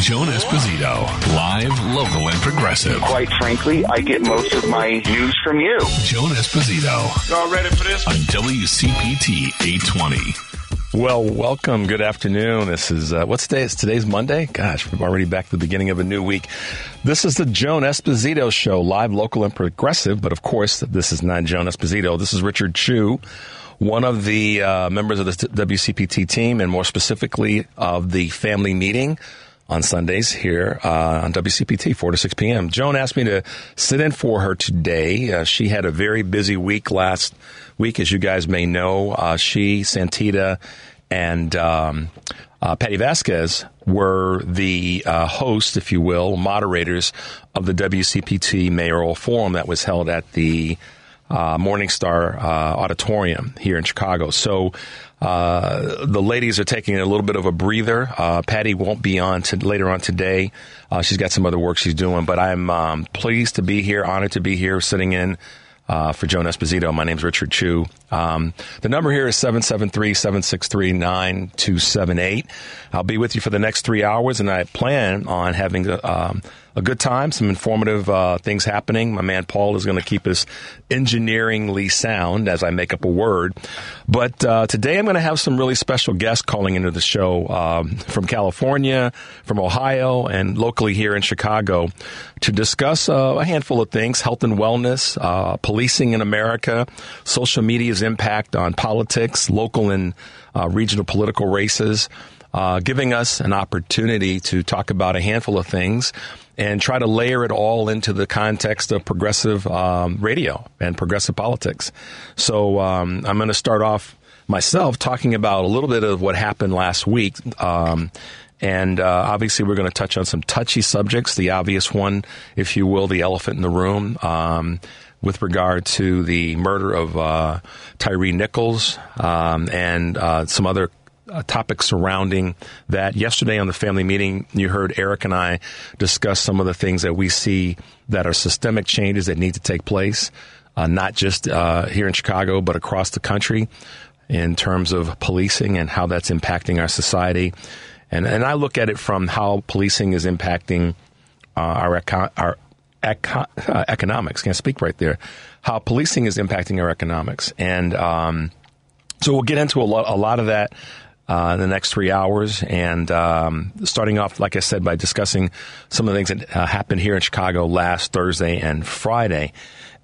Joan Esposito, live, local, and progressive. Quite frankly, I get most of my news from you. Joan Esposito. Y'all ready for this? On WCPT 820. Well, welcome. Good afternoon. This is, uh, what's today? It's today's Monday? Gosh, we're already back to the beginning of a new week. This is the Joan Esposito Show, live, local, and progressive. But of course, this is not Joan Esposito. This is Richard Chu, one of the uh, members of the WCPT team, and more specifically of the family meeting on Sundays here uh, on WCPT, 4 to 6 p.m. Joan asked me to sit in for her today. Uh, she had a very busy week last week, as you guys may know. Uh, she, Santita, and um, uh, Patty Vasquez were the uh, hosts, if you will, moderators of the WCPT mayoral forum that was held at the uh, Morningstar Auditorium here in Chicago. So uh, the ladies are taking a little bit of a breather. Uh, Patty won't be on to, later on today. Uh, she's got some other work she's doing, but I'm um, pleased to be here, honored to be here, sitting in uh, for Joan Esposito. My name's Richard Chu. Um, the number here is 773-763-9278. I'll be with you for the next three hours, and I plan on having um, a good time, some informative uh, things happening. My man Paul is going to keep us engineeringly sound as I make up a word. But uh, today I'm going to have some really special guests calling into the show um, from California, from Ohio, and locally here in Chicago to discuss uh, a handful of things health and wellness, uh, policing in America, social media's impact on politics, local and uh, regional political races. Uh, giving us an opportunity to talk about a handful of things and try to layer it all into the context of progressive um, radio and progressive politics. So um, I'm going to start off myself talking about a little bit of what happened last week. Um, and uh, obviously, we're going to touch on some touchy subjects. The obvious one, if you will, the elephant in the room um, with regard to the murder of uh, Tyre Nichols um, and uh, some other uh, topic surrounding that. Yesterday on the family meeting, you heard Eric and I discuss some of the things that we see that are systemic changes that need to take place, uh, not just uh, here in Chicago, but across the country in terms of policing and how that's impacting our society. And, and I look at it from how policing is impacting uh, our, eco- our eco- uh, economics. Can't speak right there. How policing is impacting our economics. And um, so we'll get into a a lot of that uh, in the next three hours. And um, starting off, like I said, by discussing some of the things that uh, happened here in Chicago last Thursday and Friday.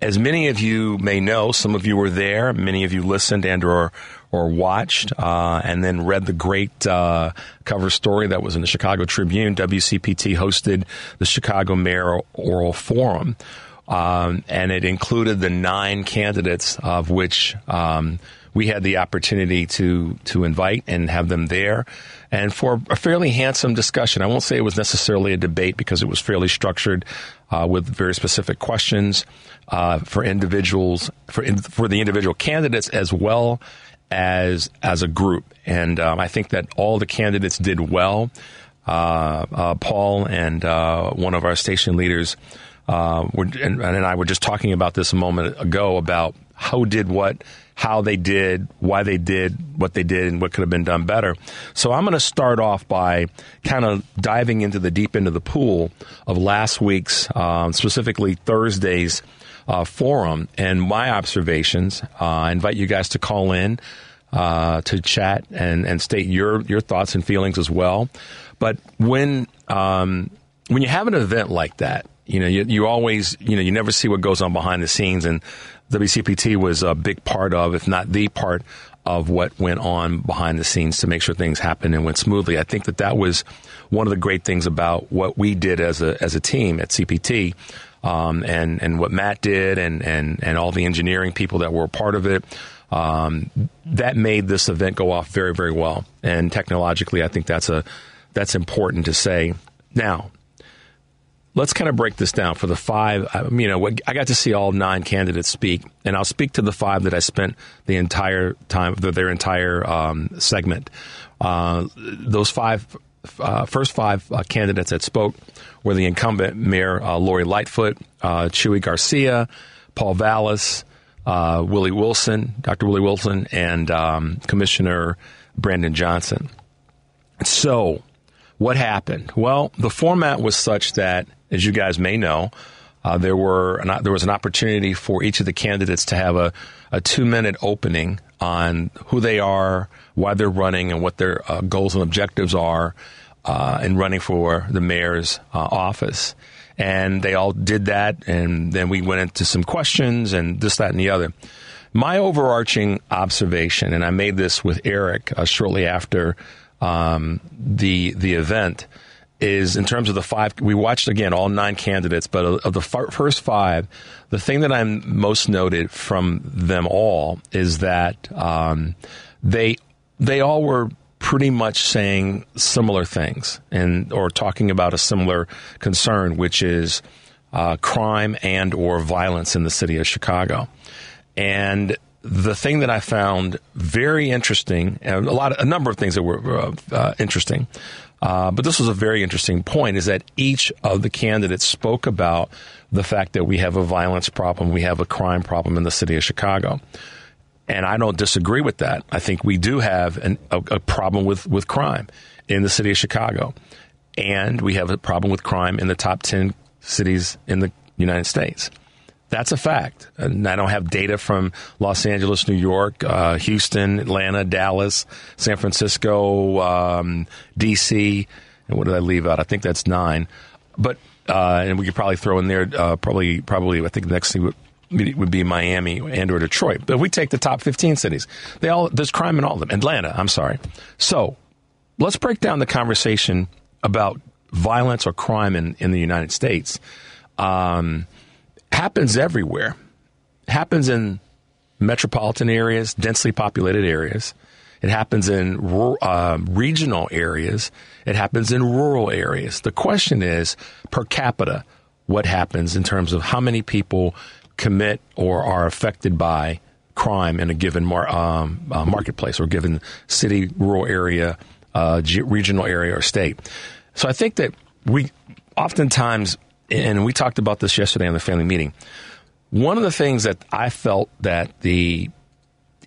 As many of you may know, some of you were there, many of you listened and or or watched, uh, and then read the great uh, cover story that was in the Chicago Tribune. WCPT hosted the Chicago Mayor Oral Forum. Um, and it included the nine candidates, of which um, we had the opportunity to to invite and have them there, and for a fairly handsome discussion. I won't say it was necessarily a debate because it was fairly structured uh, with very specific questions uh, for individuals for in, for the individual candidates as well as as a group. And um, I think that all the candidates did well. Uh, uh Paul and uh, one of our station leaders. Uh, and, and I were just talking about this a moment ago about how did what how they did, why they did what they did, and what could have been done better. So I'm going to start off by kind of diving into the deep end of the pool of last week's, um, specifically Thursday's uh, forum and my observations. Uh, I invite you guys to call in. Uh, to chat and, and state your, your thoughts and feelings as well. But when um, when you have an event like that, you know, you, you always, you know, you never see what goes on behind the scenes. And WCPT was a big part of, if not the part of what went on behind the scenes to make sure things happened and went smoothly. I think that that was one of the great things about what we did as a as a team at CPT, um, and and what Matt did, and and and all the engineering people that were a part of it. Um, that made this event go off very very well, and technologically, I think that's a that's important to say. Now, let's kind of break this down for the five. You know, I got to see all nine candidates speak, and I'll speak to the five that I spent the entire time, their entire um, segment. Uh, those five, uh, first five uh, candidates that spoke were the incumbent Mayor uh, Lori Lightfoot, uh, Chuy Garcia, Paul Vallas, uh, Willie Wilson, Dr. Willie Wilson, and um, Commissioner Brandon Johnson. So, what happened? Well, the format was such that, as you guys may know, uh, there were an, there was an opportunity for each of the candidates to have a, a two minute opening on who they are, why they're running, and what their uh, goals and objectives are uh, in running for the mayor's uh, office. And they all did that, and then we went into some questions and this, that, and the other. My overarching observation, and I made this with Eric uh, shortly after um, the the event, is in terms of the five. We watched again all nine candidates, but of the first five, the thing that I'm most noted from them all is that um, they they all were pretty much saying similar things and or talking about a similar concern, which is uh, crime and or violence in the city of Chicago. And the thing that I found very interesting, and a lot, of, a number of things that were uh, uh, interesting, uh, but this was a very interesting point, is that each of the candidates spoke about the fact that we have a violence problem, we have a crime problem in the city of Chicago. And I don't disagree with that. I think we do have an, a, a problem with, with crime in the city of Chicago. And we have a problem with crime in the top 10 cities in the United States. That's a fact. And I don't have data from Los Angeles, New York, uh, Houston, Atlanta, Dallas, San Francisco, um, D.C. And what did I leave out? I think that's nine. But uh, and we could probably throw in there uh, probably probably I think the next thing would, would be Miami and or Detroit. But we take the top 15 cities, they all there's crime in all of them. Atlanta, I'm sorry. So let's break down the conversation about violence or crime in, in the United States. Um, happens everywhere. Happens in metropolitan areas, densely populated areas. It happens in uh, regional areas. It happens in rural areas. The question is, per capita, what happens in terms of how many people commit or are affected by crime in a given mar- um, uh, marketplace or given city, rural area, uh, regional area, or state. So I think that we oftentimes, and we talked about this yesterday in the family meeting. One of the things that I felt that the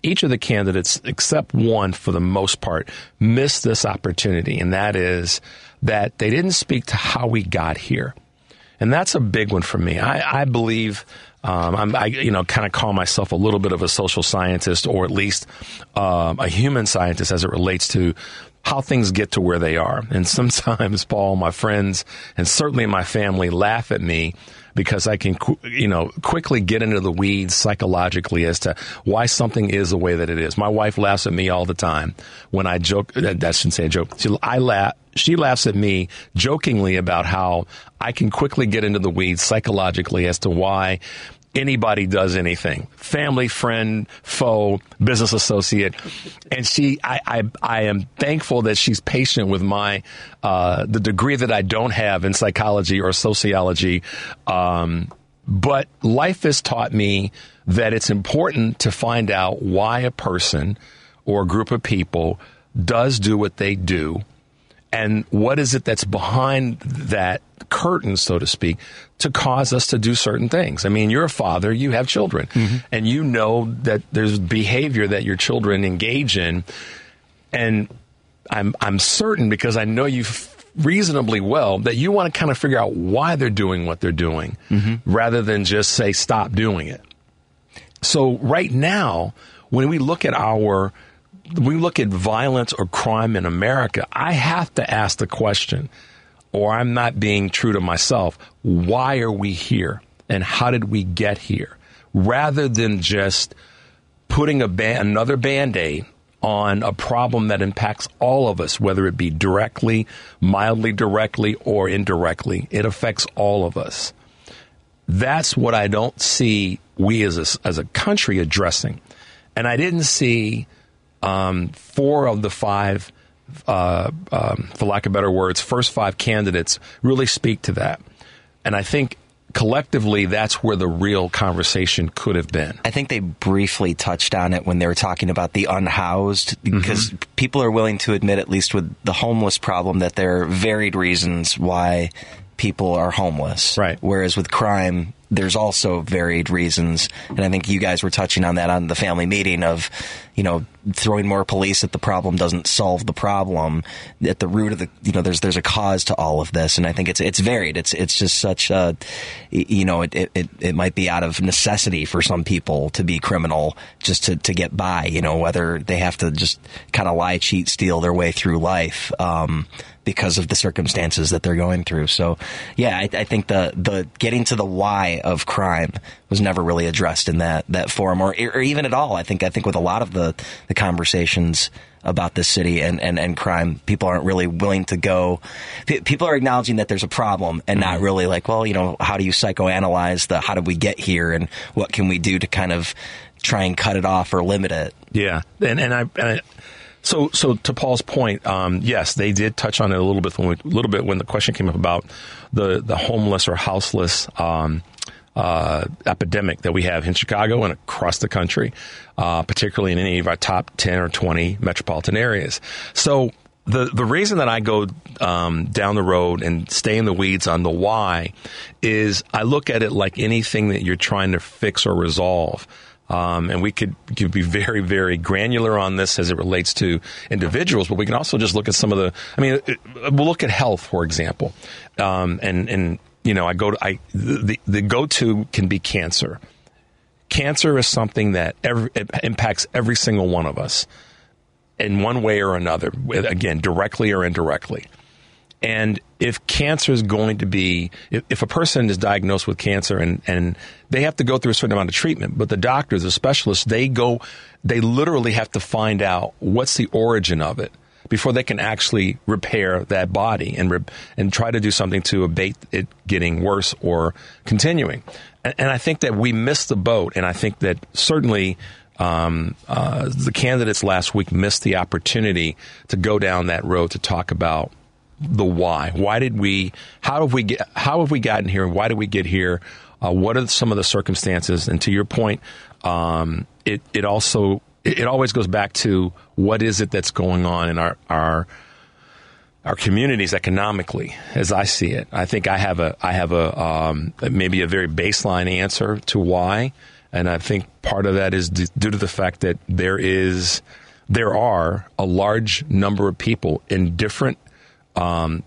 each of the candidates, except one for the most part, missed this opportunity, and that is that they didn't speak to how we got here. And that's a big one for me. I, I believe um, I'm, I, you know, kind of call myself a little bit of a social scientist, or at least um, a human scientist, as it relates to how things get to where they are. And sometimes, Paul, my friends, and certainly my family, laugh at me because I can, you know, quickly get into the weeds psychologically as to why something is the way that it is. My wife laughs at me all the time when I joke. Uh, I shouldn't say joke. She, I laugh. She laughs at me jokingly about how I can quickly get into the weeds psychologically as to why anybody does anything. Family friend foe business associate. And she i i, I am thankful that she's patient with my uh, the degree that i don't have in psychology or sociology. Um, but life has taught me that it's important to find out why a person or a group of people does do what they do and what is it that's behind that curtain, so to speak, to cause us to do certain things. I mean, you're a father, you have children, mm-hmm. and you know that there's behavior that your children engage in, and I'm I'm certain because I know you reasonably well that you want to kind of figure out why they're doing what they're doing, mm-hmm. rather than just say stop doing it. So right now, when we look at our we look at violence or crime in America, I have to ask the question or I'm not being true to myself. Why are we here? And how did we get here? Rather than just putting a ba- another band aid on a problem that impacts all of us, whether it be directly, mildly directly, or indirectly. It affects all of us. That's what I don't see we as a, as a country addressing. And I didn't see um, four of the five uh, um, for lack of better words, first five candidates really speak to that. And I think collectively, that's where the real conversation could have been. I think they briefly touched on it when they were talking about the unhoused, because mm-hmm. people are willing to admit, at least with the homeless problem, that there are varied reasons why people are homeless. Right. Whereas with crime, there's also varied reasons. And I think you guys were touching on that on the family meeting of, you know, throwing more police at the problem doesn't solve the problem. At the root of the, you know, there's there's a cause to all of this, and I think it's it's varied. It's it's just such a, you know, it it, it might be out of necessity for some people to be criminal just to to get by. You know, whether they have to just kind of lie, cheat, steal their way through life. Um, because of the circumstances that they're going through. So, yeah, I, I, think the the getting to the why of crime was never really addressed in that that forum, or or even at all. I think I think with a lot of the the conversations about this city and, and, and crime. People aren't really willing to go. P- people are acknowledging that there's a problem and mm-hmm. not really like, well, you know, how do you psychoanalyze the how did we get here and what can we do to kind of try and cut it off or limit it? Yeah, and and I, and I so, so to Paul's point, um, yes, they did touch on it a little bit when a little bit when the question came up about the the homeless or houseless um, uh, epidemic that we have in Chicago and across the country, uh, particularly in any of our top ten or twenty metropolitan areas. So. The, the reason that I go um, down the road and stay in the weeds on the why is I look at it like anything that you're trying to fix or resolve. Um, and we could, could be very, very granular on this as it relates to individuals, but we can also just look at some of the. I mean, it, we'll look at health, for example, um, and and you know, I go to I the the go to can be cancer. Cancer is something that every, impacts every single one of us in one way or another. Again, directly or indirectly. And if cancer is going to be, if, if, a person is diagnosed with cancer and, and they have to go through a certain amount of treatment, but the doctors, the specialists, they go, they literally have to find out what's the origin of it before they can actually repair that body and re- and try to do something to abate it getting worse or continuing. And, and I think that we missed the boat, and I think that certainly um, uh, the candidates last week missed the opportunity to go down that road to talk about the why. Why did we? How have we get? How have we gotten here? Why did we get here? Uh, what are some of the circumstances? And to your point, um, it it also it, always goes back to what is it that's going on in our our our communities economically, as I see it. I think I have a I have a um, maybe a very baseline answer to why, and I think part of that is d- due to the fact that there is there are a large number of people in different um,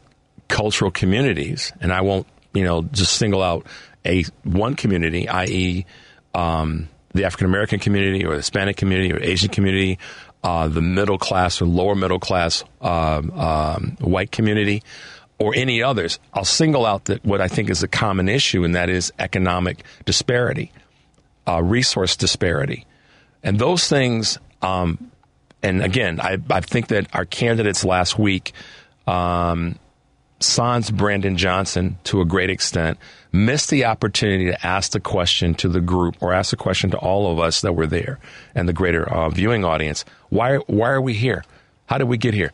cultural communities, and I won't, you know, just single out a one community, i.e., um, the African American community or the Hispanic community or Asian community, uh, the middle class or lower middle class um, um, white community, or any others. I'll single out that what I think is a common issue, and that is economic disparity, uh, resource disparity, and those things. Um, and again, I, I think that our candidates last week um, sans Brandon Johnson to a great extent, missed the opportunity to ask the question to the group or ask the question to all of us that were there and the greater uh, viewing audience. Why, why are we here? How did we get here?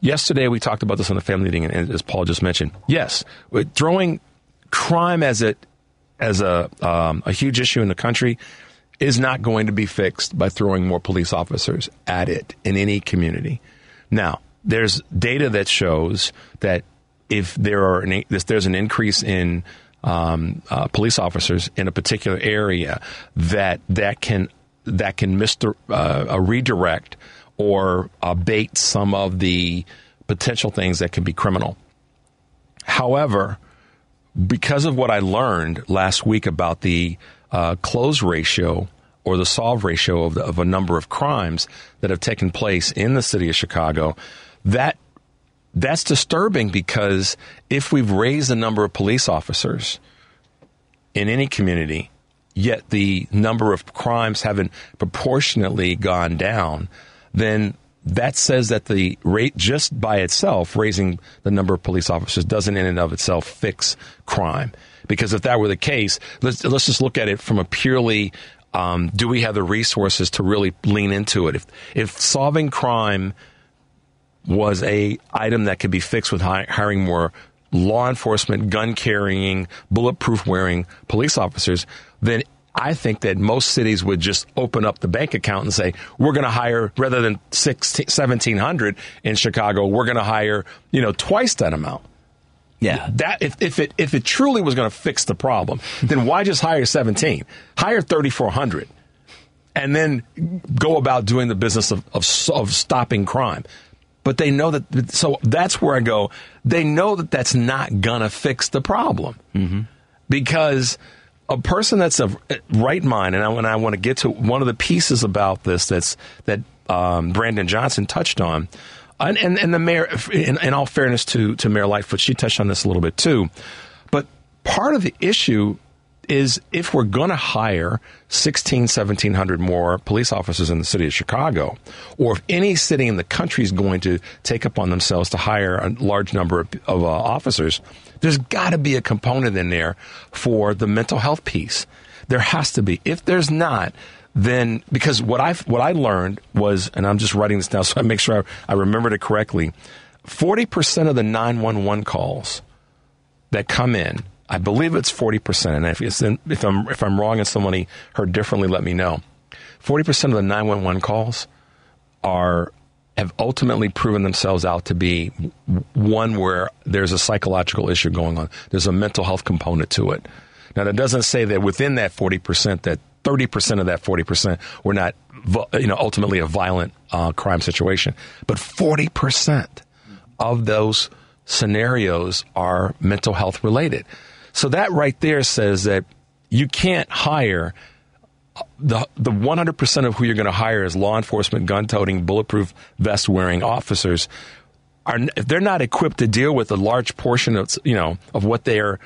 Yesterday, we talked about this on the family meeting, and as Paul just mentioned, yes, throwing crime as a as a um, a huge issue in the country is not going to be fixed by throwing more police officers at it in any community. Now, there's data that shows that if there are an, if there's an increase in um, uh, police officers in a particular area, that that can that can miss uh, a redirect or abate some of the potential things that can be criminal. However, because of what I learned last week about the uh, close ratio or the solve ratio of, the, of a number of crimes that have taken place in the city of Chicago, that that's disturbing because if we've raised the number of police officers in any community, yet the number of crimes haven't proportionately gone down, then that says that the rate just by itself, raising the number of police officers, doesn't in and of itself fix crime. Because if that were the case, let's, let's just look at it from a purely um, do we have the resources to really lean into it? If, if solving crime was a item that could be fixed with hiring more law enforcement, gun carrying, bulletproof wearing police officers, then I think that most cities would just open up the bank account and say, we're going to hire, rather than 1,700 in Chicago, we're going to hire, you know, twice that amount. Yeah. That if, if it if it truly was going to fix the problem, then why just hire 17? Hire 3,400 and then go about doing the business of, of, of stopping crime. But they know that, so that's where I go. They know that that's not going to fix the problem. Mm-hmm. Because a person that's a right mind, and I, and I want to get to one of the pieces about this that's that um, Brandon Johnson touched on, and, and, and the mayor, in, in all fairness to, to Mayor Lightfoot, she touched on this a little bit too. But part of the issue is if we're going to hire 16, 1700 more police officers in the city of Chicago, or if any city in the country is going to take upon themselves to hire a large number of, of uh, officers, there's got to be a component in there for the mental health piece. There has to be. If there's not, then because what I what I learned was, and I'm just writing this down so I make sure I, I remembered it correctly. Forty percent of the 911 calls that come in I believe it's 40%. And if, in, if, I'm, if I'm wrong and somebody heard differently, let me know. 40% of the 911 calls are have ultimately proven themselves out to be one where there's a psychological issue going on. There's a mental health component to it. Now, that doesn't say that within that 40%, that 30% of that 40% were not, you know, ultimately a violent uh, crime situation. But 40% of those scenarios are mental health related. So that right there says that you can't hire the the 100% of who you're going to hire as law enforcement, gun-toting, bulletproof vest wearing officers are if they're not equipped to deal with a large portion of you know of what they are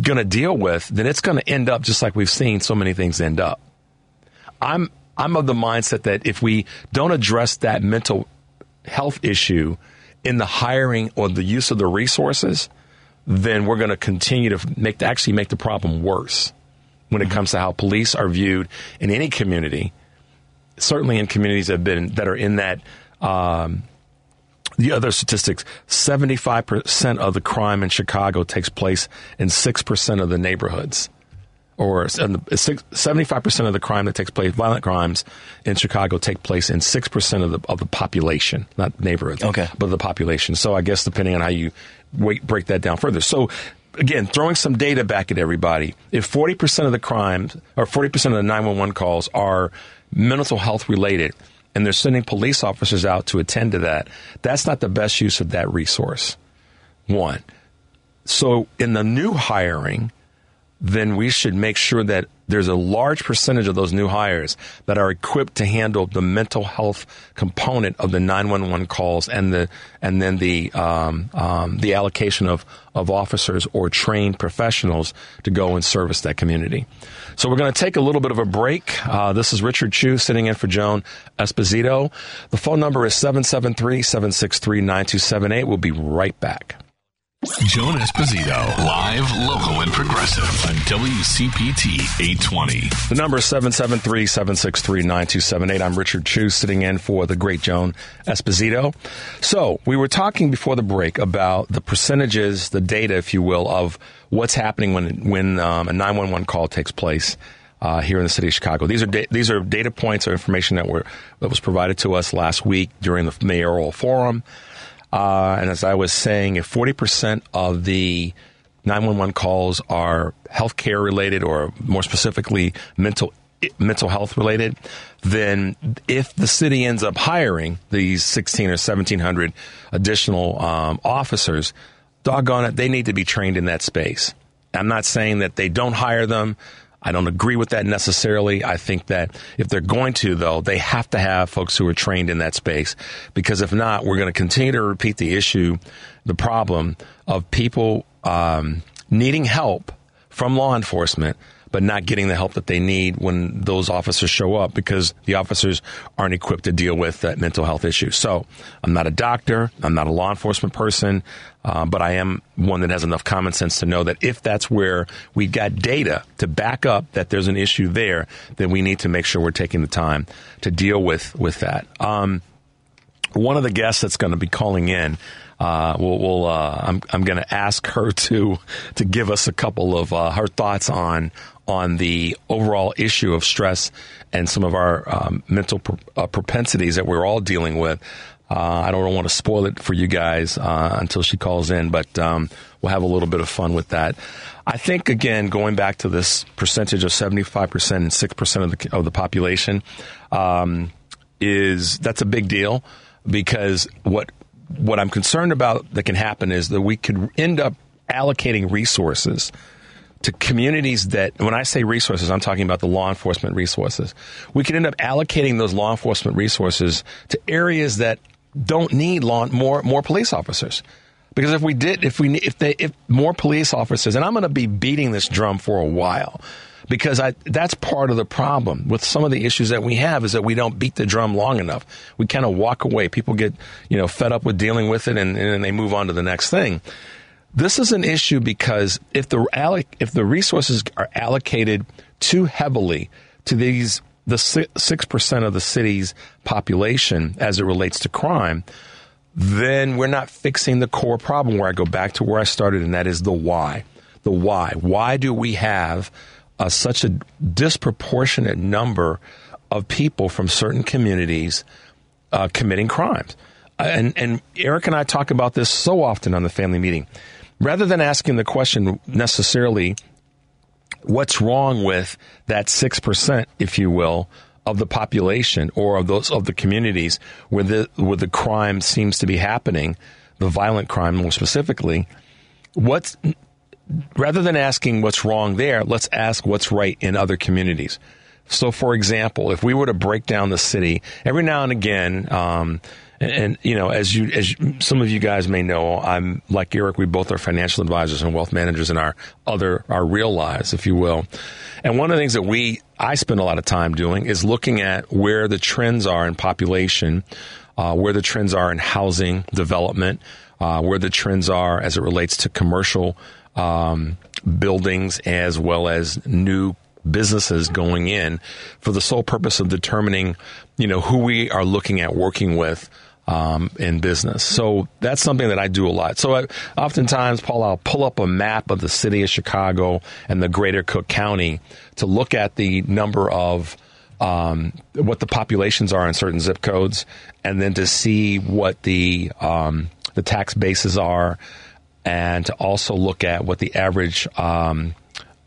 going to deal with, then it's going to end up just like we've seen so many things end up. I'm I'm of the mindset that if we don't address that mental health issue in the hiring or the use of the resources, then we're going to continue to make actually make the problem worse when it comes to how police are viewed in any community. Certainly, in communities that have been that are in that. Um, the other statistics 75% of the crime in Chicago takes place in 6% of the neighborhoods. Or 75% of the crime that takes place, violent crimes in Chicago take place in 6% of the, of the population, not neighborhoods, okay. but the population. So I guess depending on how you wait, break that down further. So again, throwing some data back at everybody. If 40% of the crimes or 40% of the 911 calls are mental health related and they're sending police officers out to attend to that, that's not the best use of that resource. One. So in the new hiring, then we should make sure that there's a large percentage of those new hires that are equipped to handle the mental health component of the 911 calls and the and then the um, um, the allocation of of officers or trained professionals to go and service that community. So we're going to take a little bit of a break. Uh, this is Richard Chu sitting in for Joan Esposito. The phone number is 773 763 9278. We'll be right back. Joan Esposito, live, local, and progressive on WCPT 820. The number is 773 763 9278. I'm Richard Chu, sitting in for the great Joan Esposito. So, we were talking before the break about the percentages, the data, if you will, of what's happening when, when um, a 911 call takes place. Uh, here in the city of Chicago, these are da- these are data points or information that were that was provided to us last week during the mayoral forum. Uh, and as I was saying, if 40% of the 911 calls are healthcare related or more specifically mental mental health related, then if the city ends up hiring these 16 or 1700 additional um, officers, doggone it, they need to be trained in that space. I'm not saying that they don't hire them. I don't agree with that necessarily. I think that if they're going to, though, they have to have folks who are trained in that space because if not, we're going to continue to repeat the issue, the problem of people um, needing help from law enforcement but not getting the help that they need when those officers show up because the officers aren't equipped to deal with that mental health issue. So I'm not a doctor. I'm not a law enforcement person. Uh, but I am one that has enough common sense to know that if that's where we got data to back up that there's an issue there, then we need to make sure we're taking the time to deal with with that. Um, one of the guests that's going to be calling in uh, we'll, we'll uh, I'm, I'm going to ask her to to give us a couple of uh, her thoughts on on the overall issue of stress and some of our um, mental pro- uh, propensities that we're all dealing with. Uh, I don't want to spoil it for you guys uh, until she calls in, but um, we'll have a little bit of fun with that. I think again, going back to this percentage of seventy five percent and six percent of the of the population, um, is that's a big deal because what what I'm concerned about that can happen is that we could end up allocating resources to communities that, when I say resources, I'm talking about the law enforcement resources. We could end up allocating those law enforcement resources to areas that don't need law, more more police officers. Because if we did, if we if they if more police officers, and I'm going to be beating this drum for a while, because I that's part of the problem with some of the issues that we have is that we don't beat the drum long enough. We kind of walk away. People get you know fed up with dealing with it, and, and they move on to the next thing. This is an issue because if the if the resources are allocated too heavily to these the six percent of the city's population as it relates to crime, then we're not fixing the core problem. Where I go back to where I started, and that is the why. The why. Why do we have uh, such a disproportionate number of people from certain communities uh, committing crimes? And, and Eric and I talk about this so often on the family meeting rather than asking the question necessarily, what's wrong with that 6%, if you will, of the population or of those of the communities where the where the crime seems to be happening, the violent crime more specifically, what's rather than asking what's wrong there, let's ask what's right in other communities. So, for example, if we were to break down the city, every now and again, um, and, and, you know, as you as some of you guys may know, I'm like Eric. We both are financial advisors and wealth managers in our other our real lives, if you will. And one of the things that we I spend a lot of time doing is looking at where the trends are in population, uh, where the trends are in housing development, uh, where the trends are as it relates to commercial um, buildings as well as new businesses going in for the sole purpose of determining, you know, who we are looking at working with um, in business. So that's something that I do a lot. So I, oftentimes, Paul, I'll pull up a map of the city of Chicago and the greater Cook County to look at the number of um, what the populations are in certain zip codes, and then to see what the um, the tax bases are, and to also look at what the average um,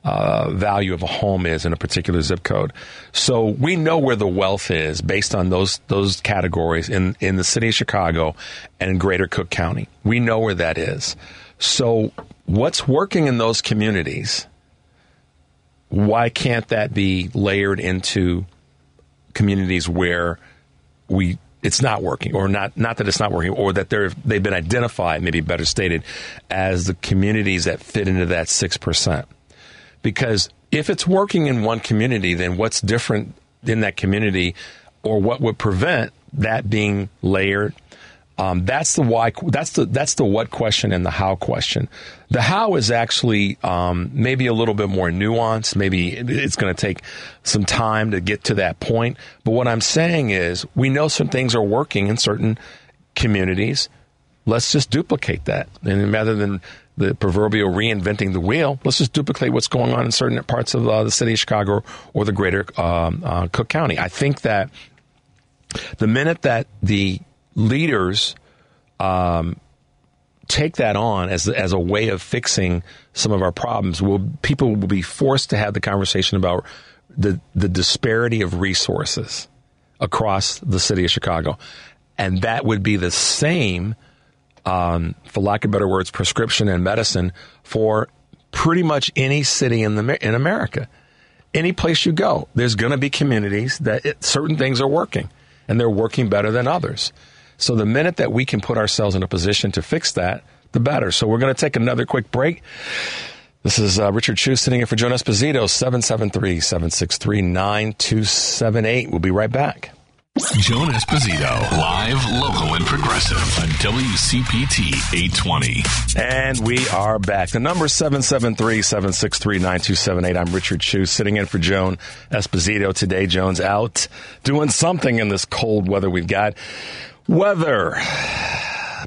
uh, value of a home is in a particular zip code. So we know where the wealth is based on those those categories in in the city of Chicago and Greater Cook County. We know where that is. So what's working in those communities? Why can't that be layered into communities where we it's not working, or not not that it's not working, or that they're they've been identified, maybe better stated, as the communities that fit into that six percent. Because if it's working in one community, then what's different in that community or what would prevent that being layered? Um, that's the why. That's the that's the what question and the how question. The how is actually um, maybe a little bit more nuanced. Maybe it's going to take some time to get to that point. But what I'm saying is, we know some things are working in certain communities. Let's just duplicate that, and rather than the proverbial reinventing the wheel. Let's just duplicate what's going on in certain parts of uh, the city of Chicago or the greater um, uh, Cook County. I think that the minute that the leaders um, take that on as as a way of fixing some of our problems, will people will be forced to have the conversation about the the disparity of resources across the city of Chicago, and that would be the same um, for lack of better words, prescription and medicine for pretty much any city in the in America. Any place you go, there's going to be communities that it, certain things are working, and they're working better than others. So the minute that we can put ourselves in a position to fix that, the better. So we're going to take another quick break. This is uh, Richard Chu sitting in for Joan Esposito, 773 763 9278. We'll be right back. Joan Esposito, live, local, and progressive on WCPT 820. And we are back. The number 773-763-9278. I'm Richard Chu, sitting in for Joan Esposito today. Joan's out doing something in this cold weather we've got. Weather,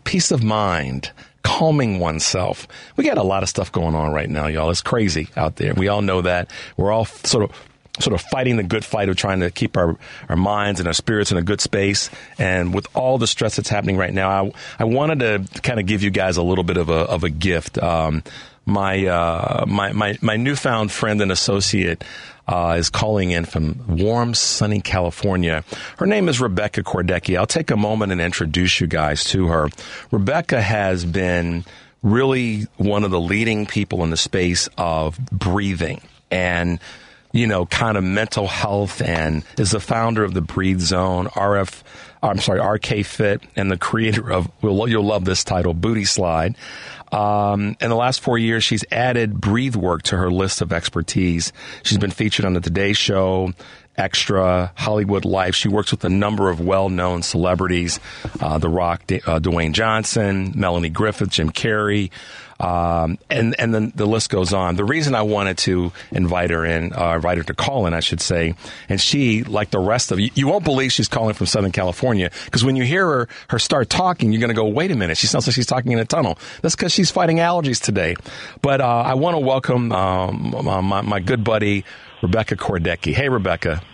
peace of mind, calming oneself. We got a lot of stuff going on right now, y'all. It's crazy out there. We all know that. We're all sort of sort of fighting the good fight of trying to keep our, our minds and our spirits in a good space. And with all the stress that's happening right now, I, I wanted to kind of give you guys a little bit of a, of a gift. Um, my, uh, my, my, my newfound friend and associate, uh, is calling in from warm, sunny California. Her name is Rebecca Kordecki. I'll take a moment and introduce you guys to her. Rebecca has been really one of the leading people in the space of breathing and you know, kind of mental health and is the founder of the Breathe Zone, RF, I'm sorry, RK Fit, and the creator of, well, you'll love this title, Booty Slide. Um, in the last four years, she's added breathe work to her list of expertise. She's been featured on the Today Show, Extra, Hollywood Life. She works with a number of well-known celebrities: uh, The Rock, uh, Dwayne Johnson, Melanie Griffith, Jim Carrey. Um, and and then the list goes on. The reason I wanted to invite her in, uh, invite her to call in, I should say, and she, like the rest of you, you won't believe she's calling from Southern California because when you hear her her start talking, you're going to go, wait a minute, she sounds like she's talking in a tunnel. That's because she's fighting allergies today. But uh, I want to welcome um, my, my good buddy Rebecca Kordecki. Hey, Rebecca.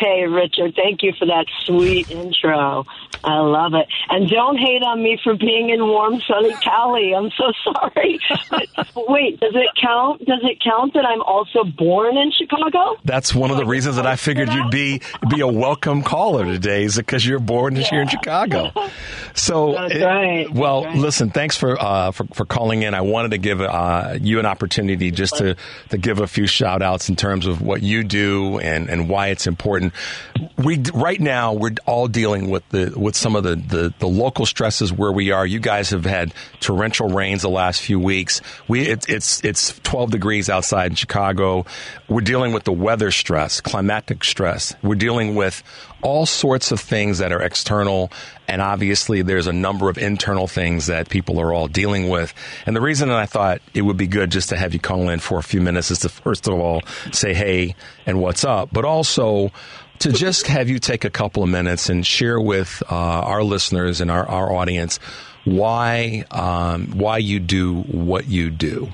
Hey, Richard, thank you for that sweet intro. I love it. And don't hate on me for being in warm, sunny Cali. I'm so sorry. But wait, does it count? Does it count that I'm also born in Chicago? That's one of the reasons that I figured you'd be be a welcome caller today, is because you're born yeah. here in Chicago. So, That's right. well, right. listen, thanks for, uh, for for calling in. I wanted to give uh, you an opportunity just to to give a few shout outs in terms of what you do and and why it's important. We right now we're all dealing with the with some of the, the, the local stresses where we are. You guys have had torrential rains the last few weeks. We it, it's it's 12 degrees outside in Chicago. We're dealing with the weather stress, climatic stress. We're dealing with all sorts of things that are external and obviously there's a number of internal things that people are all dealing with. And the reason that I thought it would be good just to have you call in for a few minutes is to first of all say hey and what's up, but also to just have you take a couple of minutes and share with uh, our listeners and our, our audience why um, why you do what you do.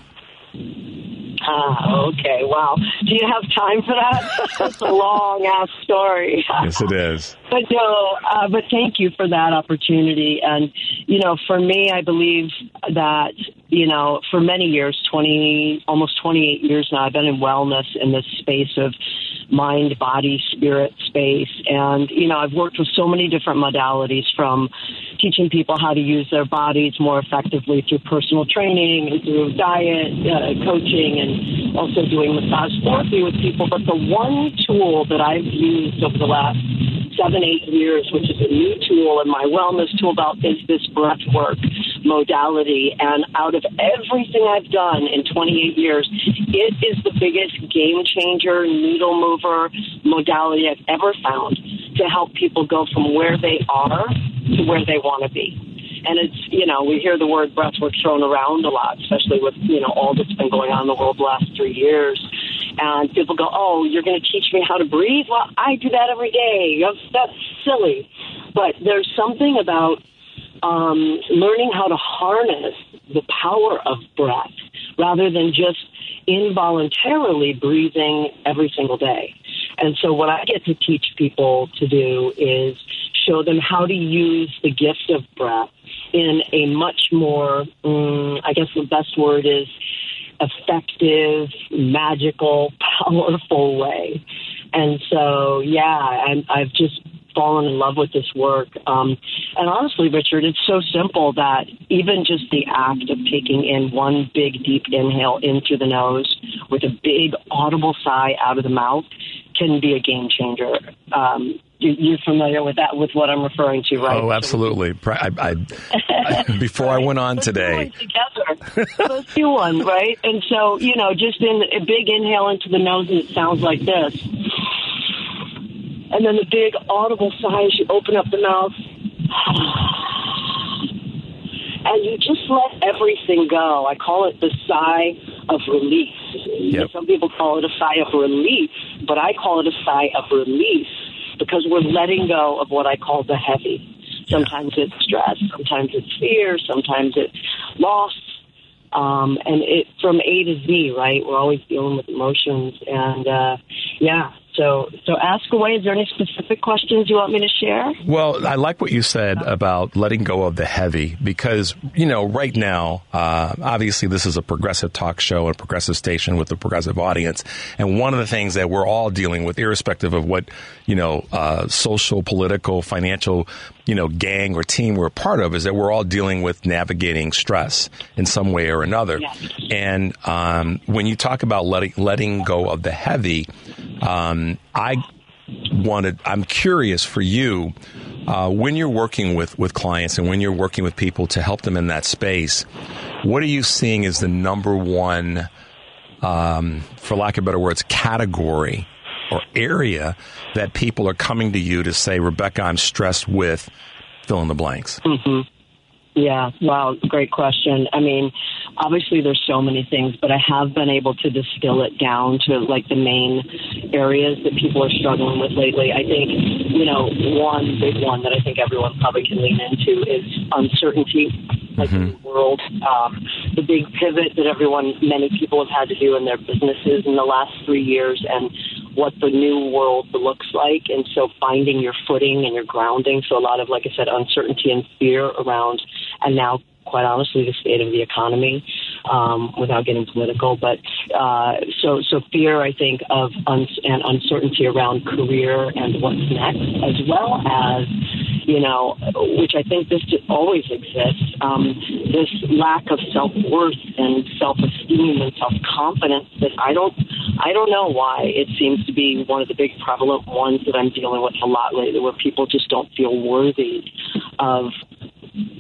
Ah, okay. Wow. Do you have time for that? That's a long ass story. yes, it is. But no, uh, but thank you for that opportunity. And, you know, for me, I believe that, you know, for many years, 20, almost 28 years now, I've been in wellness in this space of mind, body, spirit space. And, you know, I've worked with so many different modalities from teaching people how to use their bodies more effectively through personal training and through diet, uh, coaching, and also doing massage therapy with people. But the one tool that I've used over the last seven, eight years, which is a new tool in my wellness tool belt, is this breath work modality. And out of everything I've done in 28 years, it is the biggest game changer, needle mover modality I've ever found to help people go from where they are to where they want to be. And it's, you know, we hear the word breathwork thrown around a lot, especially with, you know, all that's been going on in the world the last three years. And people go, oh, you're going to teach me how to breathe? Well, I do that every day. That's silly. But there's something about um, learning how to harness the power of breath rather than just involuntarily breathing every single day. And so, what I get to teach people to do is show them how to use the gift of breath in a much more, um, I guess the best word is effective, magical, powerful way. And so, yeah, I'm, I've just fallen in love with this work. Um, and honestly, Richard, it's so simple that even just the act of taking in one big, deep inhale in through the nose with a big, audible sigh out of the mouth can be a game changer. Um, you're familiar with that, with what I'm referring to, right? Oh, absolutely. I, I, I, before I went on today. Together. Let's do one, right? And so, you know, just in a big inhale into the nose and it sounds like this. And then the big audible sigh as you open up the mouth. And you just let everything go. I call it the sigh of relief. Yep. Some people call it a sigh of relief, but I call it a sigh of release because we're letting go of what I call the heavy. Sometimes yeah. it's stress, sometimes it's fear, sometimes it's loss, Um, and it from A to Z, right? We're always dealing with emotions, and uh, yeah. So, so ask away. Is there any specific questions you want me to share? Well, I like what you said about letting go of the heavy because, you know, right now, uh, obviously this is a progressive talk show and progressive station with a progressive audience. And one of the things that we're all dealing with, irrespective of what, you know, uh, social, political, financial, you know, gang or team we're a part of, is that we're all dealing with navigating stress in some way or another. Yes. And um, when you talk about letting letting go of the heavy, um, I wanted. I'm curious for you uh, when you're working with with clients and when you're working with people to help them in that space. What are you seeing as the number one, um, for lack of better words, category or area that people are coming to you to say, Rebecca, I'm stressed with fill in the blanks? Mm-hmm. Yeah, wow, great question. I mean, obviously there's so many things, but I have been able to distill it down to like the main areas that people are struggling with lately. I think, you know, one big one that I think everyone probably can lean into is uncertainty. Like in the world, um, the big pivot that everyone, many people have had to do in their businesses in the last three years, and what the new world looks like. And so finding your footing and your grounding. So a lot of, like I said, uncertainty and fear around, and now quite honestly, the state of the economy, um, without getting political. But uh, so, so fear, I think, of un- and uncertainty around career and what's next, as well as you know, which I think this always exists. Um, this lack of self worth and self esteem and self confidence that I don't, I don't know why it seems to be one of the big prevalent ones that I'm dealing with a lot lately, where people just don't feel worthy of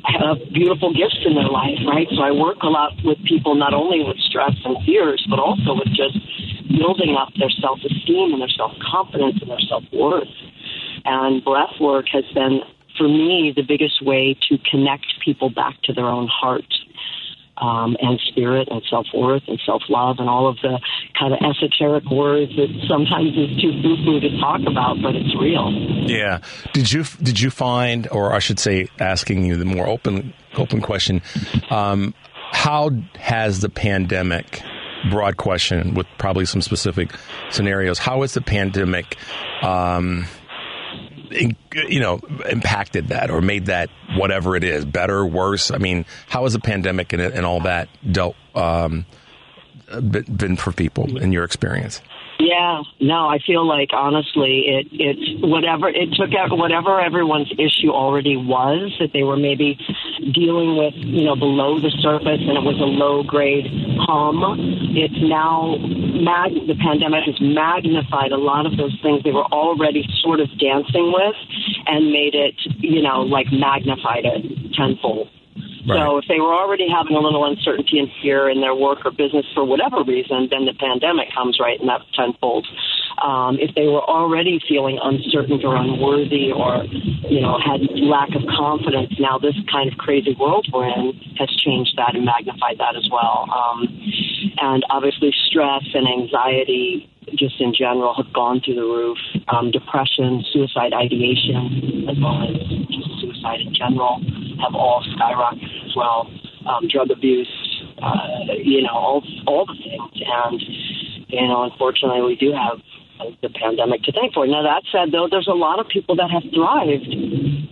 have beautiful gifts in their life, right? So I work a lot with people not only with stress and fears, but also with just building up their self esteem and their self confidence and their self worth. And breath work has been, for me, the biggest way to connect people back to their own heart. Um, and spirit and self worth and self love and all of the kind of esoteric words that sometimes is too foo foo to talk about, but it's real. Yeah. Did you did you find, or I should say, asking you the more open open question, um, how has the pandemic? Broad question with probably some specific scenarios. How has the pandemic, um, you know, impacted that or made that whatever it is better, worse? I mean, how has the pandemic and, and all that dealt um, been, been for people in your experience? Yeah, no, I feel like honestly, it it whatever it took out whatever everyone's issue already was that they were maybe dealing with, you know, below the surface, and it was a low grade hum. It's now mag- the pandemic has magnified a lot of those things they were already sort of dancing with, and made it, you know, like magnified it tenfold. So if they were already having a little uncertainty and fear in their work or business for whatever reason, then the pandemic comes right and that's tenfold. Um, if they were already feeling uncertain or unworthy or, you know, had lack of confidence, now this kind of crazy world we're in has changed that and magnified that as well. Um, and obviously stress and anxiety just in general have gone through the roof. Um, depression, suicide ideation, as well as just suicide in general, have all skyrocketed as well. Um, drug abuse, uh, you know, all all the things. And you know, unfortunately, we do have the pandemic to thank for. Now that said, though, there's a lot of people that have thrived.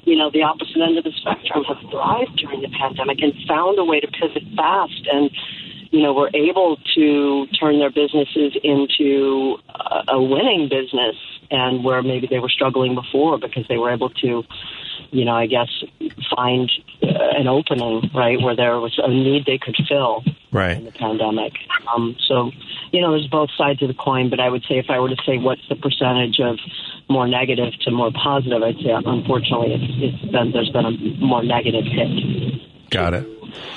You know, the opposite end of the spectrum have thrived during the pandemic and found a way to pivot fast and you know, were able to turn their businesses into a, a winning business and where maybe they were struggling before because they were able to, you know, I guess find an opening, right, where there was a need they could fill Right. in the pandemic. Um, so, you know, there's both sides of the coin, but I would say if I were to say what's the percentage of more negative to more positive, I'd say unfortunately it's, it's been, there's been a more negative hit. Got it.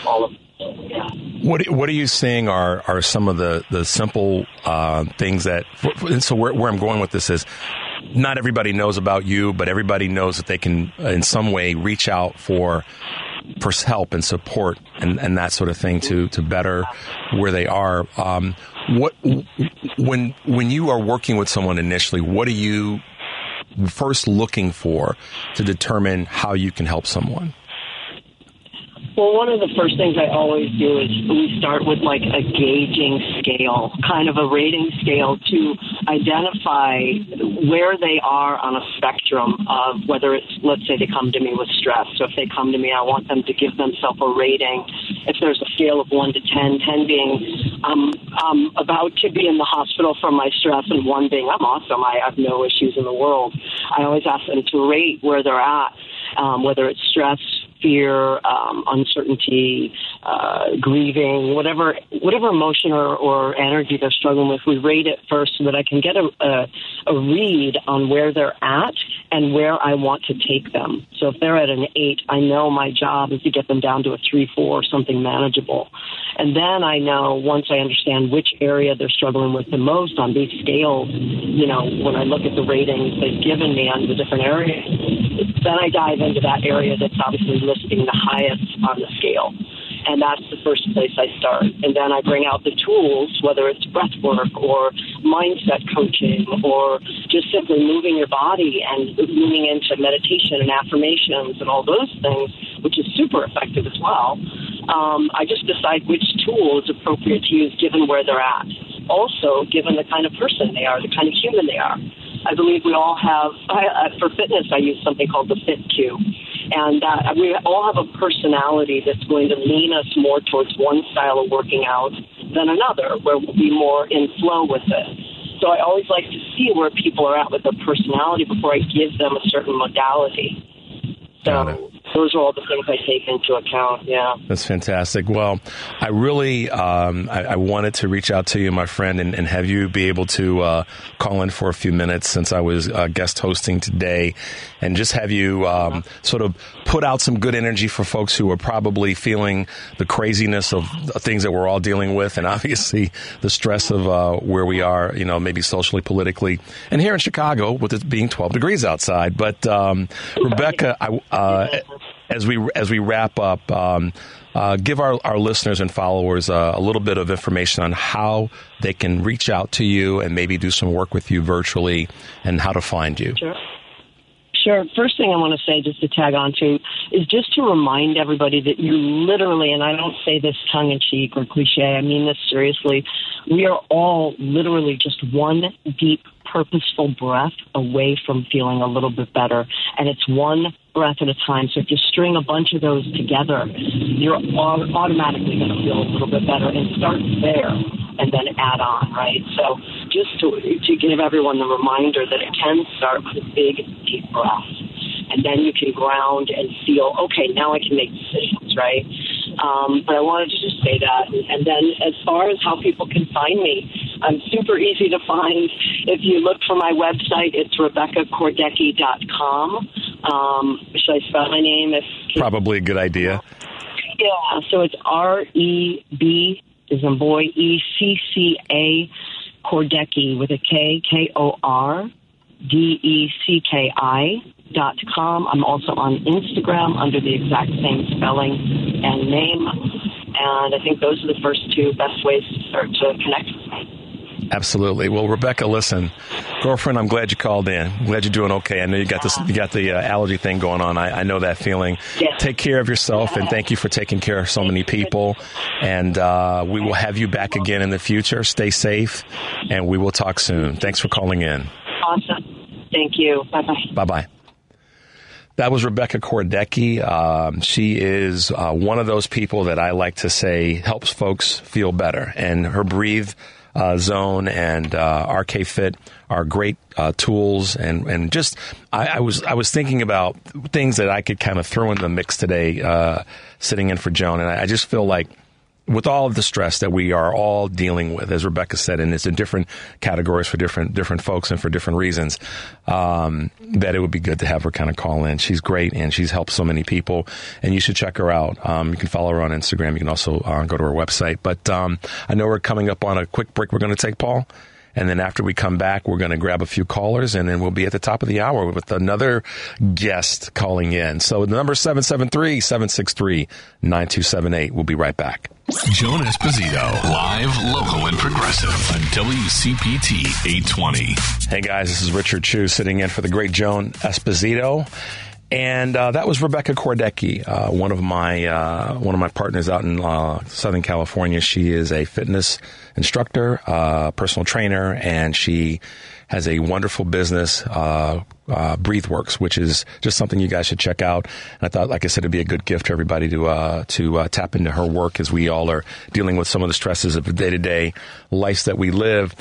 All of. What What are you seeing are are some of the the simple uh, things that? And so where, where I'm going with this is, not everybody knows about you, but everybody knows that they can uh, in some way reach out for for help and support and, and that sort of thing to to better where they are. Um, what when when you are working with someone initially, what are you first looking for to determine how you can help someone? Well, one of the first things I always do is we start with like a gauging scale, kind of a rating scale to identify where they are on a spectrum of whether it's, let's say they come to me with stress. So if they come to me, I want them to give themselves a rating. If there's a scale of 1 to 10, 10 being um, I'm about to be in the hospital from my stress, and 1 being I'm awesome, I have no issues in the world. I always ask them to rate where they're at, um, whether it's stress, fear, um, uncertainty, uh, grieving, whatever whatever emotion or, or energy they're struggling with, we rate it first so that I can get a, a, a read on where they're at and where I want to take them. So if they're at an eight, I know my job is to get them down to a three, four, something manageable. And then I know once I understand which area they're struggling with the most on these scales, you know, when I look at the ratings they've given me on the different areas, then I dive into that area that's obviously listing the highest on the scale and that's the first place I start. And then I bring out the tools, whether it's breath work or mindset coaching or just simply moving your body and moving into meditation and affirmations and all those things, which is super effective as well. Um, I just decide which tool is appropriate to use given where they're at. Also, given the kind of person they are, the kind of human they are. I believe we all have, I, for fitness, I use something called the FitQ and uh, we all have a personality that's going to lean us more towards one style of working out than another, where we'll be more in flow with it. So I always like to see where people are at with their personality before I give them a certain modality. So those are all the things I take into account. Yeah, that's fantastic. Well, I really um, I, I, wanted to reach out to you, my friend, and, and have you be able to uh, call in for a few minutes since I was uh, guest hosting today, and just have you um, sort of put out some good energy for folks who are probably feeling the craziness of things that we're all dealing with, and obviously the stress of uh, where we are, you know, maybe socially, politically, and here in Chicago with it being 12 degrees outside. But um, Rebecca, I, uh, as we as we wrap up, um, uh, give our, our listeners and followers uh, a little bit of information on how they can reach out to you and maybe do some work with you virtually, and how to find you. Sure. Sure. First thing I want to say, just to tag on to, is just to remind everybody that you literally, and I don't say this tongue in cheek or cliche, I mean this seriously, we are all literally just one deep, purposeful breath away from feeling a little bit better. And it's one breath at a time. So if you string a bunch of those together, you're automatically going to feel a little bit better and start there and then add on, right? So just to, to give everyone the reminder that it can start with a big, deep breath. And then you can ground and feel, okay, now I can make decisions, right? Um, but I wanted to just say that. And then as far as how people can find me, I'm super easy to find. If you look for my website, it's RebeccaKordecki.com. Um, should I spell my name? If Probably a good idea. Yeah, so it's R E B is in boy E C C A Kordecki with a K K O R D E C K I com. I'm also on Instagram under the exact same spelling and name. And I think those are the first two best ways to start to connect with me. Absolutely. Well, Rebecca, listen, girlfriend, I'm glad you called in. I'm glad you're doing okay. I know you got this, you got the uh, allergy thing going on. I, I know that feeling. Yeah. Take care of yourself, and thank you for taking care of so many people. And uh, we will have you back again in the future. Stay safe, and we will talk soon. Thanks for calling in. Awesome. Thank you. Bye bye. Bye bye. That was Rebecca Kordecki. Um, she is uh, one of those people that I like to say helps folks feel better. And her Breathe uh, Zone and uh, RK Fit are great uh, tools. And, and just, I, I, was I was thinking about things that I could kind of throw in the mix today, uh, sitting in for Joan. And I, I just feel like with all of the stress that we are all dealing with, as Rebecca said, and it's in different categories for different different folks and for different reasons, um, that it would be good to have her kind of call in. She's great and she's helped so many people, and you should check her out. Um, you can follow her on Instagram. You can also uh, go to her website. But um, I know we're coming up on a quick break. We're going to take Paul. And then after we come back, we're going to grab a few callers and then we'll be at the top of the hour with another guest calling in. So the number 773-763-9278. We'll be right back. Joan Esposito, live, local, and progressive on WCPT 820. Hey guys, this is Richard Chu sitting in for the great Joan Esposito. And uh, that was Rebecca Kordecki, uh, one of my uh, one of my partners out in uh, Southern California. She is a fitness instructor, uh, personal trainer, and she has a wonderful business, uh, BreatheWorks, which is just something you guys should check out. And I thought, like I said, it'd be a good gift to everybody to to tap into her work as we all are dealing with some of the stresses of the day to day life that we live.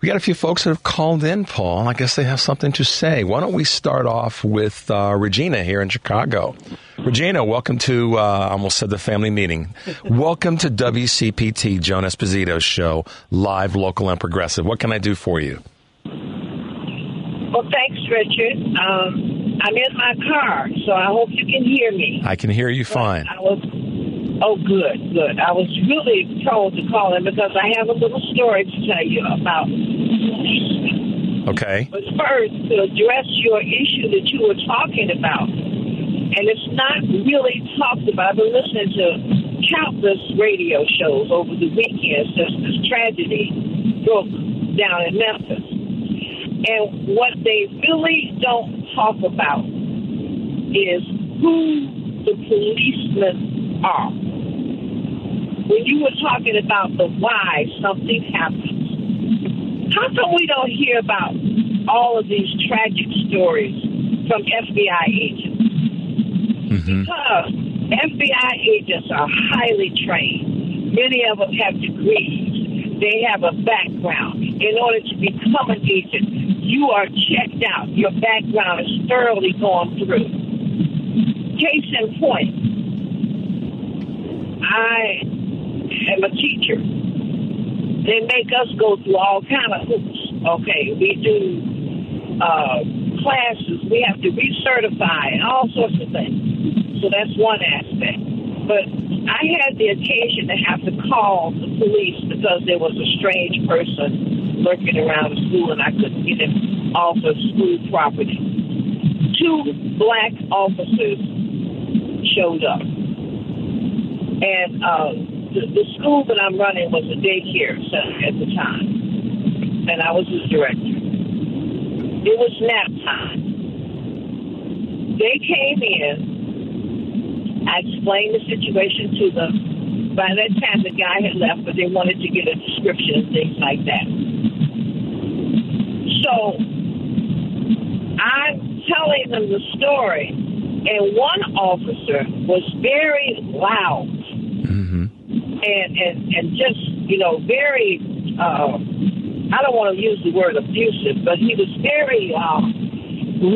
We got a few folks that have called in, Paul. I guess they have something to say. Why don't we start off with uh, Regina here in Chicago? Regina, welcome to, uh, I almost said the family meeting. welcome to WCPT Joan Esposito's show, live, local, and progressive. What can I do for you? Well, thanks, Richard. Um, I'm in my car, so I hope you can hear me. I can hear you fine. I was Oh, good, good. I was really told to call in because I have a little story to tell you about. Okay. But first, to address your issue that you were talking about, and it's not really talked about. I've been listening to countless radio shows over the weekend since this tragedy broke down in Memphis. And what they really don't talk about is who the policemen are when you were talking about the why something happens, how come we don't hear about all of these tragic stories from FBI agents? Mm-hmm. Because FBI agents are highly trained. Many of them have degrees. They have a background. In order to become an agent, you are checked out. Your background is thoroughly gone through. Case in point, I am a teacher. They make us go through all kind of hoops. Okay, we do uh, classes. We have to recertify and all sorts of things. So that's one aspect. But I had the occasion to have to call the police because there was a strange person lurking around the school and I couldn't get him off of school property. Two black officers showed up. And uh, the, school that I'm running was a daycare center at the time, and I was its director. It was nap time. They came in. I explained the situation to them. By that time, the guy had left, but they wanted to get a description and things like that. So I'm telling them the story, and one officer was very loud and and and just you know very uh, I don't want to use the word abusive, but he was very uh,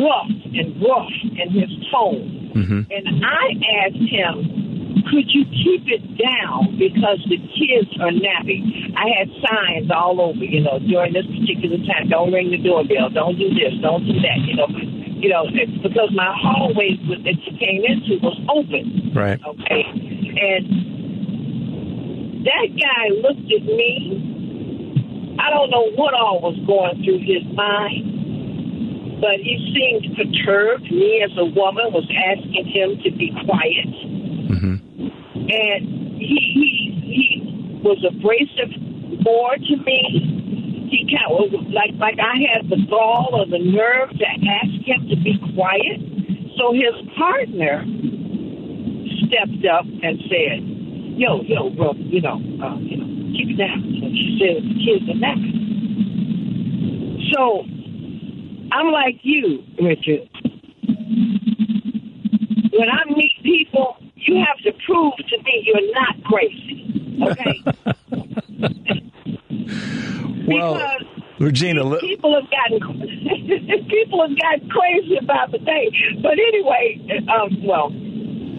rough and rough in his tone. Mm-hmm. And I asked him, could you keep it down because the kids are napping? I had signs all over, you know, during this particular time. Don't ring the doorbell. Don't do this. Don't do that. You know, you know, because my hallway that you came into was open. Right. Okay. And that guy looked at me. I don't know what all was going through his mind, but he seemed perturbed. Me, as a woman, was asking him to be quiet, mm-hmm. and he he he was abrasive more to me. He kind of like like I had the gall or the nerve to ask him to be quiet. So his partner stepped up and said, yo, yo, bro, you know, uh, you know, keep it down. Know, she said the kids are napping. So I'm like you, Richard. When I meet people, you have to prove to me you're not crazy. Okay? well, because Regina, people have gotten people have gotten crazy about the day. But anyway, um, well,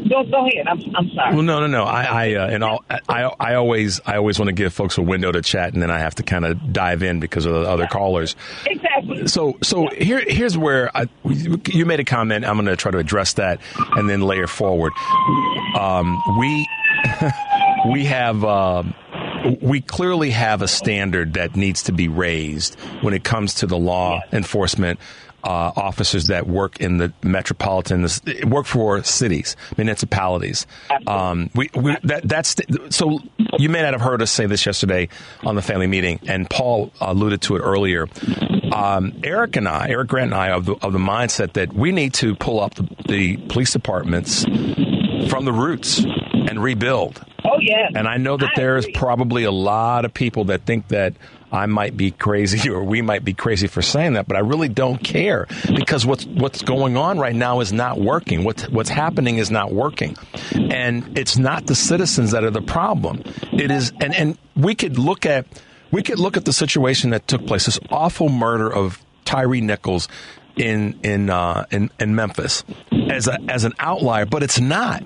go, go ahead. I'm, I'm sorry. Well, no, no, no. I, I uh, and all, I, I always, I always want to give folks a window to chat, and then I have to kind of dive in because of the other callers. Exactly. So, so here, here's where I, you made a comment. I'm going to try to address that and then layer forward. Um, we, we have. Um, we clearly have a standard that needs to be raised when it comes to the law enforcement uh, officers that work in the metropolitan, work for cities, municipalities. Um, we, we that, that's so. You may not have heard us say this yesterday on the family meeting, and Paul alluded to it earlier. Um, Eric and I, Eric Grant and I, of the, of the mindset that we need to pull up the, the police departments from the roots and rebuild. Oh yeah. And I know that I there's agree. probably a lot of people that think that I might be crazy or we might be crazy for saying that, but I really don't care because what's what's going on right now is not working. What's what's happening is not working. And it's not the citizens that are the problem. It is and, and we could look at we could look at the situation that took place, this awful murder of Tyre Nichols in in uh, in, in Memphis as a, as an outlier, but it's not.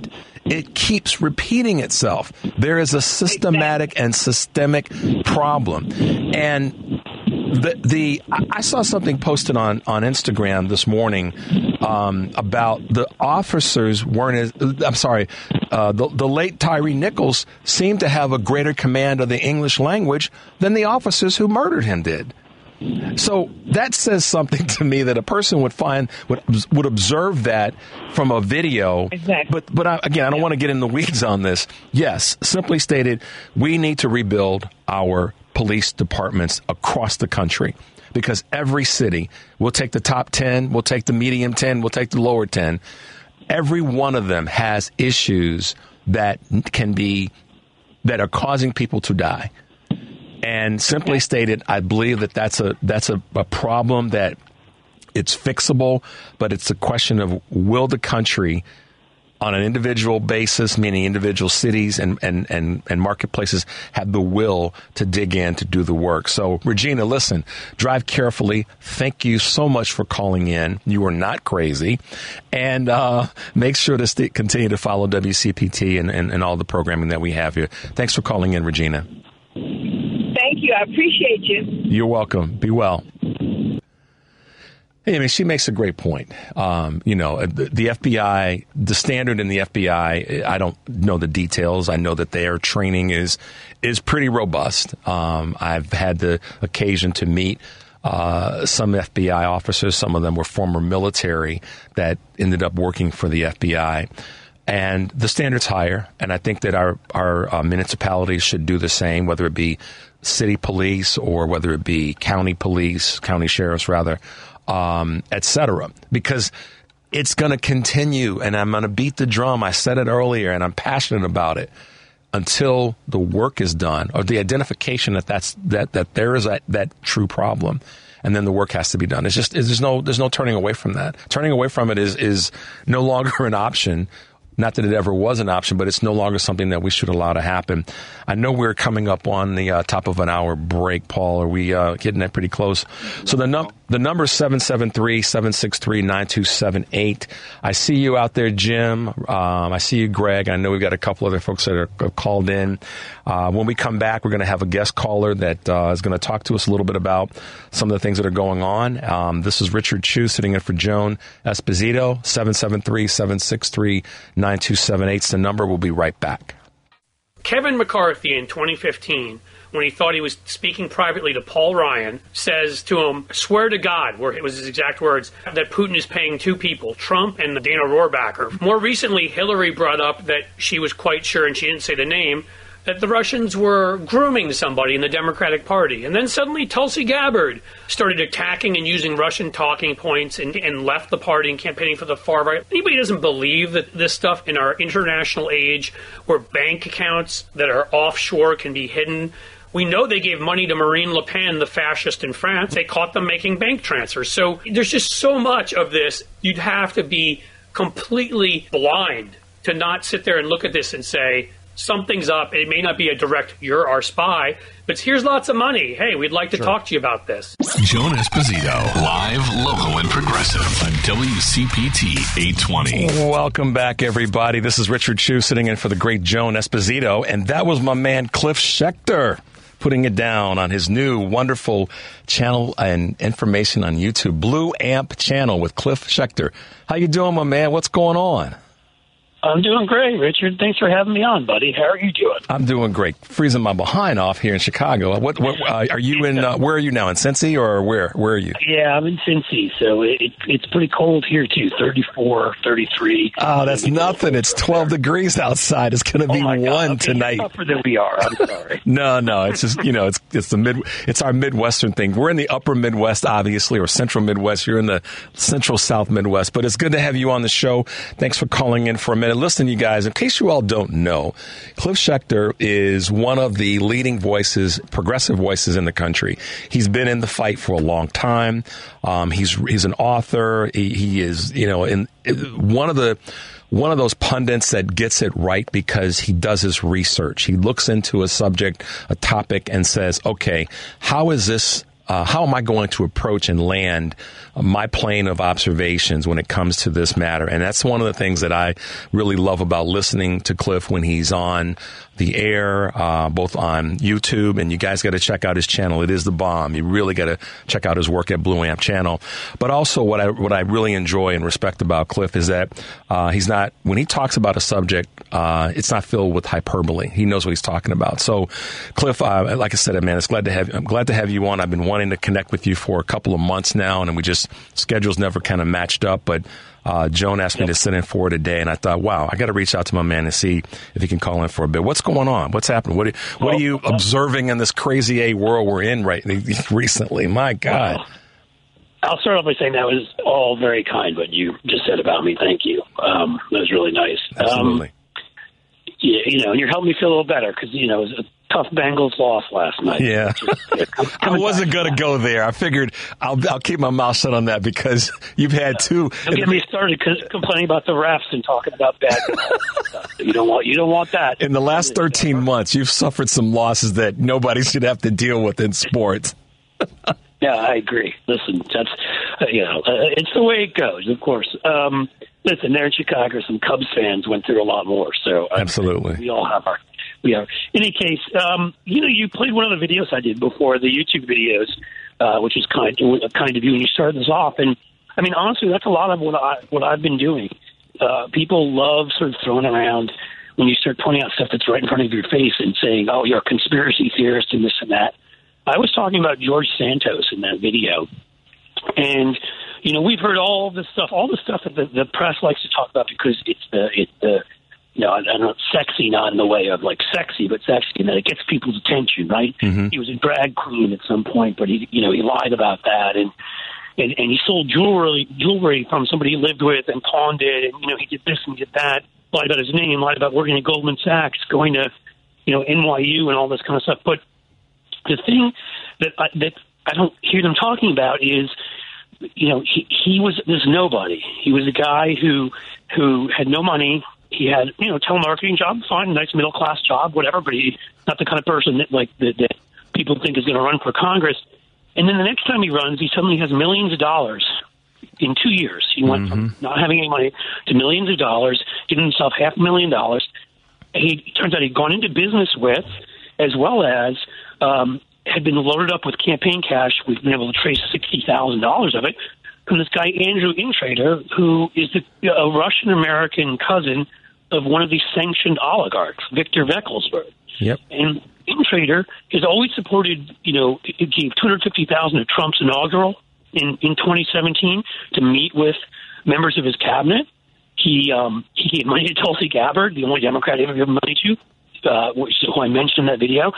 It keeps repeating itself. There is a systematic and systemic problem, and the the I saw something posted on on Instagram this morning um, about the officers weren't as I'm sorry, uh, the the late Tyre Nichols seemed to have a greater command of the English language than the officers who murdered him did. So that says something to me that a person would find would would observe that from a video. Exactly. But but I, again, I don't want to get in the weeds on this. Yes, simply stated, we need to rebuild our police departments across the country because every city will take the top 10, we'll take the medium 10, we'll take the lower 10. Every one of them has issues that can be that are causing people to die. And simply stated, I believe that that's a that's a, a problem that it's fixable, but it's a question of will the country on an individual basis, meaning individual cities and, and, and, and marketplaces have the will to dig in to do the work. So, Regina, listen, drive carefully. Thank you so much for calling in. You are not crazy. And uh, make sure to st- continue to follow WCPT and, and, and all the programming that we have here. Thanks for calling in, Regina. Thank you. I appreciate you. You're welcome. Be well. Hey, I mean, she makes a great point. Um, you know, the, the, FBI, the standard in the FBI, I don't know the details. I know that their training is is pretty robust. Um, I've had the occasion to meet uh, some FBI officers. Some of them were former military that ended up working for the FBI. And the standard's higher, and I think that our our uh, municipalities should do the same, whether it be city police or whether it be county police, county sheriffs rather, um, etc. Because it's going to continue, and I'm going to beat the drum. I said it earlier, and I'm passionate about it until the work is done or the identification that that's that that there is that, that true problem and then the work has to be done it's just there's no there's no turning away from that turning away from it is is no longer an option not that it ever was an option, but it's no longer something that we should allow to happen. I know we're coming up on the uh, top of an hour break, Paul. Are we uh, getting that pretty close? So the, num- the number is 773-763-9278. I see you out there, Jim. Um, I see you, Greg. I know we've got a couple other folks that are uh, called in. Uh, when we come back, we're going to have a guest caller that uh, is going to talk to us a little bit about some of the things that are going on. Um, this is Richard Chu sitting in for Joan Esposito, 773-763-9278 is the number. We'll be right back. Kevin McCarthy in 2015, when he thought he was speaking privately to Paul Ryan, says to him, swear to God, where it was his exact words, that Putin is paying two people, Trump and Dana Rohrabacher. More recently, Hillary brought up that she was quite sure, and she didn't say the name, that the Russians were grooming somebody in the Democratic Party. And then suddenly Tulsi Gabbard started attacking and using Russian talking points and, and, left the party and campaigning for the far right. Anybody doesn't believe that this stuff in our international age where bank accounts that are offshore can be hidden. We know they gave money to Marine Le Pen, the fascist in France. They caught them making bank transfers. So there's just so much of this. You'd have to be completely blind to not sit there and look at this and say, something's up. It may not be a direct, you're our spy, but here's lots of money. Hey, we'd like to sure. talk to you about this. Joan Esposito, live, local, and progressive on WCPT 820. Welcome back, everybody. This is Richard Chu sitting in for the great Joan Esposito, and that was my man Cliff Schecter putting it down on his new wonderful channel and information on YouTube, Blue Amp channel with Cliff Schecter. How you doing, my man? What's going on? I'm doing great, Richard. Thanks for having me on, buddy. How are you doing? I'm doing great. Freezing my behind off here in Chicago. What? what uh, are you in? Uh, where are you now? In Cincy or where? Where are you? Yeah, I'm in Cincy, so it, it's pretty cold here too. 34, 33. Oh, that's nothing. It's 12 degrees outside. It's going to be oh my God. one tonight. Tougher than we are. I'm sorry. no, no. It's just you know, it's it's the mid. It's our Midwestern thing. We're in the Upper Midwest, obviously, or Central Midwest. You're in the Central South Midwest. But it's good to have you on the show. Thanks for calling in for a minute. And listen, you guys in case you all don't know, Cliff Schecter is one of the leading voices, progressive voices in the country. He's been in the fight for a long time. Um, he's he's an author. He, he is, you know, in, one of the one of those pundits that gets it right because he does his research. He looks into a subject, a topic, and says, "Okay, how is this uh, how am I going to approach and land my plane of observations when it comes to this matter? And that's one of the things that I really love about listening to Cliff when he's on the air, uh, both on YouTube, and you guys got to check out his channel. It is the bomb. You really got to check out his work at Blue Amp Channel. But also, what I what I really enjoy and respect about Cliff is that uh, he's not when he talks about a subject, uh, it's not filled with hyperbole. He knows what he's talking about. So, Cliff, uh, like I said, man, it's glad to have I'm glad to have you on. I've been wanting to connect with you for a couple of months now, and we just schedules never kind of matched up, but. Uh, Joan asked me to sit in for today, and I thought, wow, I got to reach out to my man and see if he can call in for a bit. What's going on? What's happening? What, are, what are you observing in this crazy A world we're in right recently? My God. Well, I'll start off by saying that was all very kind what you just said about me. Thank you. Um, that was really nice. Absolutely. Um, you, you know, and you're helping me feel a little better because you know it was a tough Bengals loss last night. Yeah, I wasn't going to go there. I figured I'll I'll keep my mouth shut on that because you've had two. Don't get me started complaining about the refs and talking about bad. You don't want you don't want that. In the last 13 months, you've suffered some losses that nobody should have to deal with in sports. yeah, I agree. Listen, that's uh, you know, uh, it's the way it goes. Of course. Um, listen, there in Chicago, some Cubs fans went through a lot more. So uh, absolutely, we all have our. We are. In any case, um, you know, you played one of the videos I did before, the YouTube videos, uh, which is kind kind of you when you started this off. And I mean, honestly, that's a lot of what I what I've been doing. Uh, people love sort of throwing around when you start pointing out stuff that's right in front of your face and saying, "Oh, you're a conspiracy theorist and this and that." I was talking about George Santos in that video, and you know we've heard all this stuff, all the stuff that the, the press likes to talk about because it's the it's the you know I, I don't sexy, not in the way of like sexy, but sexy in that it gets people's attention, right? Mhm. He was a drag queen at some point, but he you know he lied about that and. And, and he sold jewelry jewelry from somebody he lived with and pawned it and you know he did this and did that lied about his name lied about working at Goldman Sachs going to you know NYU and all this kind of stuff but the thing that I, that I don't hear them talking about is, you know, he he was this nobody. He was a guy who who had no money. He had you know telemarketing job, fine, nice middle class job, whatever. But he's not the kind of person that like that, that people think is going to run for Congress. And then the next time he runs, he suddenly has millions of dollars in two years. He went from not having any money to millions of dollars, giving himself half a million dollars. He turns out he'd gone into business with, as well as um, had been loaded up with campaign cash. We've been able to trace sixty thousand dollars of it from this guy Andrew Intrater, who is the, a Russian American cousin of one of these sanctioned oligarchs, Victor Vekselberg. Yep. And Intrater has always supported, you know, it gave two hundred fifty thousand to Trump's inaugural in in twenty seventeen to meet with members of his cabinet. He um, he gave money to Tulsi Gabbard, the only Democrat he ever given money to, uh, which who I mentioned in that video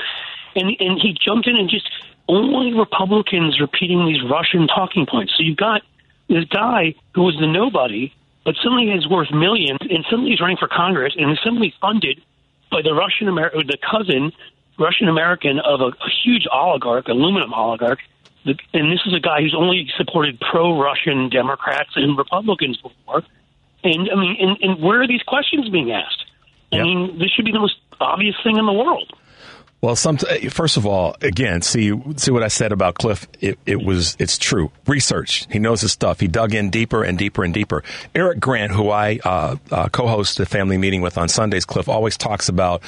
and and he jumped in and just only Republicans repeating these Russian talking points. So you've got this guy who was the nobody, but suddenly is worth millions, and suddenly he's running for Congress, and is suddenly funded by the Russian American, the cousin Russian American of a, a huge oligarch, aluminum oligarch. The, and this is a guy who's only supported pro-Russian Democrats and Republicans before. And I mean, and, and where are these questions being asked? I Yep. mean, this should be the most obvious thing in the world. Well, some, first of all, again, see see what I said about Cliff. It, it was it's true. Research. He knows his stuff. He dug in deeper and deeper and deeper. Eric Grant, who I uh, uh, co-host the family meeting with on Sundays, Cliff always talks about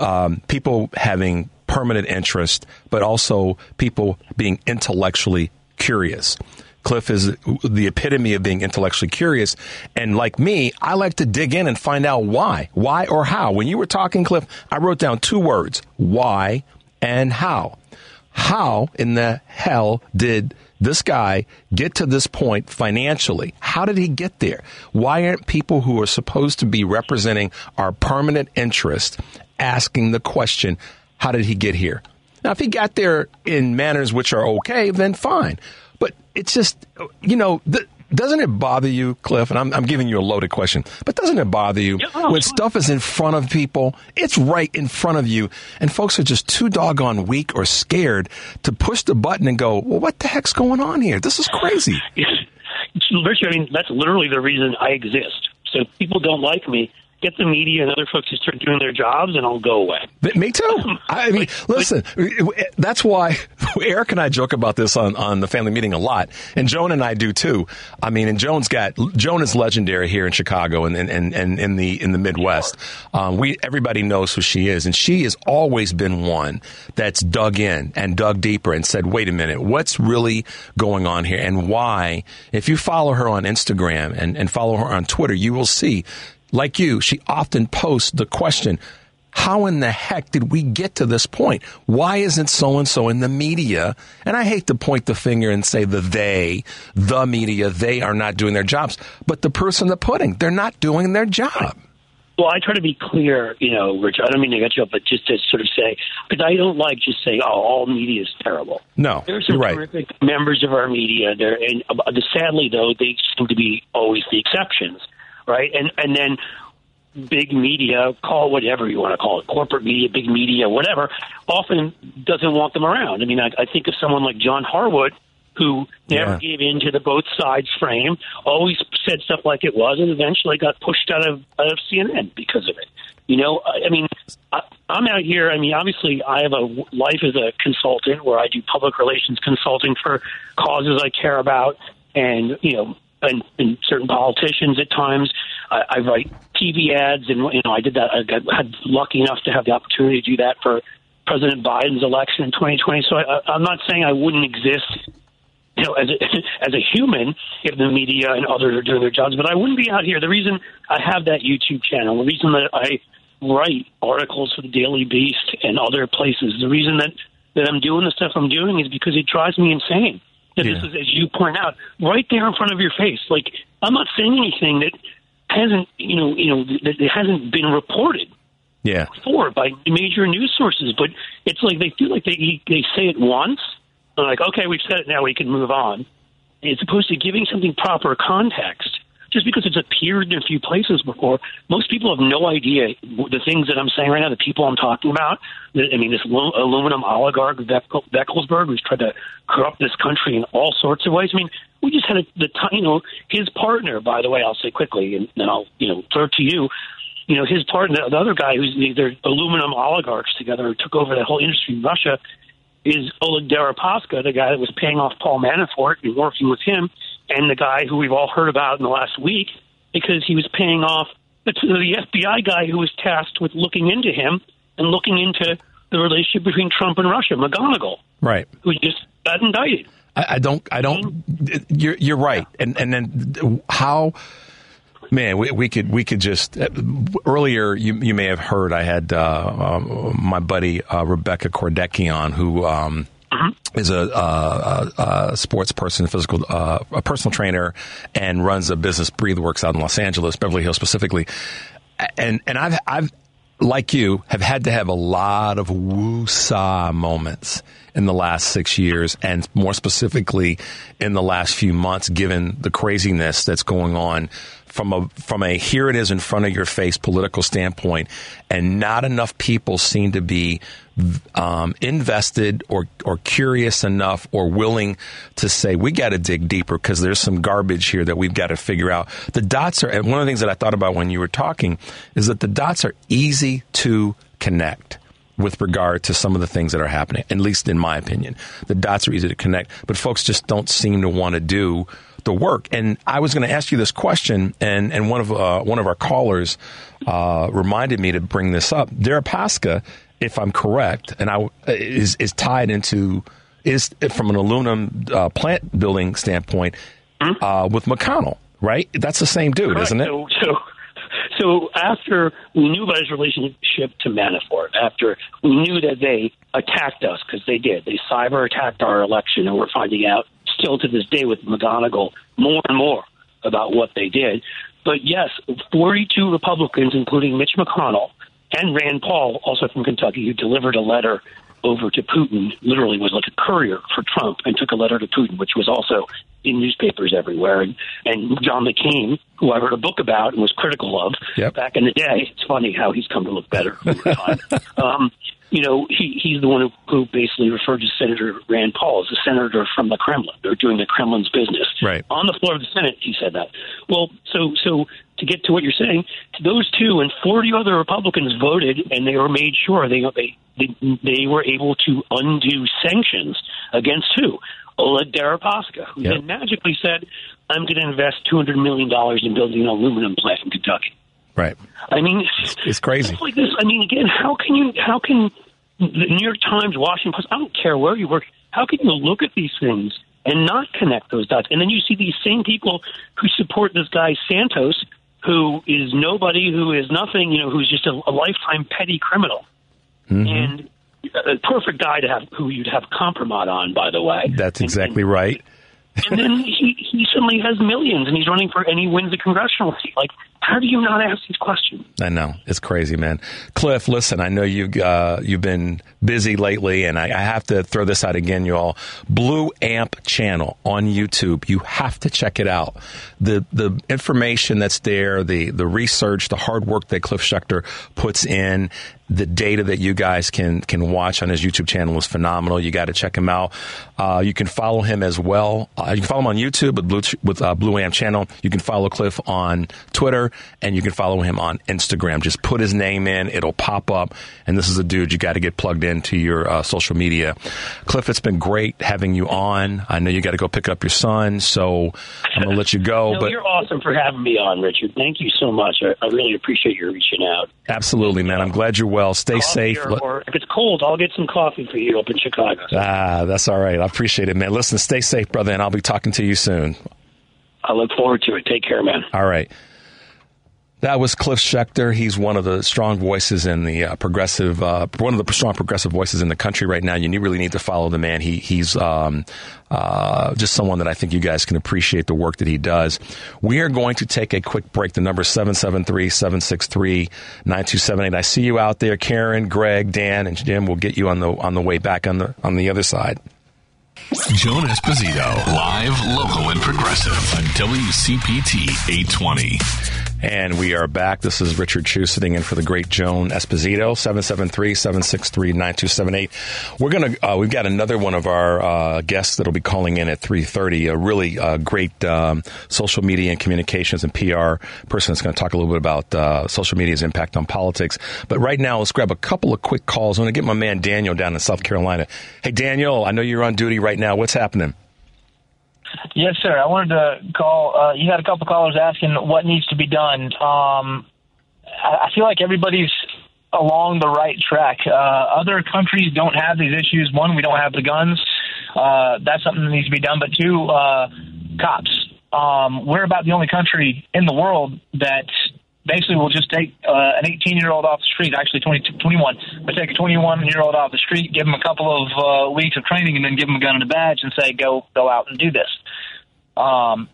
um, people having permanent interest, but also people being intellectually curious. Cliff is the epitome of being intellectually curious. And like me, I like to dig in and find out why. Why or how. When you were talking, Cliff, I wrote down two words why and how. How in the hell did this guy get to this point financially? How did he get there? Why aren't people who are supposed to be representing our permanent interest asking the question, how did he get here? Now, if he got there in manners which are okay, then fine. But it's just, you know, the, doesn't it bother you, Cliff? And I'm, I'm, giving you a loaded question, but doesn't it bother you Yeah, oh, when stuff is in front of people? It's right in front of you, and folks are just too doggone weak or scared to push the button and go, "Well, what the heck's going on here? This is crazy." Richard, I mean, that's literally the reason I exist. So if people don't like me, get the media and other folks to start doing their jobs, and I'll go away. Me too. I mean, listen, that's why Eric and I joke about this on, on the family meeting a lot, and Joan and I do too. I mean, and Joan's got Joan is legendary here in Chicago and and, and in the in the Midwest. Um, we everybody knows who she is, and she has always been one that's dug in and dug deeper and said, "Wait a minute, what's really going on here, and why?" If you follow her on Instagram and, and follow her on Twitter, you will see like you, she often posts the question, how in the heck did we get to this point? Why isn't so and so in the media? And I hate to point the finger and say the they, the media, they are not doing their jobs, but the person, the pudding, they're not doing their job. Well, I try to be clear, you know, Rich. I don't mean to get you up, but just to sort of say, because I don't like just saying, "Oh, all media is terrible." No, There's some right. terrific members of our media. There, and uh, sadly, though, they seem to be always the exceptions, right? And and then big media, call whatever you want to call it, corporate media, big media, whatever, often doesn't want them around. I mean, I, I think of someone like John Harwood, who never Yeah. gave in to the both sides frame, always said stuff like it was, and eventually got pushed out of out of CNN because of it. You know, I I mean, I, I'm out here. I mean, obviously, I have a life as a consultant where I do public relations consulting for causes I care about, and you know, and, and certain politicians at times. I, I write TV ads, and you know, I did that. I got had lucky enough to have the opportunity to do that for President Biden's election in 2020. So I, I'm not saying I wouldn't exist you know, as a, as a human, if the media and others are doing their jobs, but I wouldn't be out here. The reason I have that YouTube channel, the reason that I write articles for the Daily Beast and other places, the reason that that I'm doing the stuff I'm doing is because it drives me insane. That this is, as you point out, right there in front of your face. Like I'm not saying anything that hasn't, you know, you know, that hasn't been reported Yeah. before by major news sources, but it's like they feel like they they say it once, they're like, okay, we've said it now, we can move on, as opposed to giving something proper context. Just because it's appeared in a few places before, most people have no idea the things that I'm saying right now. The people I'm talking about. I mean, this aluminum oligarch Vekselberg, who's tried to corrupt this country in all sorts of ways. I mean, we just had a, the ti- you know his partner. By the way, I'll say quickly, and then I'll you know throw to you you know, his partner, the other guy who's they're aluminum oligarchs together who took over that whole industry in Russia is Oleg Deripaska, the guy that was paying off Paul Manafort and working with him, and the guy who we've all heard about in the last week because he was paying off the, the FBI guy who was tasked with looking into him and looking into the relationship between Trump and Russia, McGonigal, Right. who just got indicted. I, I don't. I don't. You're you're right. And and then how? Man, we, we could we could just uh, earlier. You you may have heard I had uh, um, my buddy uh, Rebecca Kordecki on who. Um, Is a, uh, a, a sports person, physical, uh, a personal trainer, and runs a business, BreatheWorks, out in Los Angeles, Beverly Hills specifically. And and I've I've like you, have had to have a lot of woo-saw moments in the last six years, and more specifically in the last few months, given the craziness that's going on from a from a here it is in front of your face political standpoint, and not enough people seem to be um, invested or or curious enough or willing to say we got to dig deeper because there's some garbage here that we've got to figure out. The dots are, and one of the things that I thought about when you were talking is that the dots are easy to connect with regard to some of the things that are happening, at least in my opinion. The dots are easy to connect, but folks just don't seem to want to do the work. And I was going to ask you this question, and, and one of uh, one of our callers uh, reminded me to bring this up. Deripaska, if I'm correct, and I is is tied into is from an aluminum uh, plant building standpoint uh, with McConnell, right? That's the same dude, Correct. isn't it? So, so, so after we knew about his relationship to Manafort, after we knew that they attacked us because they did, they cyber attacked our election, and we're finding out still to this day with McGonigal more and more about what they did. But yes, 42 Republicans, including Mitch McConnell and Rand Paul, also from Kentucky, who delivered a letter over to Putin, literally was like a courier for Trump, and took a letter to Putin, which was also in newspapers everywhere. And, and John McCain, who I wrote a book about and was critical of Yep. back in the day, it's funny how he's come to look better over time. um, you know, he, he's the one who, who basically referred to Senator Rand Paul as a senator from the Kremlin. They're doing the Kremlin's business. Right. On the floor of the Senate, he said that. Well, so so to get to what you're saying, those two and 40 other Republicans voted, and they were made sure they they they, they were able to undo sanctions against who? Oleg Deripaska, who Yep. then magically said, "I'm going to invest 200 million dollars in building an aluminum plant in Kentucky." Right. I mean, It's crazy. Like this. I mean, again, how can you? How can the New York Times, Washington Post? I don't care where you work. How can you look at these things and not connect those dots? And then you see these same people who support this guy Santos, who is nobody, who is nothing. You know, who's just a, a lifetime petty criminal, Mm-hmm. and a perfect guy to have who you'd have compromise on. By the way, That's And- exactly right. And then he, he suddenly has millions and he's running for and he wins the congressional seat. Like, how do you not ask these questions? I know it's crazy, man. Cliff, listen, I know you've uh, you've been busy lately, and I, I have to throw this out again, y'all. Blue Amp channel on YouTube. You have to check it out. the The information that's there, the the research, the hard work that Cliff Schecter puts in, the data that you guys can can watch on his YouTube channel is phenomenal. You got to check him out. Uh, you can follow him as well. Uh, you can follow him on YouTube with Blue with uh, Blue Amp channel. You can follow Cliff on Twitter, and you can follow him on Instagram. Just put his name in; it'll pop up. And this is a dude you got to get plugged into your uh, social media. Cliff, it's been great having you on. I know you got to go pick up your son, so I'm gonna let you go. No, but you're awesome for having me on, Richard. Thank you so much. I, I really appreciate you reaching out. absolutely, man. I'm glad you're well. Stay Coffee safe. Or, or if it's cold, I'll get some coffee for you up in Chicago. Ah, that's all right. I appreciate it, man. Listen, stay safe, brother, and I'll be talking to you soon. I look forward to it. Take care, man. All right. That was Cliff Schecter. He's one of the strong voices in the uh, progressive, uh, one of the strong progressive voices in the country right now. You really need to follow the man. He, he's um, uh, just someone that I think you guys can appreciate the work that he does. We are going to take a quick break. The number is 773-763-9278. I see you out there, Karen, Greg, Dan, and Jim. We'll get you on the on the way back on the on the other side. Joan Esposito, live, local, and progressive on WCPT 820. And we are back. This is Richard Chu sitting in for the great Joan Esposito, 773-763-9278. We're going to, uh, we've got another one of our uh, guests that'll be calling in at 3.30, a really uh, great um, social media and communications and PR person that's going to talk a little bit about uh, social media's impact on politics. But right now, let's grab a couple of quick calls. I'm going to get my man Daniel down in South Carolina. Hey, Daniel, I know you're on duty right now. What's happening? Yes, sir. I wanted to call. Uh, you had a couple callers asking what needs to be done. Um, I feel like everybody's along the right track. Uh, other countries don't have these issues. One, we don't have the guns. Uh, that's something that needs to be done. But two, uh, cops. Um, we're about the only country in the world that basically we'll just take uh, an 18 year old off the street, actually 20, 21, but take a 21 year old off the street, give him a couple of uh, weeks of training, and then give him a gun and a badge and say, go go out and do this. Um,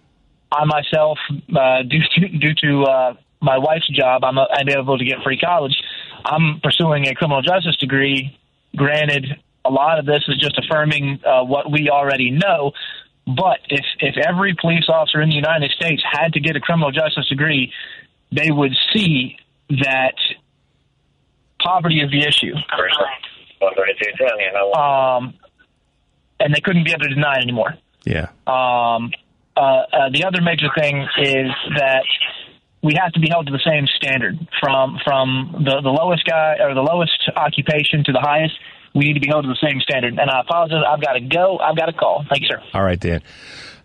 I myself, uh, due to, due to uh, my wife's job, I'm, I'm able to get free college. I'm pursuing a criminal justice degree. Granted, a lot of this is just affirming uh, what we already know. But if if every police officer in the United States had to get a criminal justice degree, they would see that poverty is the issue. Um, and they couldn't be able to deny it anymore. Yeah. Um, uh, uh, the other major thing is that we have to be held to the same standard from from the, the lowest guy or the lowest occupation to the highest. We need to be held to the same standard. And I apologize. I've got to go. I've got to call. Thank you, sir. All right, Dan.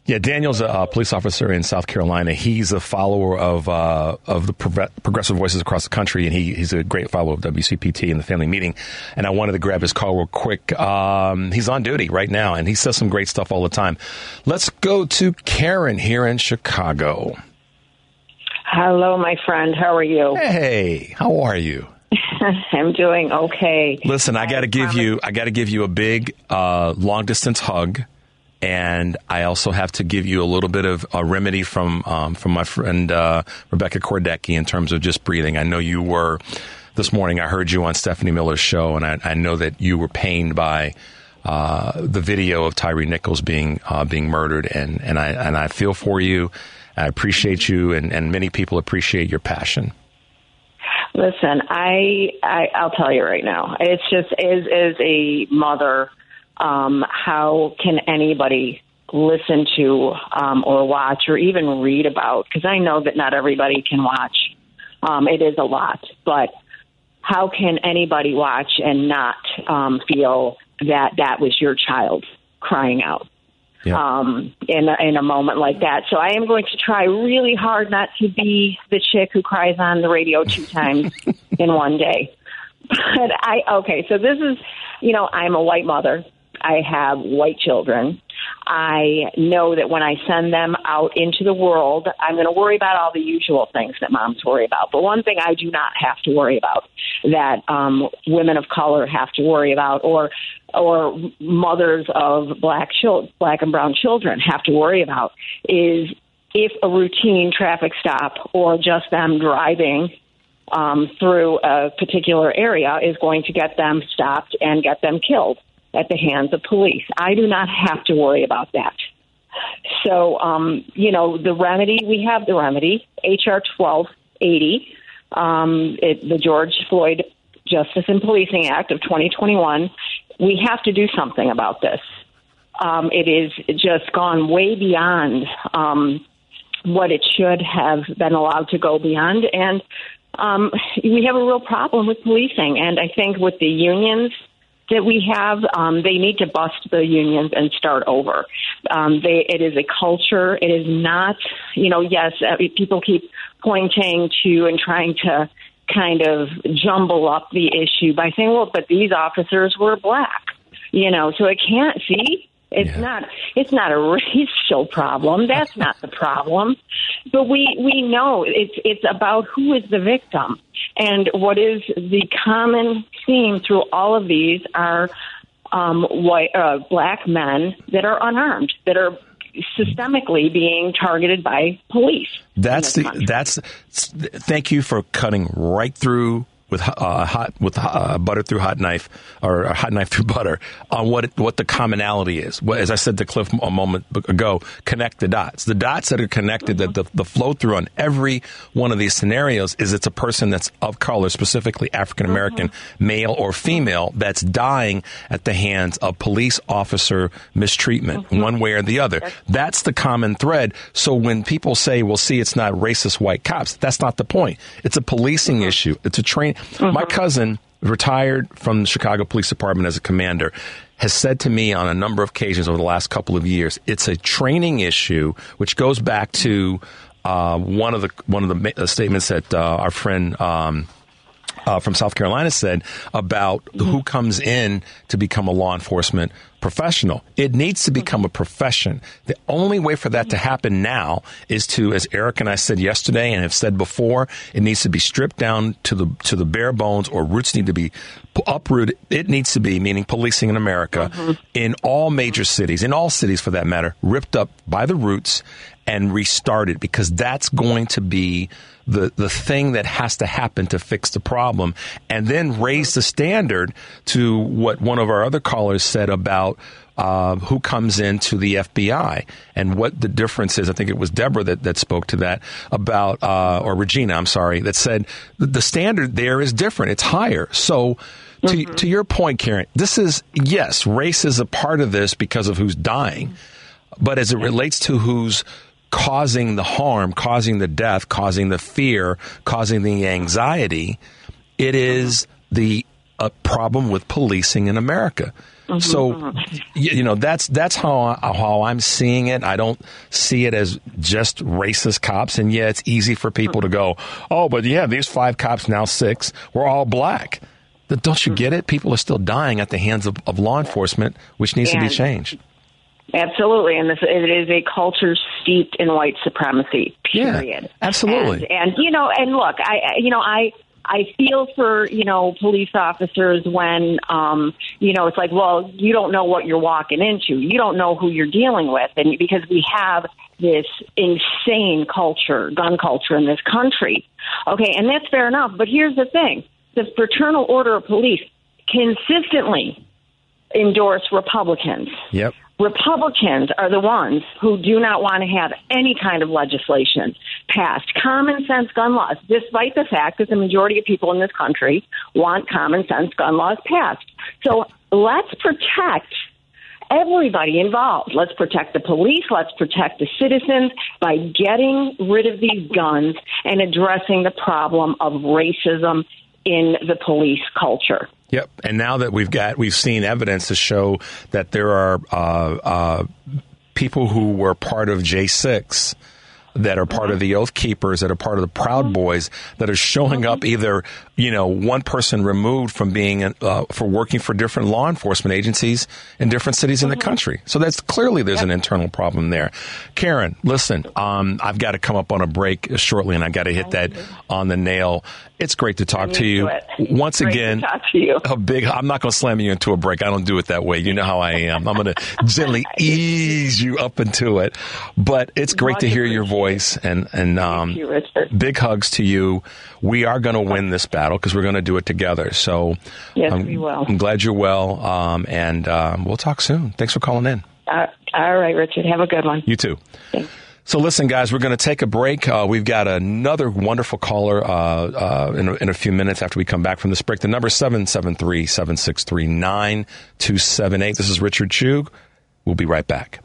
Yeah, Daniel's a, police officer in South Carolina. He's a follower of uh, of the progressive voices across the country, and he, he's a great follower of WCPT and the family meeting. And I wanted to grab his call real quick. Um, he's on duty right now, and he says some great stuff all the time. Let's go to Karen here in Chicago. Hello, my friend. How are you? Hey, how are you? I'm doing okay. Listen, I got to give you I got to give you a big uh, long distance hug, and I also have to give you a little bit of a remedy from um, from my friend uh, Rebecca Kordecki in terms of just breathing. I know you were this morning. I heard you on Stephanie Miller's show, and I, I know that you were pained by. Uh, the video of Tyre Nichols being uh, being murdered, and, and I and I feel for you. I appreciate you, and, and many people appreciate your passion. Listen, I, I I'll tell you right now. It's just as as a mother, um, how can anybody listen to um, or watch or even read about? Because I know that not everybody can watch. Um, it is a lot, but how can anybody watch and not um, feel that that was your child crying out? Yeah. um, in a, in a moment like that. So I am going to try really hard not to be the chick who cries on the radio two times in one day. But I okay, so this is you know I'm a white mother. I have white children. I know that when I send them out into the world, I'm going to worry about all the usual things that moms worry about. But one thing I do not have to worry about that um, women of color have to worry about, or or mothers of black chil- black and brown children have to worry about, is if a routine traffic stop or just them driving um, through a particular area is going to get them stopped and get them killed at the hands of police. I do not have to worry about that. So, um, you know, the remedy, we have the remedy, H.R. 1280, um, it, the George Floyd Justice and Policing Act of 2021. We have to do something about this. Um, it is just gone way beyond um, what it should have been allowed to go beyond. And um, we have a real problem with policing. And I think with the unions, that we have, um, they need to bust the unions and start over. Um, they, it is a culture. It is not, you know, yes, uh, people keep pointing to and trying to kind of jumble up the issue by saying, well, but these officers were black, you know, so it can't see. It's Yeah. not. It's not a racial problem. That's not the problem. But we we know it's it's about who is the victim, and what is the common theme through all of these are um, white uh, black men that are unarmed, that are systemically being targeted by police. That's the country. that's. Thank you for cutting right through with uh, hot with uh, butter through hot knife or a hot knife through butter on what it, what the commonality is. What, as I said to Cliff a moment ago, connect the dots. The dots that are connected, that the, the flow through on every one of these scenarios is it's a person that's of color, specifically African American, male or female, that's dying at the hands of police officer mistreatment, one way or the other. That's the common thread. So when people say, "Well, see, it's not racist white cops," that's not the point. It's a policing issue. It's a train. My cousin, retired from the Chicago Police Department as a commander, has said to me on a number of occasions over the last couple of years, it's a training issue, which goes back to uh, one of the one of the uh, statements that uh, our friend. Um, uh, from South Carolina said about who comes in to become a law enforcement professional. It needs to become a profession. The only way for that to happen now is to, as Eric and I said yesterday and have said before, it needs to be stripped down to the to the bare bones, or roots need to be uprooted. It needs to be, meaning policing in America, in all major cities, in all cities for that matter, ripped up by the roots and restarted because that's going to be the the thing that has to happen to fix the problem and then raise the standard to what one of our other callers said about uh, who comes into the FBI and what the difference is. I think it was Deborah that, that spoke to that about, uh, or Regina, I'm sorry, that said the, the standard there is different. It's higher. So, to, to your point, Karen, this is, yes, race is a part of this because of who's dying. But as it relates to who's causing the harm, causing the death, causing the fear, causing the anxiety, it is the a problem with policing in America. Mm-hmm. So, y- you know, that's that's how I, how I'm seeing it. I don't see it as just racist cops. And yeah, it's easy for people to go, "Oh, but yeah, these five cops now six were all black." But don't you get it? People are still dying at the hands of, of law enforcement, which needs to be changed. Absolutely, and this it is a culture steeped in white supremacy. Yeah, Period. absolutely. And, and you know, and look, I I- you know I. I feel for you know police officers when um, you know it's like, well, you don't know what you're walking into. You don't know who you're dealing with, and because we have this insane culture, gun culture in this country. Okay, and that's fair enough. But here's the thing: the Fraternal Order of Police consistently endorse Republicans. Yep. Republicans are the ones who do not want to have any kind of legislation passed. Common sense gun laws, despite the fact that the majority of people in this country want common sense gun laws passed. So let's protect everybody involved. Let's protect the police. Let's protect the citizens by getting rid of these guns and addressing the problem of racism in the police culture. Yep. And now that we've got, we've seen evidence to show that there are uh, uh, people who were part of J6 that are part of the Oath Keepers, that are part of the Proud Boys, that are showing up either, you know, one person removed from being, uh, for working for different law enforcement agencies in different cities in the country. So that's clearly there's an internal problem there. Karen, listen, um, I've got to come up on a break shortly and I got to hit that on the nail. It's great to talk to you. Once Great to again, talk to you. a big. I'm not going to slam you into a break. I don't do it that way. You know how I am. I'm going to gently ease you up into it. But it's great to hear your voice and and um, you, big hugs to you. We are going to win this battle because we're going to do it together. So Yes, I'm, we will. I'm glad you're well, um, and um, we'll talk soon. Thanks for calling in. Uh, all right, Richard. Have a good one. You too. So listen, guys, we're going to take a break. Uh, we've got another wonderful caller uh, uh, in, a, in a few minutes after we come back from this break. The number is 773-763-9278. This is Richard Chu. We'll be right back.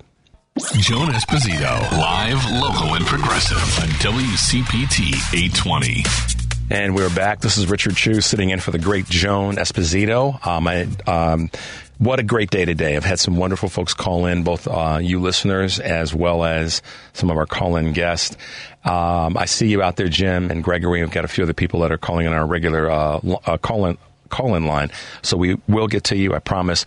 Joan Esposito, live, local, and progressive on WCPT 820. And we're back. This is Richard Chu sitting in for the great Joan Esposito. Um, I, um, what a great day today. I've had some wonderful folks call in, both uh, you listeners as well as some of our call in guests. Um, I see you out there, Jim and Gregory. We've got a few other people that are calling in our regular uh, uh, call in call in line. So we will get to you, I promise.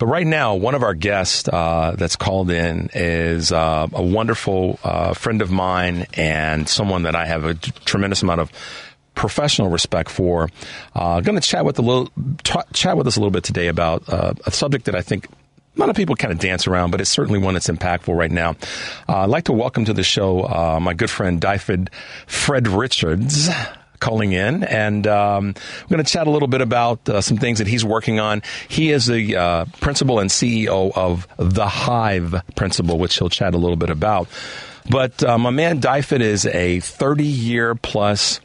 But right now, one of our guests uh, that's called in is uh, a wonderful uh, friend of mine and someone that I have a tremendous amount of professional respect for. Uh, going to chat with a little t- chat with us a little bit today about uh, a subject that I think. A lot of people kind of dance around, but it's certainly one that's impactful right now. Uh, I'd like to welcome to the show uh, my good friend Dyfed Fred Richards calling in, and um, we're going to chat a little bit about uh, some things that he's working on. He is the uh, principal and CEO of the Hive Principle, which he'll chat a little bit about. But uh, my man Dyfed is a 30 year plus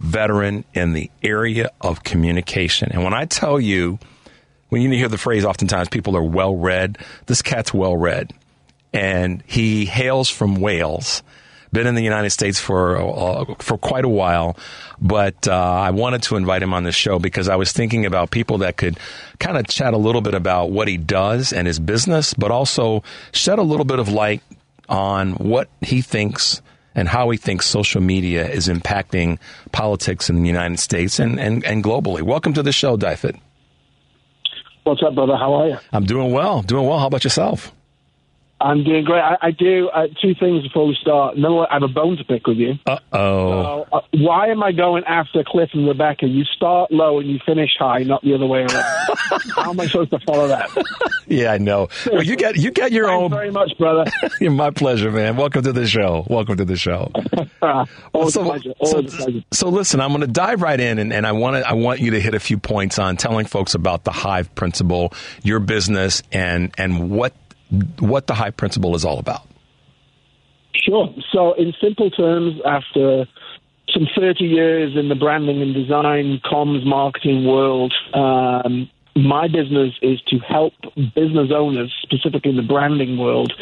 veteran in the area of communication. And when I tell you, when you hear the phrase, oftentimes people are well read, this cat's well read. And he hails from Wales. Been in the United States for uh, for quite a while, but uh, I wanted to invite him on the show because I was thinking about people that could kind of chat a little bit about what he does and his business, but also shed a little bit of light on what he thinks and how he thinks social media is impacting politics in the United States and, and, and globally. Welcome to the show, Dyfed. What's up, brother? How are you? I'm doing well. Doing well. How about yourself? I'm doing great. I, I do uh, two things before we start. Number one, I have a bone to pick with you. Uh oh. Uh, why am I going after Cliff and Rebecca? You start low and you finish high, not the other way around. How am I supposed to follow that? Yeah, I know. Well, you get you get your Thanks own. very much, brother. My pleasure, man. Welcome to the show. Welcome to the show. Always so, pleasure. so, Always a pleasure. so listen, I'm going to dive right in, and, and I want to I want you to hit a few points on telling folks about the Hive Principle, your business, and and what what the Hive Principle is all about. Sure. So, in simple terms, after some 30 years in the branding and design, comms, marketing world, um, my business is to help business owners, specifically in the branding world,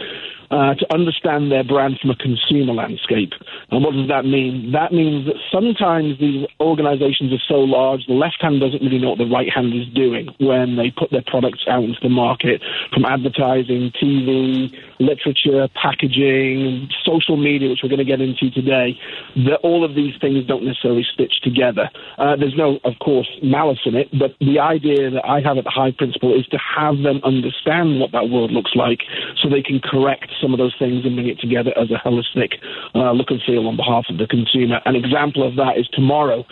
uh, to understand their brand from a consumer landscape. And what does that mean? That means that sometimes these organizations are so large, the left hand doesn't really know what the right hand is doing when they put their products out into the market from advertising, TV, literature, packaging, social media, which we're going to get into today. That all of these things don't necessarily stitch together. Uh, there's no, of course, malice in it, but the idea that I have at the Hive Principle is to have them understand what that world looks like so they can correct some of those things and bring it together as a holistic uh, look and feel on behalf of the consumer. An example of that is tomorrow.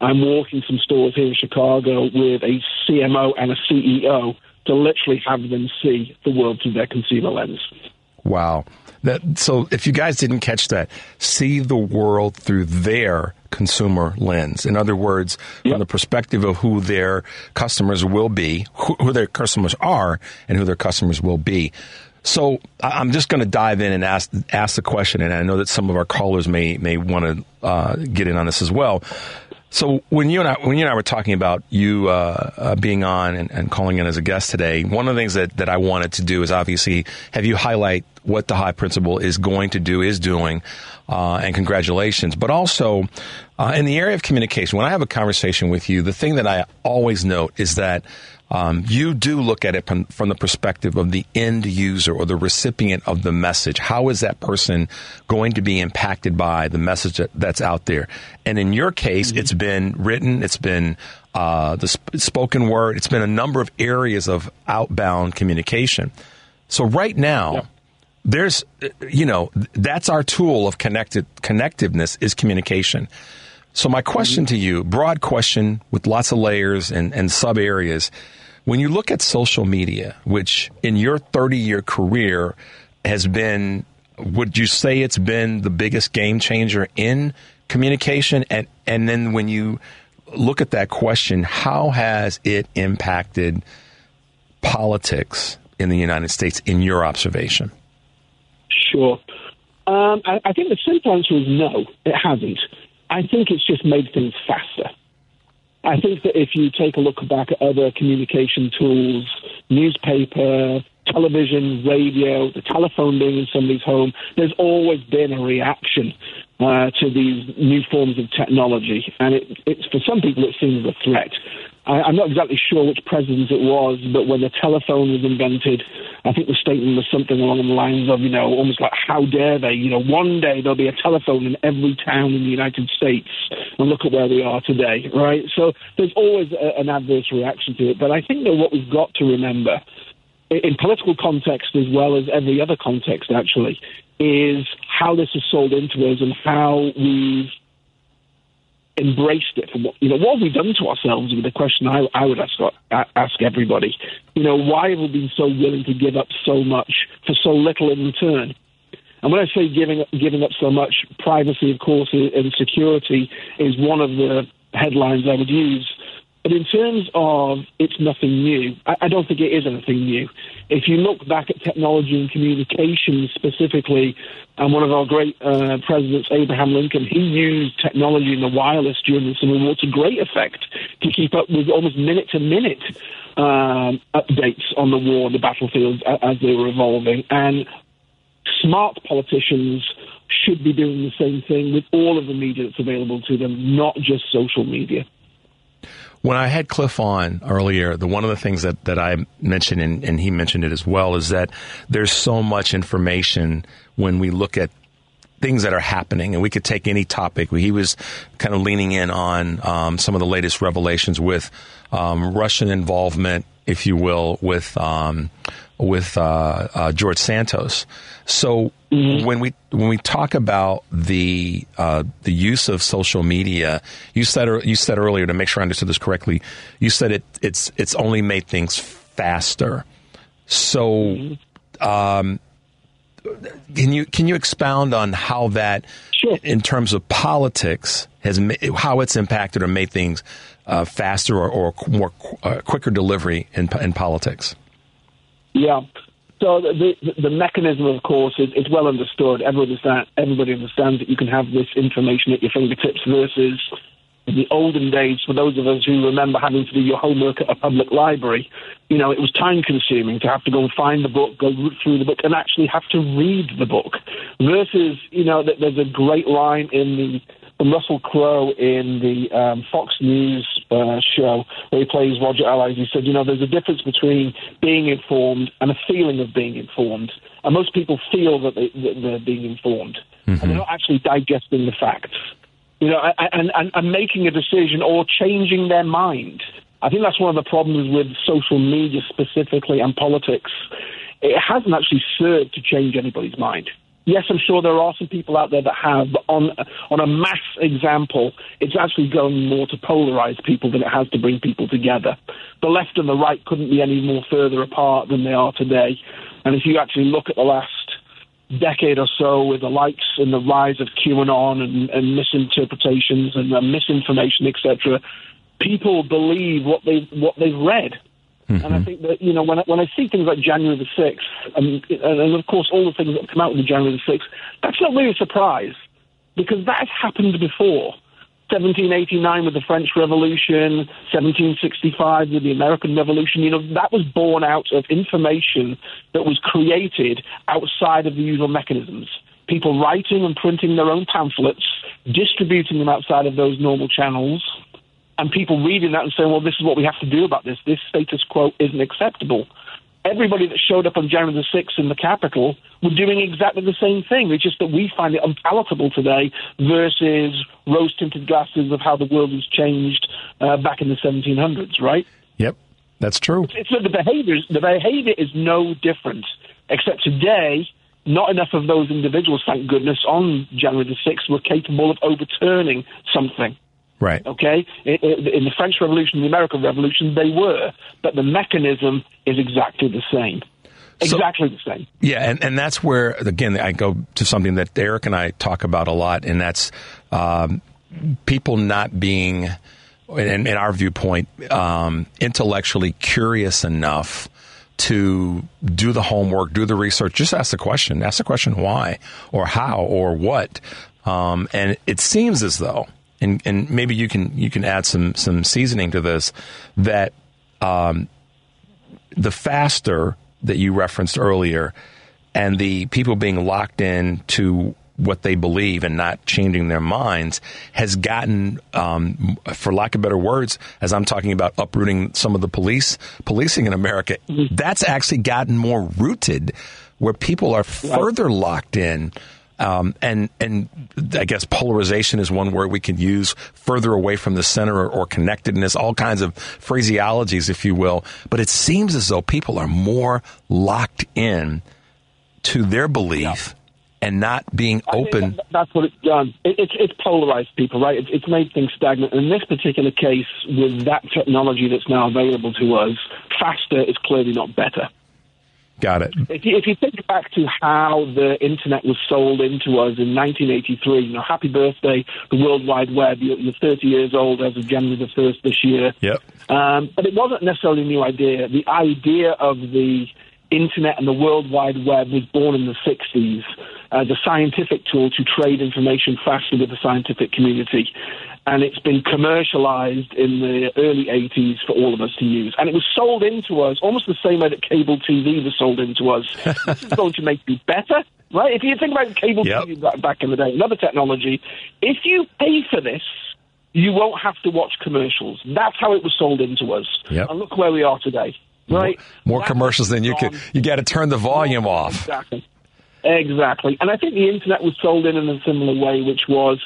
I'm walking some stores here in Chicago with a CMO and a CEO to literally have them see the world through their consumer lens. Wow. That, so if you guys didn't catch that, see the world through their consumer lens. In other words, yep. from the perspective of who their customers will be, who, who their customers are, and who their customers will be. So I'm just going to dive in and ask ask the question, and I know that some of our callers may may want to uh, get in on this as well. So when you and I when you and I were talking about you uh, uh, being on and, and, calling in as a guest today, one of the things that, that I wanted to do is obviously have you highlight what the Hive Principle is going to do, is doing, uh, and congratulations. But also uh, in the area of communication, when I have a conversation with you, the thing that I always note is that um, you do look at it from, from, the perspective of the end user or the recipient of the message. How is that person going to be impacted by the message that, that's out there? And in your case, mm-hmm. it's been written, it's been uh, the sp- spoken word, it's been a number of areas of outbound communication. So right now, yeah. there's, you know, that's our tool of connected connectiveness is communication. So my question mm-hmm. to you, broad question with lots of layers and, and sub areas when you look at social media, which in your 30 year career has been, would you say it's been the biggest game changer in communication? And, and then when you look at that question, how has it impacted politics in the United States in your observation? Sure. Um, I, I think the simple answer is no, it hasn't. I think it's just made things faster. I think that if you take a look back at other communication tools, newspaper, television, radio, the telephone being in somebody's home, there's always been a reaction uh, to these new forms of technology. And it, it's, for some people, it seems a threat. I, I'm not exactly sure which president it was, but when the telephone was invented, I think the statement was something along the lines of, you know, almost like, how dare they? You know, one day there'll be a telephone in every town in the United States, and look at where we are today, right? So there's always a, an adverse reaction to it. But I think that what we've got to remember, in political context as well as every other context, actually, is how this is sold into us and how we've embraced it. What, you know, what have we done to ourselves? With the question I, I would ask ask everybody. You know, why have we been so willing to give up so much for so little in return? And when I say giving giving up so much, privacy, of course, and security is one of the headlines I would use. But in terms of it's nothing new, I, I don't think it is anything new. If you look back at technology and communication specifically, and one of our great uh, presidents, Abraham Lincoln, he used technology in the wireless during the Civil War to great effect to keep up with almost minute to minute um, updates on the war, and the battlefields as they were evolving. And smart politicians should be doing the same thing with all of the media that's available to them, not just social media. When I had Cliff on earlier, the one of the things that, that I mentioned and, and he mentioned it as well is that there's so much information when we look at things that are happening, and we could take any topic. He was kind of leaning in on um, some of the latest revelations with um, Russian involvement, if you will, with um, with uh, uh, George Santos. So mm-hmm. when we when we talk about the uh, the use of social media, you said you said earlier to make sure I understood this correctly. You said it it's it's only made things faster. So. Mm-hmm. Um, can you can you expound on how that, sure. in terms of politics, has how it's impacted or made things uh, faster or, or more uh, quicker delivery in in politics? Yeah. So the, the, mechanism, of course, is, is well understood. Everybody, understand, everybody understands that you can have this information at your fingertips versus the olden days, for those of us who remember having to do your homework at a public library, you know, it was time consuming to have to go and find the book, go through the book, and actually have to read the book. Versus, you know, that there's a great line in the Russell Crowe in the um, Fox News uh, show where he plays Roger Ailes. He said, you know, there's a difference between being informed and a feeling of being informed. And most people feel that, they, that they're being informed, and they're not actually digesting the facts. You know, and, and, and making a decision or changing their mind. I think that's one of the problems with social media specifically and politics. It hasn't actually served to change anybody's mind. Yes, I'm sure there are some people out there that have, but on on a mass example, it's actually going more to polarize people than it has to bring people together. The left and the right couldn't be any more further apart than they are today. And if you actually look at the last decade or so with the likes and the rise of QAnon and, and misinterpretations and uh, misinformation, etc., people believe what they what they've read. And I mm-hmm. think that, you know, when I, when I see things like January the 6th, and, and of course all the things that come out with January the 6th, that's not really a surprise because that has happened before. 1789 with the French Revolution, 1765 with the American Revolution, you know, that was born out of information that was created outside of the usual mechanisms. People writing and printing their own pamphlets, distributing them outside of those normal channels, and people reading that and saying, well, this is what we have to do about this. This status quo isn't acceptable. Everybody that showed up on January the 6th in the Capitol were doing exactly the same thing. It's just that we find it unpalatable today versus rose tinted glasses of how the world has changed uh, back in the 1700s, right? Yep, that's true. It's, it's the behavior. The behavior is no different, except today, not enough of those individuals, thank goodness, on January the 6th were capable of overturning something. Right. Okay? In, the French Revolution, the American Revolution, they were, but the mechanism is exactly the same. Exactly the same. Yeah, and, and that's where, again, I go to something that Eric and I talk about a lot, and that's um, people not being, in, in our viewpoint, um, intellectually curious enough to do the homework, do the research, just ask the question. Ask the question why, or how, or what. Um, and it seems as though, and, and maybe you can you can add some some seasoning to this, that um, the faster that you referenced earlier, and the people being locked in to what they believe and not changing their minds has gotten, um, for lack of better words, as I'm talking about uprooting some of the police policing in America, that's actually gotten more rooted, where people are further locked in. Um, and and I guess polarization is one word we can use further away from the center or, or connectedness, all kinds of phraseologies, if you will. But it seems as though people are more locked in to their belief and not being open. that- that's what it's done. It, it's it's polarized people, right? It's, it's made things stagnant. And in this particular case, with that technology that's now available to us, faster is clearly not better. Got it. If you, if you think back to how the internet was sold into us in 1983, you know, happy birthday, the World Wide Web. You're, you're 30 years old as of January the 1st this year. Yep. Um, but it wasn't necessarily a new idea. The idea of the internet and the World Wide Web was born in the 60s as a scientific tool to trade information faster with the scientific community. And it's been commercialized in the early 80s for all of us to use. And it was sold into us almost the same way that cable TV was sold into us. this is going to make you better. Right? If you think about cable Yep. TV back- in the day, another technology, if you pay for this, you won't have to watch commercials. That's how it was sold into us. Yep. And look where we are today. Right? More That's commercials than you gone. could. You got to turn the volume off. Exactly. Exactly. And I think the internet was sold in in a similar way, which was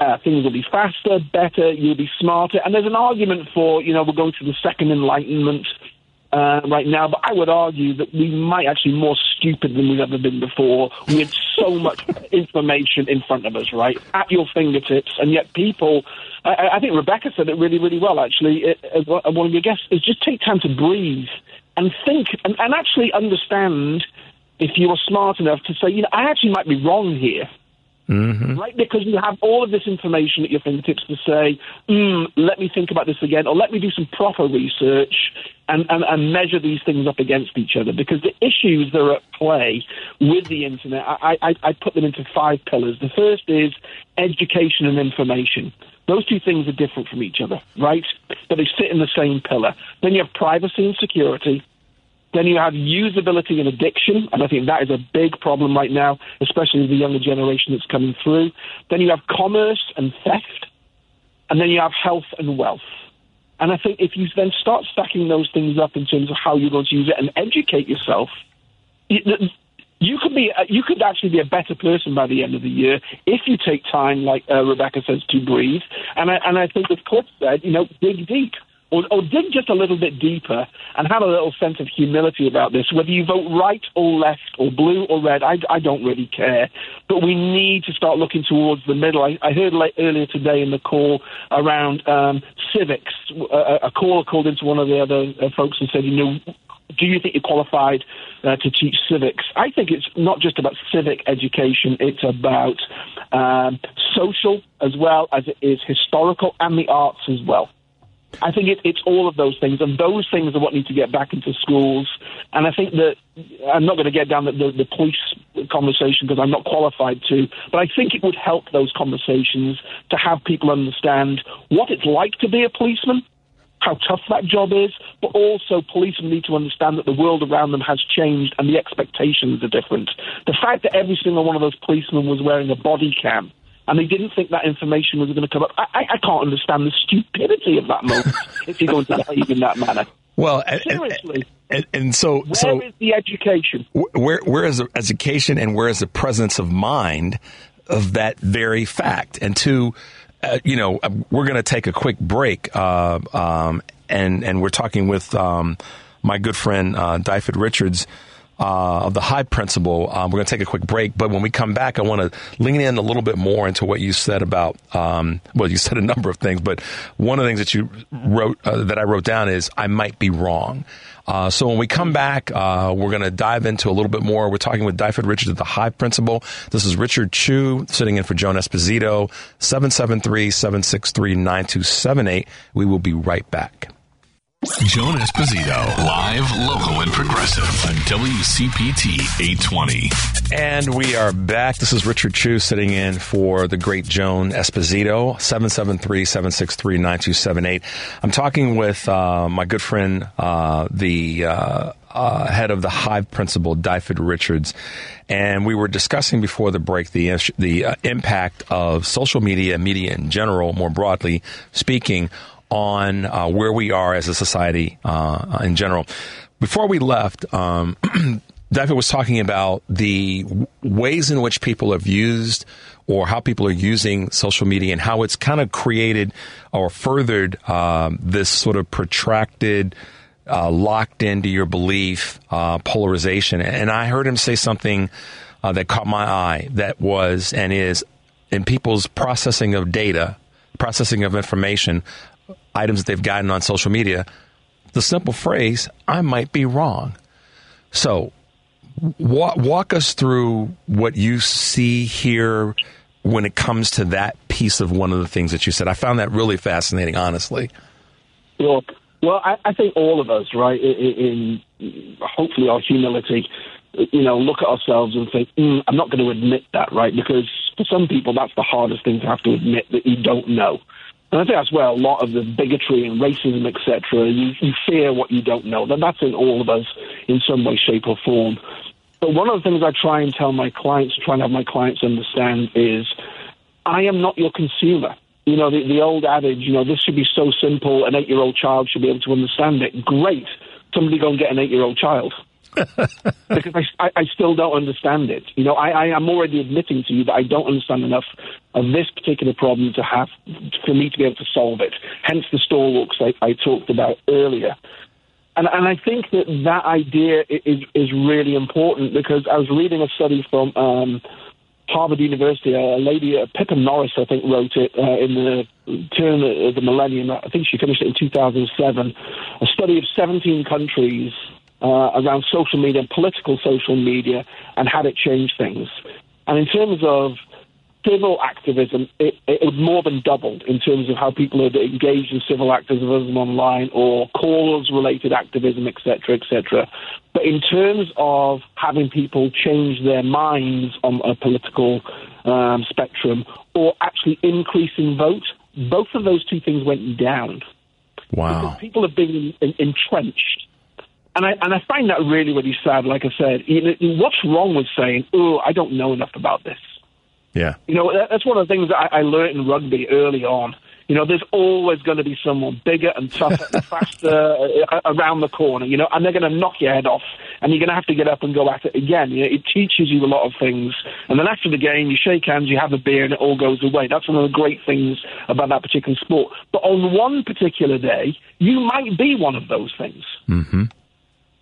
uh, things will be faster, better, you'll be smarter. And there's an argument for, you know, we're going to the second enlightenment uh, right now, but I would argue that we might actually be more stupid than we've ever been before We with so much information in front of us, right? At your fingertips. And yet people, I, I think Rebecca said it really, really well, actually, one of your guests, is just take time to breathe and think and, and actually understand if you are smart enough to say, you know, I actually might be wrong here. Mm-hmm. Right? Because you have all of this information at your fingertips to say, mm, let me think about this again, or let me do some proper research and, and, and measure these things up against each other. Because the issues that are at play with the internet, I, I, I put them into five pillars. The first is education and information. Those two things are different from each other, right? But they sit in the same pillar. Then you have privacy and security. Then you have usability and addiction, and I think that is a big problem right now, especially the younger generation that's coming through. Then you have commerce and theft, and then you have health and wealth. And I think if you then start stacking those things up in terms of how you're going to use it and educate yourself, you could be you could actually be a better person by the end of the year if you take time, like uh, Rebecca says, to breathe. And I, and I think, as Cliff said, you know, dig deep. Or, or, dig just a little bit deeper and have a little sense of humility about this. Whether you vote right or left or blue or red, I, I don't really care. But we need to start looking towards the middle. I, I heard earlier today in the call around um, civics. A, a caller called into one of the other uh, folks and said, you know, do you think you're qualified uh, to teach civics? I think it's not just about civic education, it's about um, social as well as it is historical and the arts as well. I think it, it's all of those things, and those things are what need to get back into schools. And I think that I'm not going to get down the, the, the police conversation because I'm not qualified to, but I think it would help those conversations to have people understand what it's like to be a policeman how tough that job is, but also policemen need to understand that the world around them has changed and the expectations are different. The fact that every single one of those policemen was wearing a body cam and they didn't think that information was going to come up, I, I can't understand the stupidity of that moment if you're going to behave in that manner. Well, seriously. And, and, so, where so is the education? Where, where is the education, and where is the presence of mind of that very fact? And two, uh, you know, uh, we're going to take a quick break, uh, um, and and we're talking with um, my good friend uh, Dyfed Richards. Uh, of the Hive Principle. Um, we're going to take a quick break, but when we come back, I want to lean in a little bit more into what you said about. Um, well, you said a number of things, but one of the things that you wrote uh, that I wrote down is I might be wrong. Uh, so when we come back, uh, we're going to dive into a little bit more. We're talking with Dyfed Richards of the Hive Principle. This is Richard Chu sitting in for Joan Esposito, 773-763-9278. We will be right back. Joan Esposito, live, local, and progressive on WCPT 820. And we are back. This is Richard Chu sitting in for the great Joan Esposito, 773-763-9278. I'm talking with uh, my good friend, uh, the uh, uh head of the Hive Principle, Dyfed Richards. And we were discussing before the break the, the uh, impact of social media, media in general, more broadly speaking, on uh, where we are as a society uh, in general. Before we left, um, Dyfed was talking about the ways in which people have used or how people are using social media and how it's kind of created or furthered um, this sort of protracted, uh, locked into your belief uh, polarization. And I heard him say something uh, that caught my eye that was and is in people's processing of data, processing of information, items that they've gotten on social media, the simple phrase, I might be wrong. So, walk, walk us through what you see here when it comes to that piece of one of the things that you said. I found that really fascinating, honestly. Look, well, I, I think all of us, right, in, in, hopefully our humility, you know, look at ourselves and think, mm, I'm not going to admit that, right? Because for some people, that's the hardest thing to have to admit that you don't know. And I think that's where a lot of the bigotry and racism, etc., you, you fear what you don't know. That that's in all of us in some way, shape, or form. But one of the things I try and tell my clients, try and have my clients understand is, I am not your consumer. You know, the, the old adage, you know, this should be so simple, an eight year old child should be able to understand it. Great. Somebody go and get an eight year old child. because I, I, still don't understand it. You know, I, I am already admitting to you that I don't understand enough of this particular problem to have for me to be able to solve it. Hence the stalwarts I, I talked about earlier. And, and I think that that idea is, is really important because I was reading a study from um, Harvard University. A lady, uh, Pippa Norris, I think, wrote it uh, in the turn of the millennium. I think she finished it in 2007. A study of 17 countries uh, around social media, and political social media, and had it changed things. And in terms of civil activism, it, it more than doubled in terms of how people are engaged in civil activism online or cause-related activism, etc., etc. But in terms of having people change their minds on a political um, spectrum or actually increasing vote, both of those two things went down. Wow. People have been entrenched. And I, and I find that really, really sad. Like I said, you know, what's wrong with saying, oh, I don't know enough about this? Yeah. You know, that, that's one of the things that I, I learned in rugby early on. You know, there's always going to be someone bigger and tougher and faster uh, around the corner, you know, and they're going to knock your head off and you're going to have to get up and go at it again. You know, it teaches you a lot of things. And then after the game, you shake hands, you have a beer, and it all goes away. That's one of the great things about that particular sport. But on one particular day, you might be one of those things. Mm-hmm.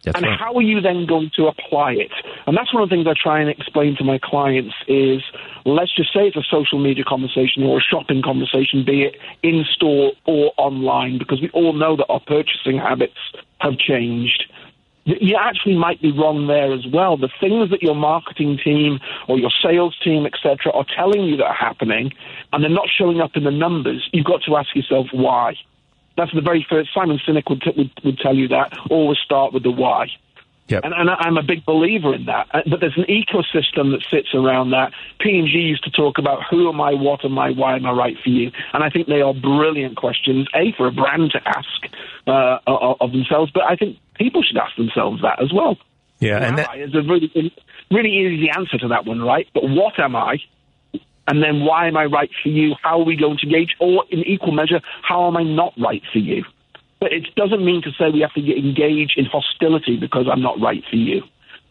That's and right. how are you then going to apply it? And that's one of the things I try and explain to my clients is let's just say it's a social media conversation or a shopping conversation, be it in store or online, because we all know that our purchasing habits have changed. You actually might be wrong there as well. The things that your marketing team or your sales team, etc., are telling you that are happening, and they're not showing up in the numbers, you've got to ask yourself why. That's the very first. Simon Sinek would, t- would, would tell you that. Always start with the why. Yep. And, and I'm a big believer in that. Uh, But there's an ecosystem that sits around that. P&G used to talk about who am I, what am I, why am I right for you? And I think they are brilliant questions, A, for a brand to ask uh, of themselves, but I think people should ask themselves that as well. Yeah, and that? Is a really, really easy answer to that one, right? But what am I? And then why am I right for you? How are we going to gauge? Or in equal measure, how am I not right for you? But it doesn't mean to say we have to engage in hostility because I'm not right for you.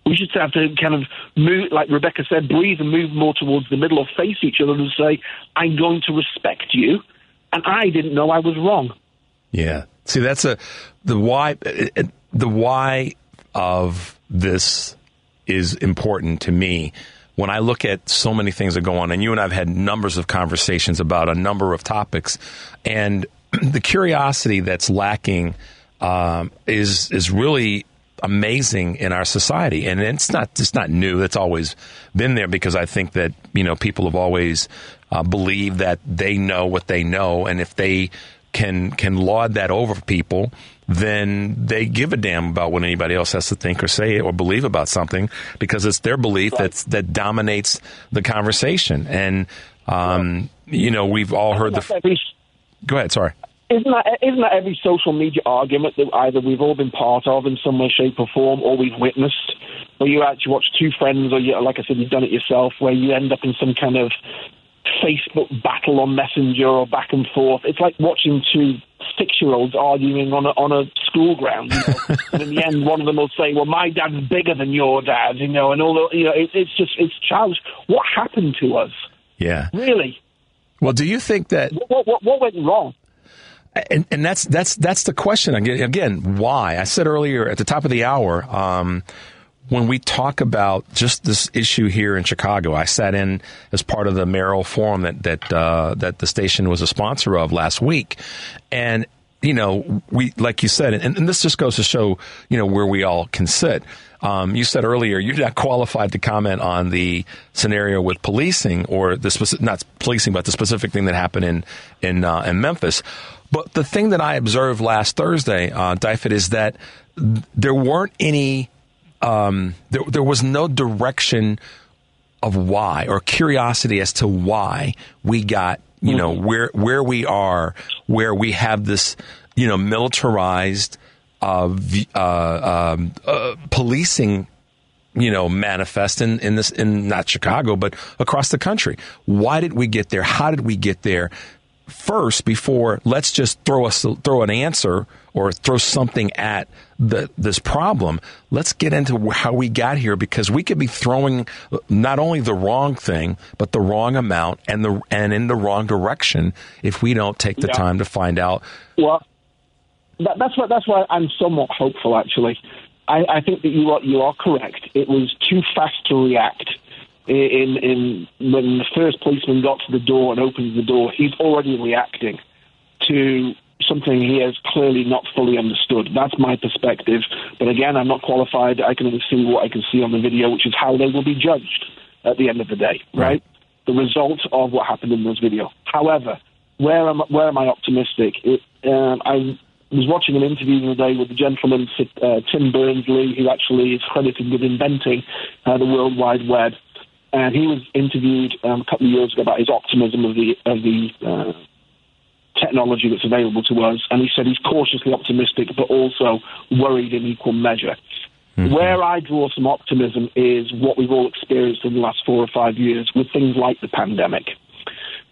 We just have to kind of move, like Rebecca said, breathe and move more towards the middle or face each other and say, I'm going to respect you. And I didn't know I was wrong. Yeah. See, that's a the why. The why of this is important to me. When I look at so many things that go on, and you and I've had numbers of conversations about a number of topics, and the curiosity that's lacking um, is is really amazing in our society, and it's not it's not new. It's always been there because I think that you know people have always uh, believed that they know what they know, and if they can can laud that over people, then they give a damn about what anybody else has to think or say or believe about something because it's their belief that's that dominates the conversation. And um, you know, we've all heard the. Every- Go ahead. Sorry. Isn't that, isn't that every social media argument that either we've all been part of in some way, shape, or form, or we've witnessed? Where you actually watch two friends, or you, like I said, you've done it yourself, where you end up in some kind of Facebook battle on Messenger or back and forth. It's like watching two six-year-olds arguing on a, on a school ground. You know? and in the end, one of them will say, "Well, my dad's bigger than your dad," you know, and all the, you know, it, it's just it's childish. What happened to us? Yeah. Really? Well, do you think that What, what, what went wrong? and and that's that's that's the question again. Again, why? I said earlier at the top of the hour um, when we talk about just this issue here in Chicago. I sat in as part of the Merrill Forum that that uh, that the station was a sponsor of last week, and you know we like you said, and, and this just goes to show you know where we all can sit. Um, you said earlier you're not qualified to comment on the scenario with policing or the specific, not policing, but the specific thing that happened in in uh, in Memphis. But the thing that I observed last Thursday, uh, Dyfed, is that there weren't any, um, there, there was no direction of why or curiosity as to why we got, you know, where where we are, where we have this, you know, militarized uh, uh, um, uh, policing you know, manifest in, in this, in not Chicago, but across the country. Why did we get there? How did we get there? First, before let's just throw us throw an answer or throw something at the, this problem. Let's get into how we got here because we could be throwing not only the wrong thing but the wrong amount and the and in the wrong direction if we don't take the Yeah. time to find out. Well, that, that's why that's why I'm somewhat hopeful. Actually, I, I think that you are you are correct. It was too fast to react. In in when the first policeman got to the door and opened the door, he's already reacting to something he has clearly not fully understood. That's my perspective. But again, I'm not qualified. I can only see what I can see on the video, which is how they will be judged at the end of the day, right? The result of what happened in this video. However, where am where am I optimistic? It, um, I was watching an interview the other day with the gentleman uh, Tim Berners-Lee, who actually is credited with inventing uh, the World Wide Web, and he was interviewed um, a couple of years ago about his optimism of the of the uh, technology that's available to us. And he said he's cautiously optimistic, but also worried in equal measure. Mm-hmm. Where I draw some optimism is what we've all experienced in the last four or five years with things like the pandemic.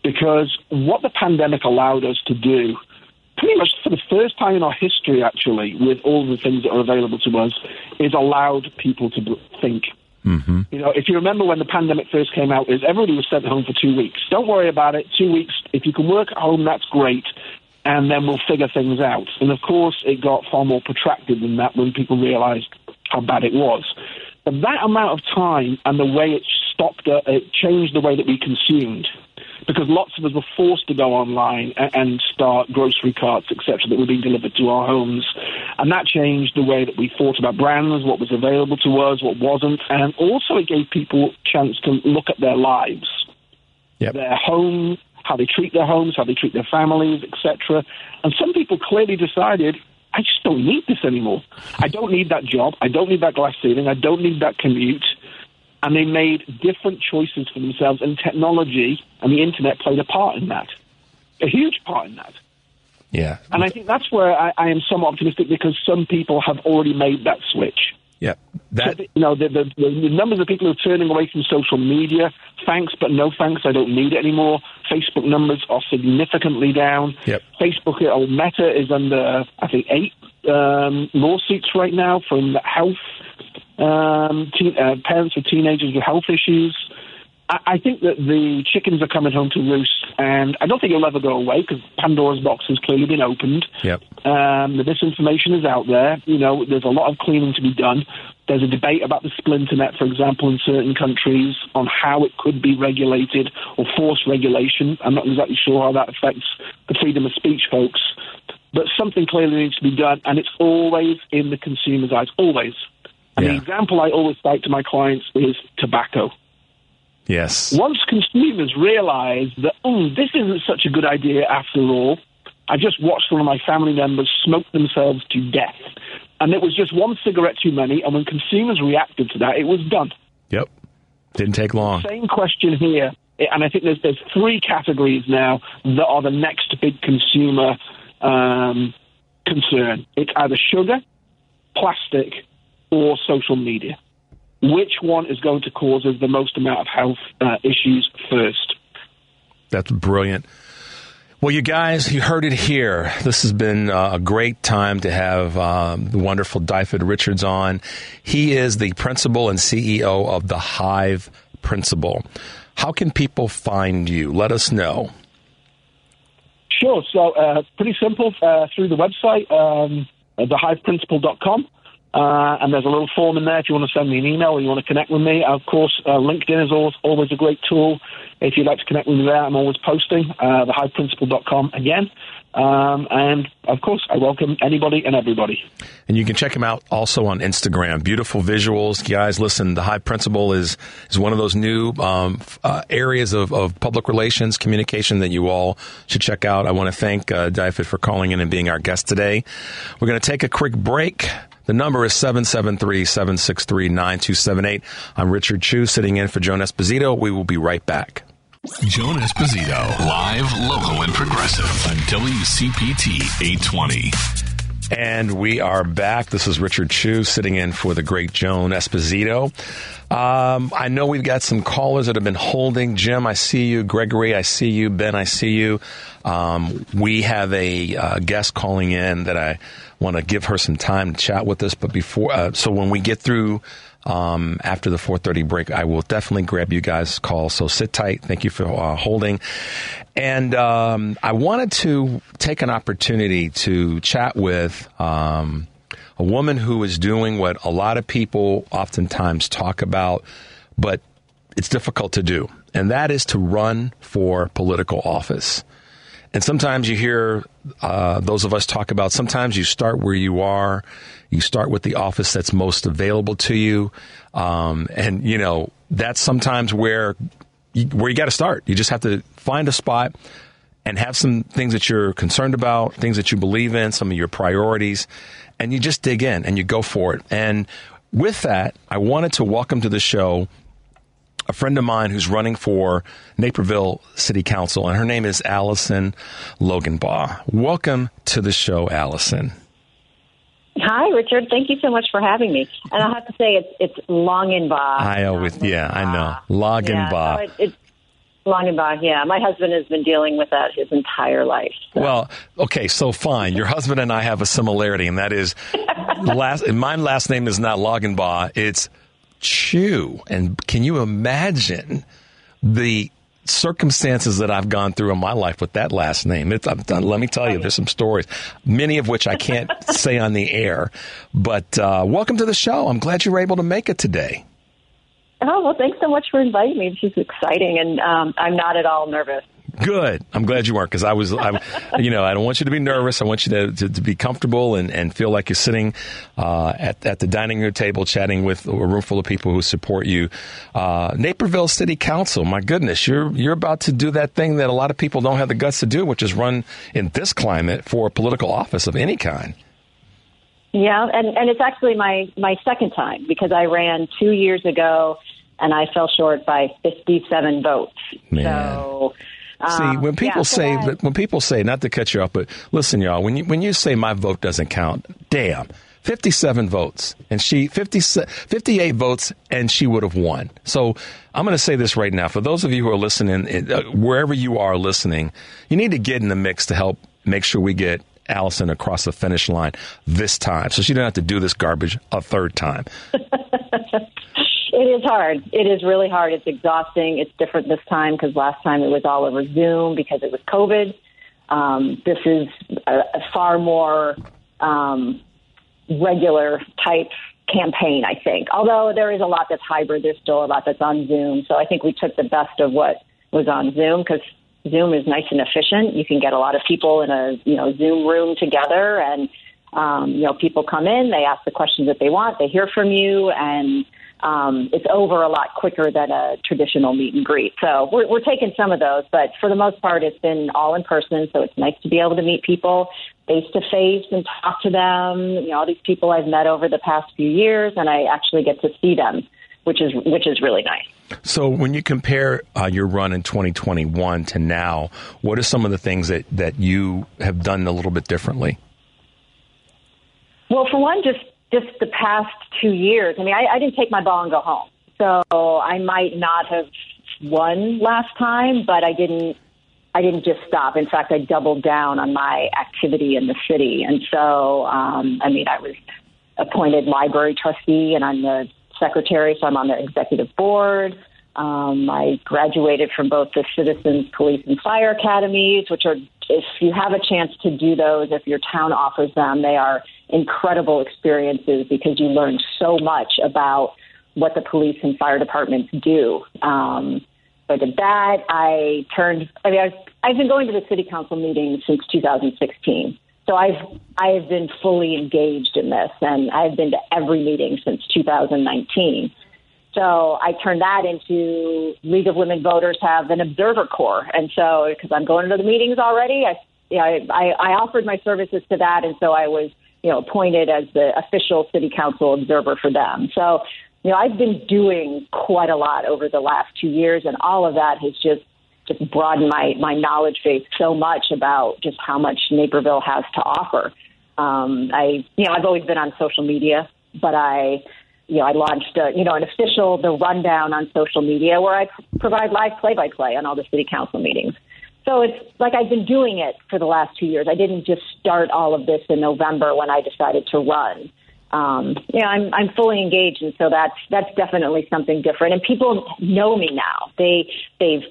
Because what the pandemic allowed us to do, pretty much for the first time in our history, actually, with all the things that are available to us, is allowed people to think. Mm-hmm. You know, if you remember when the pandemic first came out, is everybody was sent home for two weeks. Don't worry about it. Two weeks. If you can work at home, that's great and then we'll figure things out. And of course, it got far more protracted than that when people realized how bad it was. But that amount of time and the way it stopped, uh, it changed the way that we consumed. Because lots of us were forced to go online and, and start grocery carts, etc., that were being delivered to our homes. And that changed the way that we thought about brands, what was available to us, what wasn't. And also, it gave people a chance to look at their lives, yep. their home, how they treat their homes, how they treat their families, etc. And some people clearly decided I just don't need this anymore. I don't need that job. I don't need that glass ceiling. I don't need that commute. And they made different choices for themselves, and technology and the internet played a part in that, a huge part in that. Yeah. And I think that's where I, I am somewhat optimistic because some people have already made that switch. Yeah, that so, you know the, the, the numbers of people who are turning away from social media. Thanks, but no thanks. I don't need it anymore. Facebook numbers are significantly down. Yep. Facebook or Meta is under I think eight um, lawsuits right now from health um, teen, uh, parents with teenagers with health issues. I, think that the chickens are coming home to roost, and I don't think it'll ever go away because Pandora's box has clearly been opened. Yep. Um, the misinformation is out there. You know, there's a lot of cleaning to be done. There's a debate about the splinternet, for example, in certain countries on how it could be regulated or forced regulation. I'm not exactly sure how that affects the freedom of speech, folks. But something clearly needs to be done, and it's always in the consumer's eyes. Always. And yeah. the example I always cite to my clients is tobacco. Yes. Once consumers realize that, oh, this isn't such a good idea after all, I just watched one of my family members smoke themselves to death. And it was just one cigarette too many. And when consumers reacted to that, it was done. Yep. Didn't take long. Same question here. And I think there's, there's three categories now that are the next big consumer um, concern. It's either sugar, plastic, or social media which one is going to cause us the most amount of health uh, issues first. That's brilliant. Well, you guys, you heard it here. This has been uh, a great time to have um, the wonderful Dyfed Richards on. He is the principal and CEO of the Hive Principle. How can people find you? Let us know. Sure. So, uh, pretty simple uh, through the website, um, thehiveprinciple.com. Uh, and there's a little form in there if you want to send me an email or you want to connect with me. Of course, uh, LinkedIn is always, always a great tool. If you'd like to connect with me there, I'm always posting, uh, thehiveprinciple.com again. Um, and of course, I welcome anybody and everybody. And you can check him out also on Instagram. Beautiful visuals, guys. Listen, the Hive Principle is is one of those new um, uh, areas of, of public relations communication that you all should check out. I want to thank uh, for calling in and being our guest today. We're going to take a quick break. The number is 773-763-9278. I'm Richard Chu, sitting in for Joan Esposito. We will be right back. Joan Esposito, live, local, and progressive on WCPT 820. And we are back. This is Richard Chu sitting in for the great Joan Esposito. Um, I know we've got some callers that have been holding. Jim, I see you. Gregory, I see you. Ben, I see you. Um, we have a uh, guest calling in that I want to give her some time to chat with us. But before, uh, so when we get through um, after the 4:30 break, I will definitely grab you guys' call. So sit tight. Thank you for uh, holding. And um, I wanted to take an opportunity to chat with um, a woman who is doing what a lot of people oftentimes talk about, but it's difficult to do, and that is to run for political office. And sometimes you hear uh, those of us talk about sometimes you start where you are, you start with the office that's most available to you. Um, and, you know, that's sometimes where you, where you got to start. You just have to find a spot and have some things that you're concerned about, things that you believe in, some of your priorities, and you just dig in and you go for it. And with that, I wanted to welcome to the show a friend of mine who's running for Naperville City Council, and her name is Allison Loganbaugh. Welcome to the show, Allison. Hi, Richard. Thank you so much for having me. And I have to say, it's it's Longenbaugh. I always, yeah, I know. Loganbaugh. Yeah, so it, it's yeah. My husband has been dealing with that his entire life. So. Well, okay, so fine. Your husband and I have a similarity, and that is, last, my last name is not Loganbaugh, it's Chew. And can you imagine the circumstances that I've gone through in my life with that last name. It's, let me tell you, there's some stories, many of which I can't say on the air. But uh, welcome to the show. I'm glad you were able to make it today. Oh, well, thanks so much for inviting me. This is exciting, and um, I'm not at all nervous. Good. I'm glad you weren't because I was, I, you know, I don't want you to be nervous. I want you to, to, to be comfortable and, and feel like you're sitting uh, at, at the dining room table chatting with a room full of people who support you. Uh, Naperville City Council, my goodness, you're, you're about to do that thing that a lot of people don't have the guts to do, which is run in this climate for a political office of any kind. Yeah, and, and it's actually my, my second time because I ran two years ago and I fell short by 57 votes. Man. So, See, um, when people yeah, say so when people say not to cut you off, but listen, y'all, when you when you say my vote doesn't count, damn. 57 votes and she 50, 58 votes and she would have won. So I'm going to say this right now. For those of you who are listening, uh, wherever you are listening, you need to get in the mix to help make sure we get Allison across the finish line this time. So she doesn't have to do this garbage a third time. It is hard. It is really hard. It's exhausting. It's different this time because last time it was all over Zoom because it was COVID. Um, this is a, a far more um, regular type campaign, I think. Although there is a lot that's hybrid, there's still a lot that's on Zoom. So I think we took the best of what was on Zoom because Zoom is nice and efficient. You can get a lot of people in a you know Zoom room together, and um, you know people come in, they ask the questions that they want, they hear from you, and um, it's over a lot quicker than a traditional meet and greet. So we're, we're taking some of those, but for the most part, it's been all in person. So it's nice to be able to meet people face to face and talk to them. You know, all these people I've met over the past few years, and I actually get to see them, which is which is really nice. So, when you compare uh, your run in 2021 to now, what are some of the things that, that you have done a little bit differently? Well, for one, just just the past two years. I mean, I, I didn't take my ball and go home, so I might not have won last time, but I didn't. I didn't just stop. In fact, I doubled down on my activity in the city, and so um, I mean, I was appointed library trustee, and I'm the secretary, so I'm on the executive board. Um, I graduated from both the Citizens Police and Fire Academies, which are, if you have a chance to do those, if your town offers them, they are incredible experiences because you learn so much about what the police and fire departments do. Um, I did that. I turned. I mean, I've, I've been going to the city council meetings since 2016. So I've I've been fully engaged in this, and I've been to every meeting since 2019. So I turned that into League of Women Voters have an observer corps, and so because I'm going to the meetings already, I, I I offered my services to that, and so I was you know appointed as the official city council observer for them. So you know I've been doing quite a lot over the last two years, and all of that has just just broadened my my knowledge base so much about just how much Naperville has to offer. Um, I you know I've always been on social media, but I you know, I launched, a, you know, an official the rundown on social media where I provide live play-by-play on all the city council meetings. So it's like I've been doing it for the last two years. I didn't just start all of this in November when I decided to run. Um, yeah, I'm I'm fully engaged, and so that's that's definitely something different. And people know me now. They they've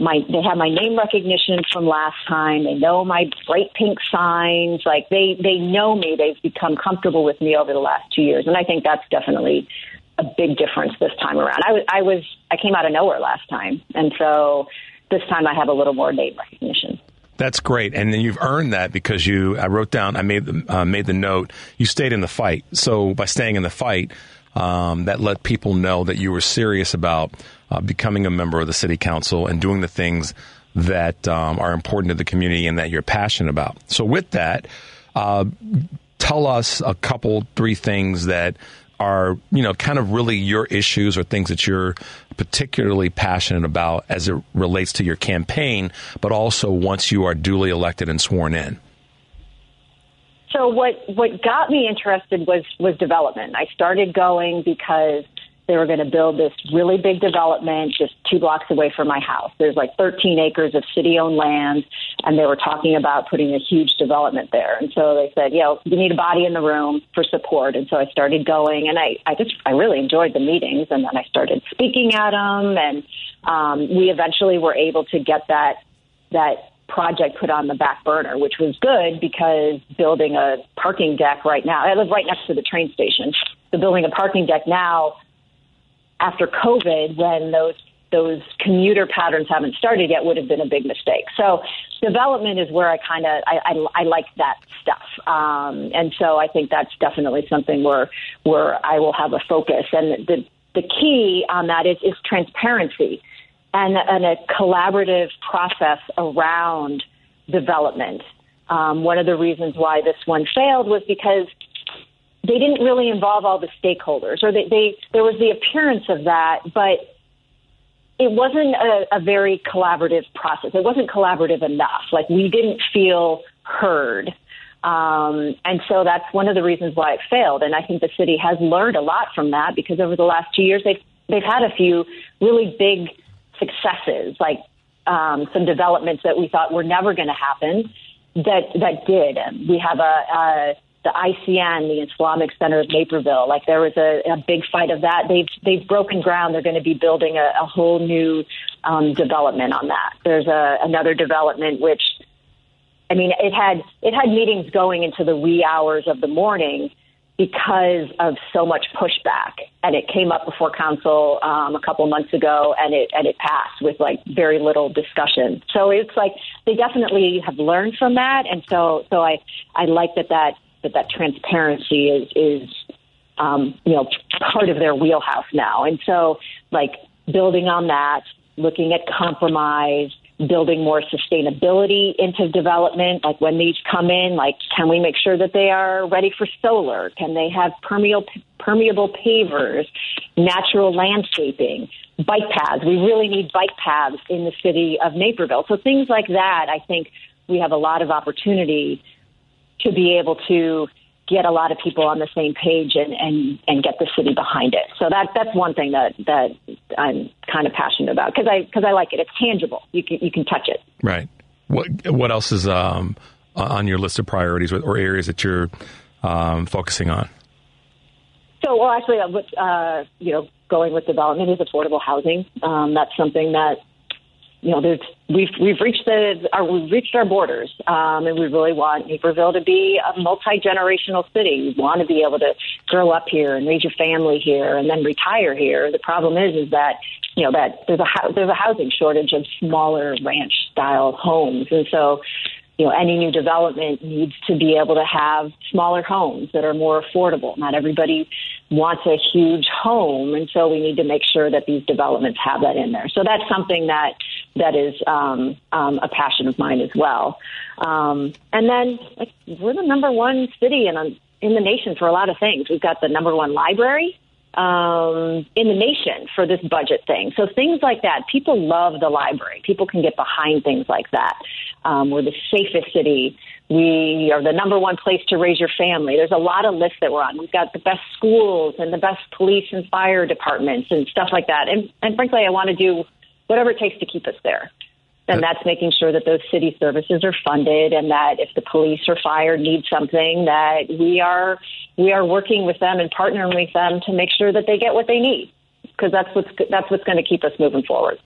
my they have my name recognition from last time. They know my bright pink signs. Like they they know me. They've become comfortable with me over the last two years, and I think that's definitely a big difference this time around. I was I was I came out of nowhere last time, and so this time I have a little more name recognition. That's great, and then you've earned that because you. I wrote down. I made the uh, made the note. You stayed in the fight. So by staying in the fight, um, that let people know that you were serious about uh, becoming a member of the city council and doing the things that um, are important to the community and that you're passionate about. So, with that, uh, tell us a couple, three things that are you know kind of really your issues or things that you're particularly passionate about as it relates to your campaign, but also once you are duly elected and sworn in? So what what got me interested was was development. I started going because they were going to build this really big development just two blocks away from my house. There's like 13 acres of city owned land, and they were talking about putting a huge development there. And so they said, you know, you need a body in the room for support. And so I started going, and I, I just, I really enjoyed the meetings. And then I started speaking at them, and um, we eventually were able to get that, that project put on the back burner, which was good because building a parking deck right now, I live right next to the train station. So building a parking deck now after COVID, when those those commuter patterns haven't started yet, would have been a big mistake. So development is where I kind of I, I, I like that stuff, um, and so I think that's definitely something where where I will have a focus. And the the key on that is is transparency and and a collaborative process around development. Um, one of the reasons why this one failed was because they didn't really involve all the stakeholders, or they, they there was the appearance of that, but it wasn't a, a very collaborative process. It wasn't collaborative enough. Like we didn't feel heard. Um, and so that's one of the reasons why it failed. And I think the city has learned a lot from that because over the last two years, they've, they've had a few really big successes, like um, some developments that we thought were never going to happen that, that did. And we have a, a the ICN, the Islamic Center of Naperville. Like there was a, a big fight of that. They've they've broken ground. They're going to be building a, a whole new um, development on that. There's a, another development which, I mean, it had it had meetings going into the wee hours of the morning because of so much pushback, and it came up before council um, a couple months ago, and it and it passed with like very little discussion. So it's like they definitely have learned from that, and so so I I like that that that that transparency is is um, you know part of their wheelhouse now. And so, like building on that, looking at compromise, building more sustainability into development. Like when these come in, like can we make sure that they are ready for solar? Can they have permeable permeable pavers, natural landscaping? Bike paths. We really need bike paths in the city of Naperville. So things like that, I think we have a lot of opportunity to be able to get a lot of people on the same page and, and, and get the city behind it. So that that's one thing that, that I'm kind of passionate about because I because I like it. It's tangible. You can you can touch it. Right. What what else is um, on your list of priorities or areas that you're um, focusing on? So, well, actually, uh, with, uh, you know, going with development is affordable housing. Um, that's something that you know, there's, we've we've reached the our, we've reached our borders, um, and we really want Naperville to be a multi generational city. We want to be able to grow up here and raise your family here, and then retire here. The problem is, is that you know that there's a there's a housing shortage of smaller ranch style homes, and so you know, any new development needs to be able to have smaller homes that are more affordable. Not everybody wants a huge home, and so we need to make sure that these developments have that in there. So that's something that that is um, um, a passion of mine as well. Um, and then like, we're the number one city in in the nation for a lot of things. We've got the number one library um, in the nation for this budget thing. So things like that, people love the library. People can get behind things like that. Um, we're the safest city. We are the number one place to raise your family. There's a lot of lists that we're on. We've got the best schools and the best police and fire departments and stuff like that. And, and frankly, I want to do whatever it takes to keep us there. And that's making sure that those city services are funded and that if the police or fire need something that we are we are working with them and partnering with them to make sure that they get what they need because that's what's that's what's going to keep us moving forward.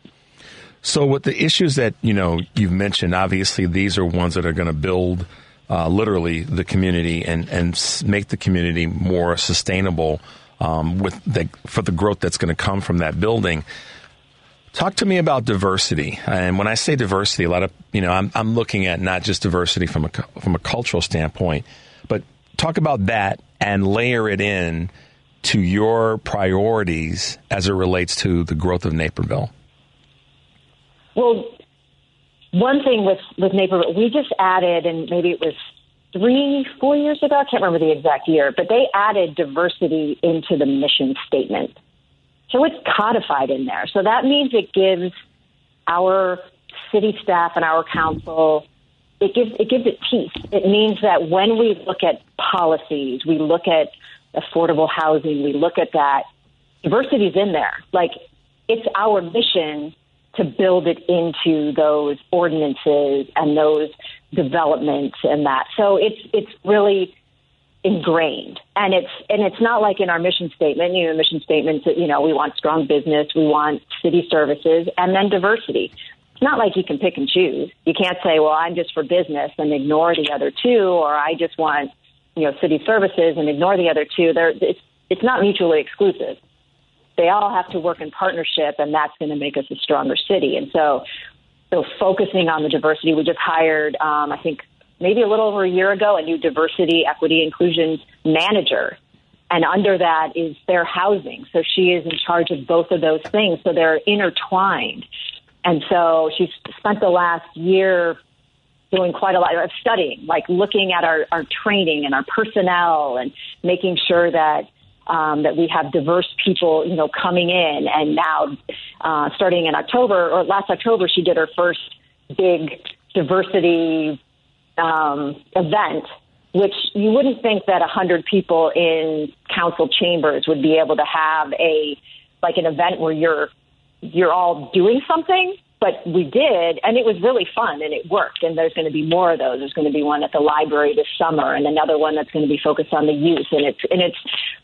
So, with the issues that you know you've mentioned, obviously these are ones that are going to build uh, literally the community and and make the community more sustainable um, with the, for the growth that's going to come from that building. Talk to me about diversity. And when I say diversity, a lot of you know I'm, I'm looking at not just diversity from a from a cultural standpoint, but talk about that and layer it in to your priorities as it relates to the growth of Naperville. Well, one thing with with Naperville, we just added, and maybe it was three, four years ago. I can't remember the exact year, but they added diversity into the mission statement. So it's codified in there. So that means it gives our city staff and our council it gives it gives it teeth. It means that when we look at policies, we look at affordable housing, we look at that diversity is in there. Like it's our mission to build it into those ordinances and those developments and that. So it's it's really ingrained. And it's and it's not like in our mission statement you know mission statements you know we want strong business we want city services and then diversity. It's not like you can pick and choose. You can't say well i'm just for business and ignore the other two or i just want you know city services and ignore the other two. They're it's it's not mutually exclusive. They all have to work in partnership and that's going to make us a stronger city. And so so focusing on the diversity we just hired um, i think maybe a little over a year ago, a new diversity, equity, inclusion manager. And under that is fair housing. So she is in charge of both of those things. So they're intertwined. And so she's spent the last year doing quite a lot of studying, like looking at our, our training and our personnel and making sure that um, that we have diverse people, you know, coming in. And now, uh, starting in October or last October, she did her first big diversity um, event, which you wouldn't think that a hundred people in council chambers would be able to have a like an event where you're you're all doing something. But we did, and it was really fun, and it worked. And there's going to be more of those. There's going to be one at the library this summer, and another one that's going to be focused on the youth. And it's and it's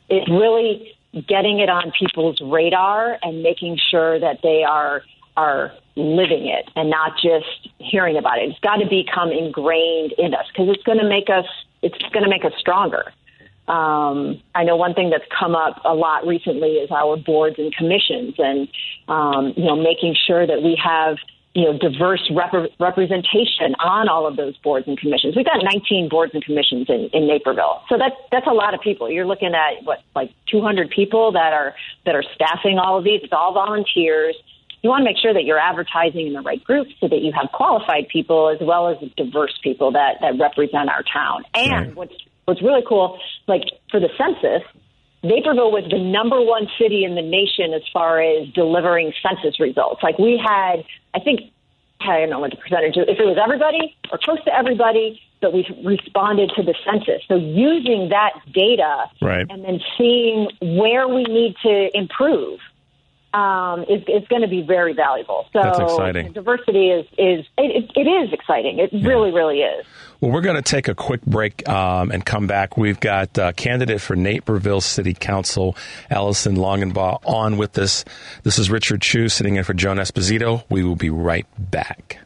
it's really getting it on people's radar and making sure that they are are living it and not just hearing about it. It's got to become ingrained in us because it's going to make us it's going to make us stronger. Um, I know one thing that's come up a lot recently is our boards and commissions, and um, you know, making sure that we have you know diverse rep- representation on all of those boards and commissions. We've got 19 boards and commissions in, in Naperville, so that's that's a lot of people. You're looking at what like 200 people that are that are staffing all of these. It's all volunteers you want to make sure that you're advertising in the right groups so that you have qualified people as well as diverse people that, that represent our town. And right. what's what's really cool, like for the census, Naperville was the number one city in the nation as far as delivering census results. Like we had, I think, I don't know what the percentage is, if it was everybody or close to everybody, but we responded to the census. So using that data right. and then seeing where we need to improve um, is, is going to be very valuable. So That's exciting. diversity is is it, it is exciting. It yeah. really really is. Well, we're going to take a quick break um, and come back. We've got uh, candidate for Naperville City Council, Allison Longenbaugh, on with us. This is Richard Chu sitting in for Joan Esposito. We will be right back.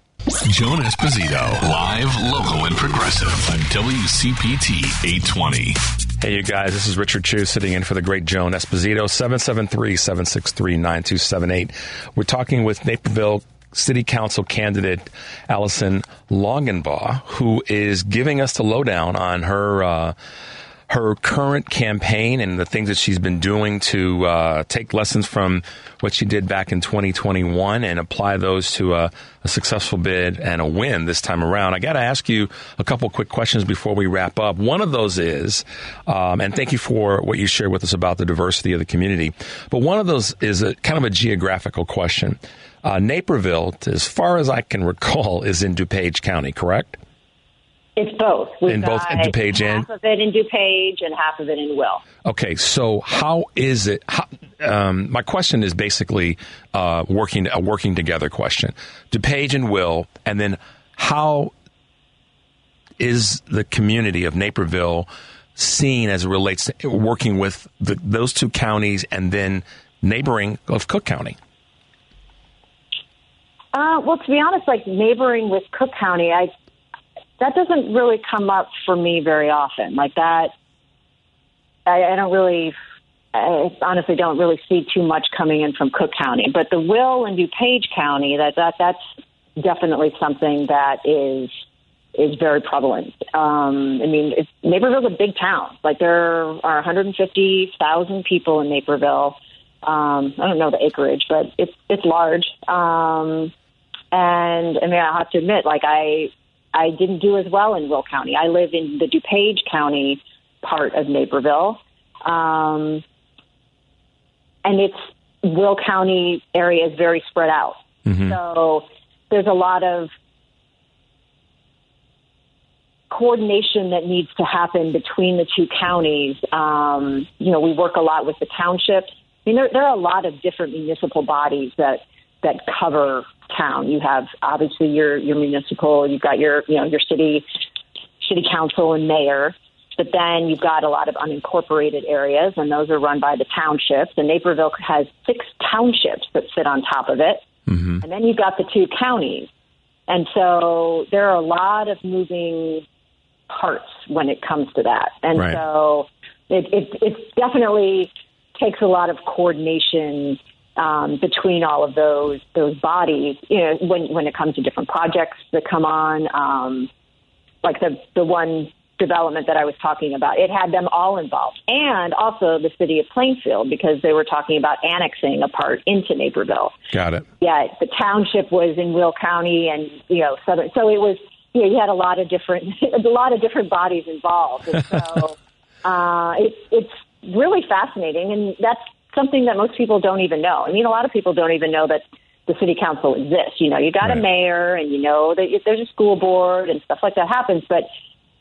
Joan Esposito, live, local, and progressive on WCPT 820. Hey, you guys, this is Richard Chu sitting in for the great Joan Esposito, 773 763 9278. We're talking with Naperville City Council candidate Allison Longenbaugh, who is giving us the lowdown on her. Uh, her current campaign and the things that she's been doing to uh, take lessons from what she did back in 2021 and apply those to a, a successful bid and a win this time around. I got to ask you a couple quick questions before we wrap up. One of those is, um, and thank you for what you shared with us about the diversity of the community, but one of those is a kind of a geographical question. Uh, Naperville, as far as I can recall, is in DuPage County, correct? It's both. We've in both DuPage half and half of it in DuPage and half of it in Will. Okay, so how is it? How, um, my question is basically uh, working a working together question. DuPage and Will, and then how is the community of Naperville seen as it relates to working with the, those two counties and then neighboring of Cook County? Uh, well, to be honest, like neighboring with Cook County, I that doesn't really come up for me very often. Like that, I, I don't really, I honestly don't really see too much coming in from Cook County. But the Will and DuPage County, that that that's definitely something that is is very prevalent. Um, I mean, it's, Naperville's a big town. Like there are 150,000 people in Naperville. Um, I don't know the acreage, but it's it's large. Um, and I mean, I have to admit, like I I didn't do as well in Will County. I live in the DuPage County part of Naperville. Um, and it's Will County area is very spread out. Mm-hmm. So there's a lot of coordination that needs to happen between the two counties. Um, you know, we work a lot with the townships. I mean, there, there are a lot of different municipal bodies that that cover town. You have obviously your your municipal. You've got your you know your city city council and mayor. But then you've got a lot of unincorporated areas, and those are run by the townships. And Naperville has six townships that sit on top of it. Mm-hmm. And then you've got the two counties. And so there are a lot of moving parts when it comes to that. And Right. so it, it, it definitely takes a lot of coordination um, between all of those those bodies. You know, when when it comes to different projects that come on, um, like the the one development that I was talking about, it had them all involved, and also the city of Plainfield because they were talking about annexing a part into Naperville Got it. yeah, the township was in Will County, and you know, southern. So it was, you know, you had a lot of different, a lot of different bodies involved, and so uh, it's it's really fascinating, and that's something that most people don't even know. I mean, a lot of people don't even know that the city council exists. You know, you got a mayor, and you know that there's a school board and stuff like that happens, but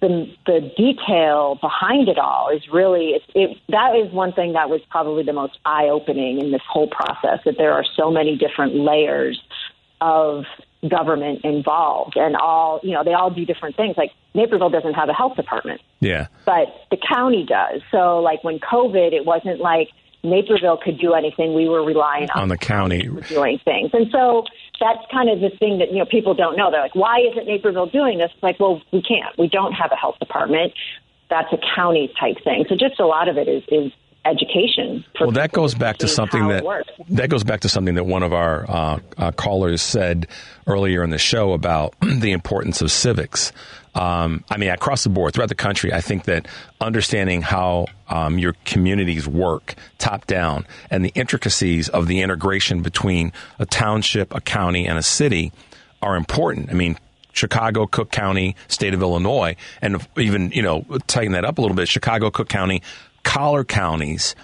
the the detail behind it all is really it, it that is one thing that was probably the most eye opening in this whole process that there are so many different layers of government involved and all you know they all do different things like Naperville doesn't have a health department Yeah. but the county does so like when covid it wasn't like Naperville could do anything we were relying on On the county. doing things. And so that's kind of the thing that, you know, people don't know. They're like, why isn't Naperville doing this? It's like, well, we can't. We don't have a health department. That's a county type thing. So just a lot of it is, is education. For Well, that goes back to something that works. that goes back to something that one of our uh, uh, callers said earlier in the show about the importance of civics. Um, I mean, across the board, throughout the country, I think that understanding how um, your communities work top down and the intricacies of the integration between a township, a county, and a city are important. I mean, Chicago, Cook County, state of Illinois, and even, you know, tighten that up a little bit, Chicago, Cook County, collar counties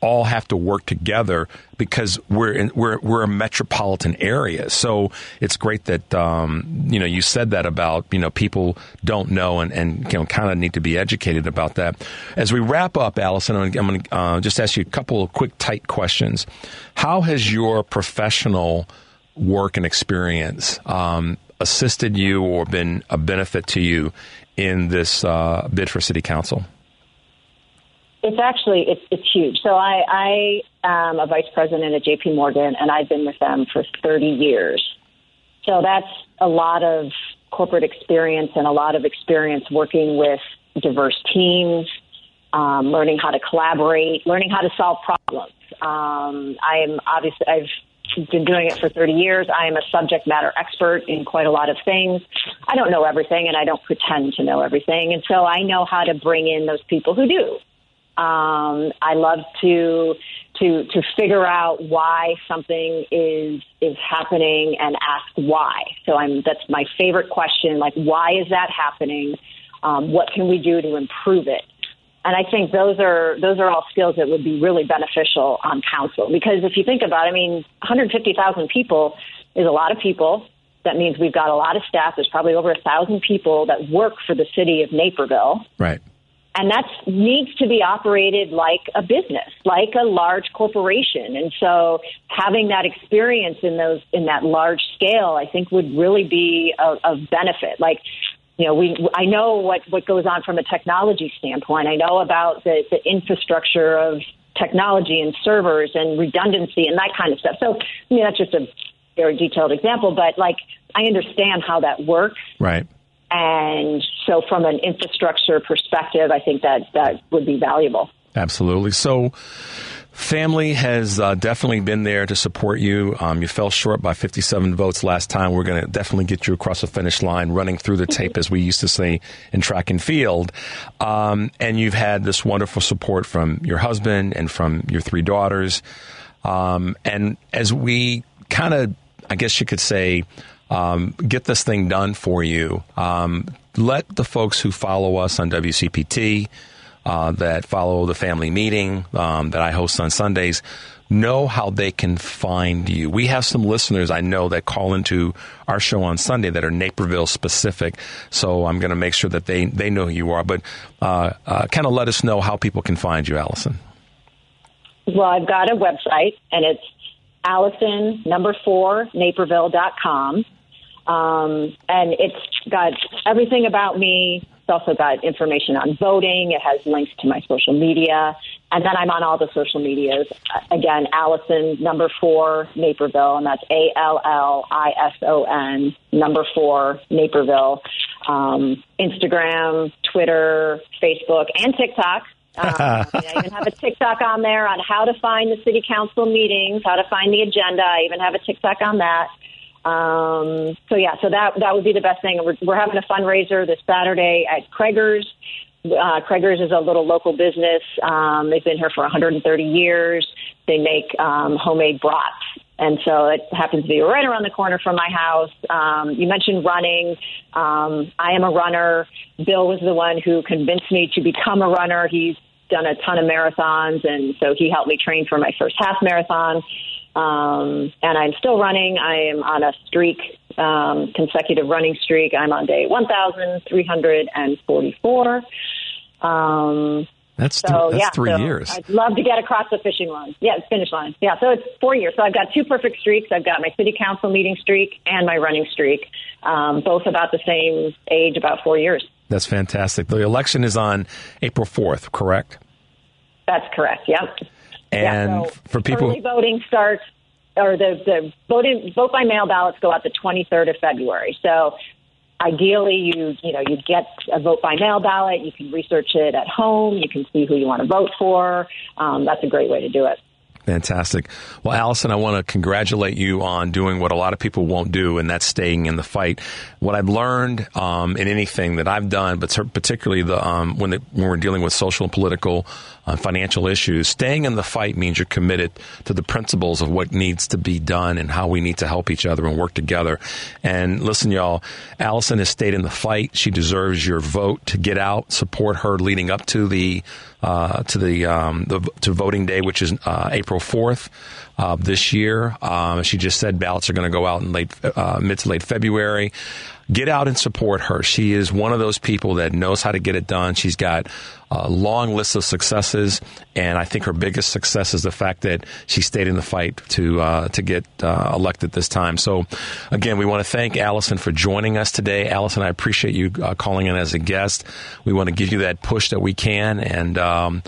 all have to work together because we're in, we're we're a metropolitan area. So it's great that um, you know you said that about you know people don't know and, and you know kind of need to be educated about that. As we wrap up, Allison, I'm going to uh, just ask you a couple of quick tight questions. How has your professional work and experience um, assisted you or been a benefit to you in this uh, bid for city council? It's actually it's it's huge. So I I am a vice president at J.P. Morgan, and I've been with them for 30 years. So that's a lot of corporate experience and a lot of experience working with diverse teams, um, learning how to collaborate, learning how to solve problems. Um, I am obviously I've been doing it for 30 years. I am a subject matter expert in quite a lot of things. I don't know everything, and I don't pretend to know everything, and so I know how to bring in those people who do. Um, I love to to to figure out why something is is happening and ask why. So I'm that's my favorite question. Like, why is that happening? Um, what can we do to improve it? And I think those are those are all skills that would be really beneficial on council because if you think about, it, I mean, 150,000 people is a lot of people. That means we've got a lot of staff. There's probably over a thousand people that work for the city of Naperville Right. And that needs to be operated like a business, like a large corporation. And so, having that experience in those in that large scale, I think, would really be of, benefit. Like, you know, we I know what what goes on from a technology standpoint. I know about the, the infrastructure of technology and servers and redundancy and that kind of stuff. So, I mean, that's just a very detailed example, but like, I understand how that works. Right. And so, from an infrastructure perspective, I think that that would be valuable. Absolutely. So, family has uh, definitely been there to support you. Um, you fell short by 57 votes last time. We're going to definitely get you across the finish line, running through the tape, as we used to say in track and field. Um, and you've had this wonderful support from your husband and from your three daughters. Um, and as we kind of, I guess you could say, um, get this thing done for you. Um, let the folks who follow us on WCPT, uh, that follow the family meeting um, that I host on Sundays, know how they can find you. We have some listeners I know that call into our show on Sunday that are Naperville specific. So I'm going to make sure that they, they know who you are. But uh, uh, kind of let us know how people can find you, Allison. Well, I've got a website, and it's Allison number four Naperville.com. Um, and it's got everything about me. It's also got information on voting. It has links to my social media. And then I'm on all the social medias. Again, Allison number four Naperville, and that's A L L I S O N number four Naperville. Um, Instagram, Twitter, Facebook, and TikTok. Um, I even have a TikTok on there on how to find the city council meetings, how to find the agenda. I even have a TikTok on that. Um, so yeah, so that that would be the best thing. We're, we're having a fundraiser this Saturday at Craigers. Uh, Craigers is a little local business. Um, they've been here for 130 years. They make um, homemade brats. And so it happens to be right around the corner from my house. Um, you mentioned running. Um, I am a runner. Bill was the one who convinced me to become a runner. He's done a ton of marathons, and so he helped me train for my first half marathon. Um, and I'm still running. I am on a streak, um, consecutive running streak. I'm on day 1,344. Um, that's so, that's yeah, three so years. I'd love to get across the fishing line. Yeah, finish line. Yeah, so it's four years. So I've got two perfect streaks. I've got my city council meeting streak and my running streak, um, both about the same age, about four years. That's fantastic. The election is on April 4th, correct? That's correct. Yep. And yeah, so for people, early voting starts, or the the voting vote by mail ballots go out the 23rd of February. So ideally, you you know you get a vote by mail ballot. You can research it at home. You can see who you want to vote for. Um, that's a great way to do it. Fantastic. Well, Allison, I want to congratulate you on doing what a lot of people won't do, and that's staying in the fight. What I've learned um, in anything that I've done, but particularly the um, when, the, when we're dealing with social and political uh, financial issues, staying in the fight means you're committed to the principles of what needs to be done and how we need to help each other and work together. And listen, y'all, Allison has stayed in the fight. She deserves your vote to get out, support her leading up to the uh, to the, um, the to voting day, which is uh, April fourth uh, this year. Um, she just said ballots are going to go out in late uh, mid to late February get out and support her. She is one of those people that knows how to get it done. She's got a long list of successes, and I think her biggest success is the fact that she stayed in the fight to uh, to get uh, elected this time. So, again, we want to thank Allison for joining us today. Allison, I appreciate you uh, calling in as a guest. We want to give you that push that we can, and um,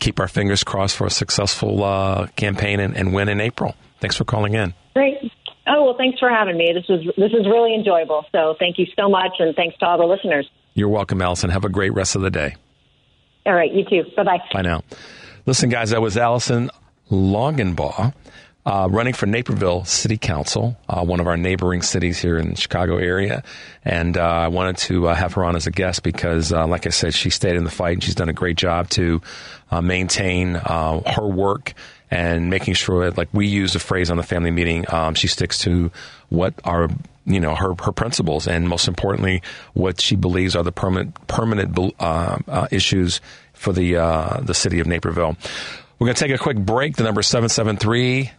keep our fingers crossed for a successful uh, campaign and, and win in April. Thanks for calling in. Great. Oh well, thanks for having me. This was this is really enjoyable. So thank you so much, and thanks to all the listeners. You're welcome, Allison. Have a great rest of the day. All right, you too. Bye bye. Bye now. Listen, guys, that was Allison Longenbaugh. Uh, running for Naperville City Council, uh, one of our neighboring cities here in the Chicago area. And uh, I wanted to uh, have her on as a guest because, uh, like I said, she stayed in the fight and she's done a great job to uh, maintain her work and making sure that, like we use a phrase on the family meeting, um, she sticks to what are you know her her principles and most importantly what she believes are the permanent permanent issues for the uh, the city of Naperville. We're going to take a quick break. The number is 773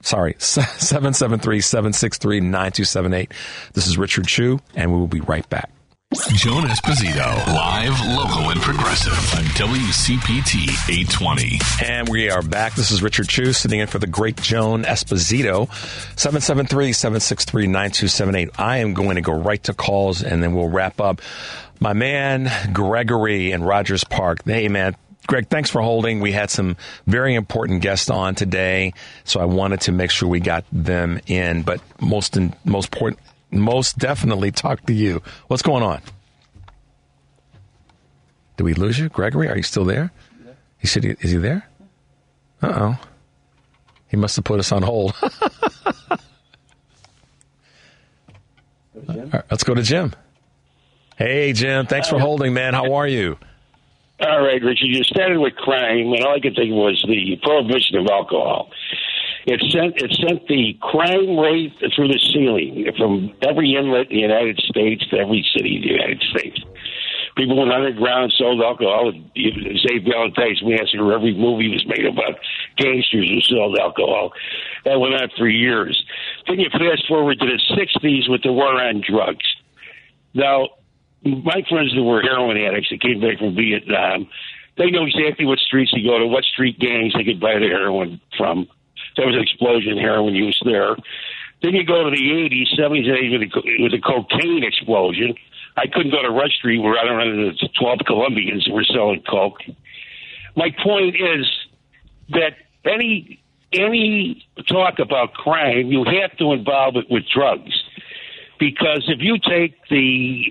sorry 773-763-9278. This is Richard Chu and we will be right back. Joan Esposito, live, local, and progressive on WCPT 820. And we are back. This is Richard Chu sitting in for the great Joan Esposito. 773-763-9278. I am going to go right to calls and then we'll wrap up. My man, Gregory in Rogers Park. Hey, man, Greg, thanks for holding. We had some very important guests on today, so I wanted to make sure we got them in. But most in, most important, most definitely talk to you. What's going on? Did we lose you, Gregory? Are you still there? He said, "Is he there?" Uh oh. He must have put us on hold. right, let's go to Jim. Hey, Jim. Thanks for holding, man. How are you? All right, Richard. You started with crime, and all I could think of was the prohibition of alcohol. It sent it sent the crime rate through the ceiling from every inlet in the United States to every city in the United States. People went underground, sold alcohol. St. Valentine's Massacre, every movie was made about gangsters who sold alcohol. That went on for years. Then you fast forward to the 60s with the war on drugs. Now, my friends that were heroin addicts that came back from Vietnam, they know exactly what streets to go to, what street gangs they could buy the heroin from. There was an explosion in heroin use there. Then you go to the 80s, 70s, and 80s with a, with a cocaine explosion. I couldn't go to Rush Street where I don't run into 12 Colombians who were selling coke. My point is that any any talk about crime, you have to involve it with drugs. Because if you take the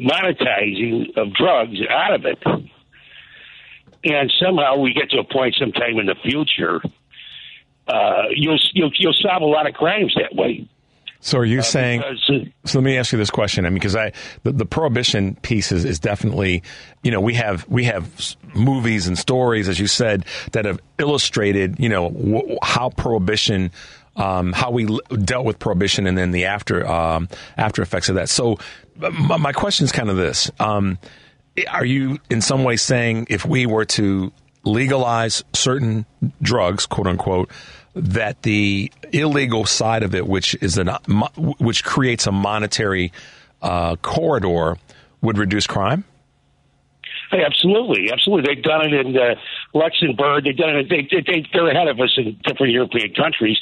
monetizing of drugs out of it, and somehow we get to a point sometime in the future, uh, you'll, you'll you'll solve a lot of crimes that way. So are you saying? so let me ask you this question. I mean, because I the, the prohibition piece is, is definitely, you know, we have we have movies and stories, as you said, that have illustrated, you know, wh- how prohibition. Um, how we l- dealt with prohibition and then the after um, after effects of that. So, my, my question is kind of this: um, Are you in some way saying if we were to legalize certain drugs, quote unquote, that the illegal side of it, which is an which creates a monetary uh, corridor, would reduce crime? Hey, absolutely, absolutely. They've done it in uh, Luxembourg. They've done it. They, they, they, they're ahead of us in different European countries.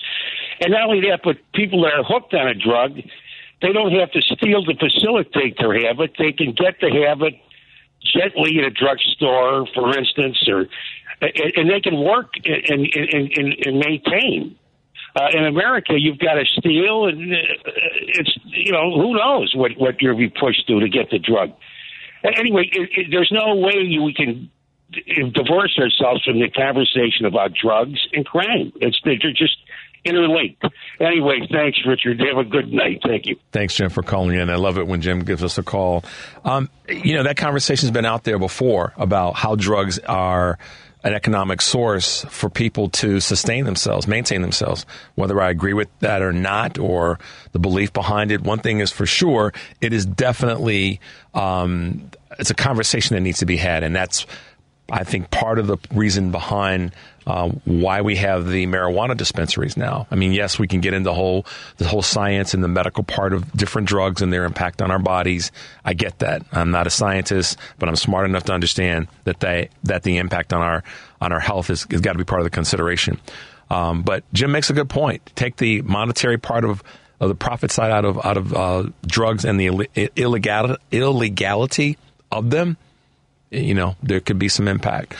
And not only that, but people that are hooked on a drug, they don't have to steal to facilitate their habit. They can get the habit gently in a drugstore, for instance, or and, they can work and and, and, and maintain. Uh, in America, you've got to steal, and uh, it's you know who knows what what you'll be pushed to to get the drug. Anyway, it, it, there's no way we can divorce ourselves from the conversation about drugs and crime. It's they're just interlinked. Anyway, thanks, Richard. Have a good night. Thank you. Thanks, Jim, for calling in. I love it when Jim gives us a call. Um, you know, that conversation's been out there before about how drugs are an economic source for people to sustain themselves, maintain themselves. Whether I agree with that or not, or the belief behind it, one thing is for sure: it is definitely um, it's a conversation that needs to be had, and that's I think part of the reason behind uh, why we have the marijuana dispensaries now. I mean, yes, we can get into whole the whole science and the medical part of different drugs and their impact on our bodies. I get that. I'm not a scientist, but I'm smart enough to understand that they that the impact on our on our health is has got to be part of the consideration. Um, but Jim makes a good point. Take the monetary part of of the profit side out of out of uh, drugs and the Ill- illegal illegality of them you know, there could be some impact.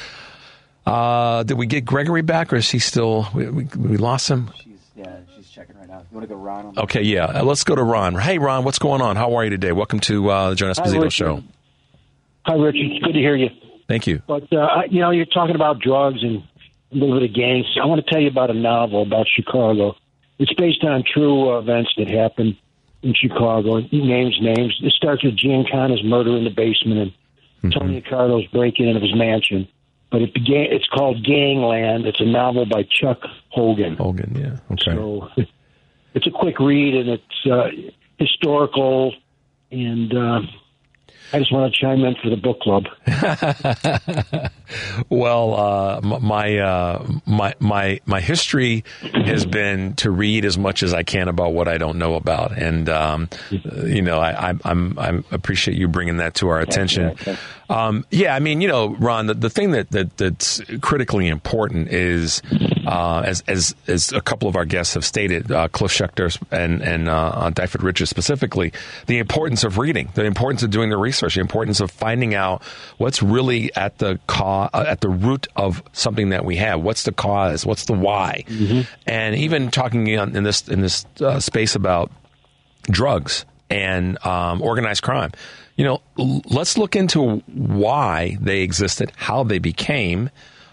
Uh, did we get Gregory back, or is he still? We, we, we lost him. Yeah, she's checking right now. You want to go Ron? On Okay, yeah. Uh, let's go to Ron. Hey, Ron, what's going on? How are you today? Welcome to uh, the Joan Hi, Esposito Richard. Show. Hi, Richard. It's good to hear you. Thank you. But uh, you know, you're talking about drugs and a little bit of gangs. I want to tell you about a novel about Chicago. It's based on true uh, events that happened in Chicago. It names names. It starts with Giancana's murder in the basement and Tony Accardo's breaking in of his mansion. But it began. It's called Gangland. It's a novel by Chuck Hogan. Hogan, yeah. Okay. So it's a quick read and it's uh, historical and. Uh, I just want to chime in for the book club. well, uh, my uh, my my my history has been to read as much as I can about what I don't know about, and um, you know, I, I, I'm I appreciate you bringing that to our attention. Um, yeah, I mean, you know, Ron, the, the thing that, that that's critically important is, uh, as as as a couple of our guests have stated, uh, Cliff Schecter and and uh, Dyfed Richards specifically, the importance of reading, the importance of doing the research, the importance of finding out what's really at the ca- uh, at the root of something that we have. What's the cause? What's the why? And even talking in in this in this uh, space about drugs and um, organized crime. You know, let's look into why they existed, how they became,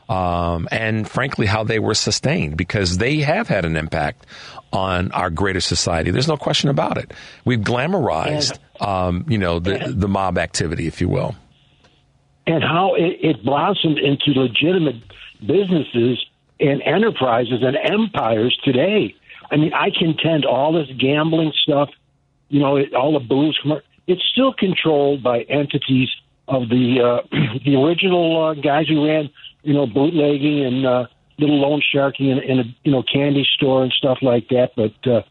um, and frankly, how they were sustained, because they have had an impact on our greater society. There's no question about it. We've glamorized, um, you know, the, the mob activity, if you will. and how it, it blossomed into legitimate businesses and enterprises and empires today. I mean, I contend all this gambling stuff, you know, all the booze, it's still controlled by entities of the uh, the original uh, guys who ran, you know, bootlegging and uh, little loan sharking in, in a you know candy store and stuff like that. But uh,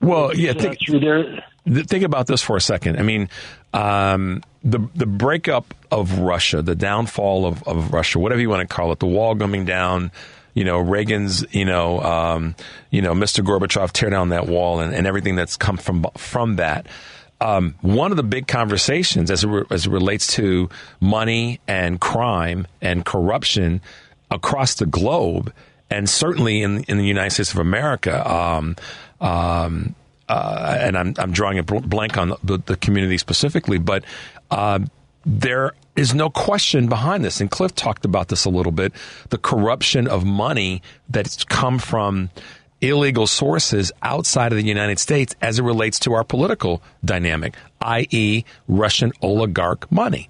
well, yeah, think, through there. th- think about this for a second. I mean, um, the the breakup of Russia, the downfall of, of Russia, whatever you want to call it, the wall coming down. You know, Reagan's, you know, um, you know, Mr. Gorbachev tear down that wall and, and everything that's come from from that. Um, one of the big conversations as it, re- as it relates to money and crime and corruption across the globe, and certainly in in the United States of America. Um, um, uh, and I'm I'm drawing a blank on the, the community specifically, but uh, there is no question behind this. And Cliff talked about this a little bit: the corruption of money that's come from illegal sources outside of the United States as it relates to our political dynamic, i.e., Russian oligarch money.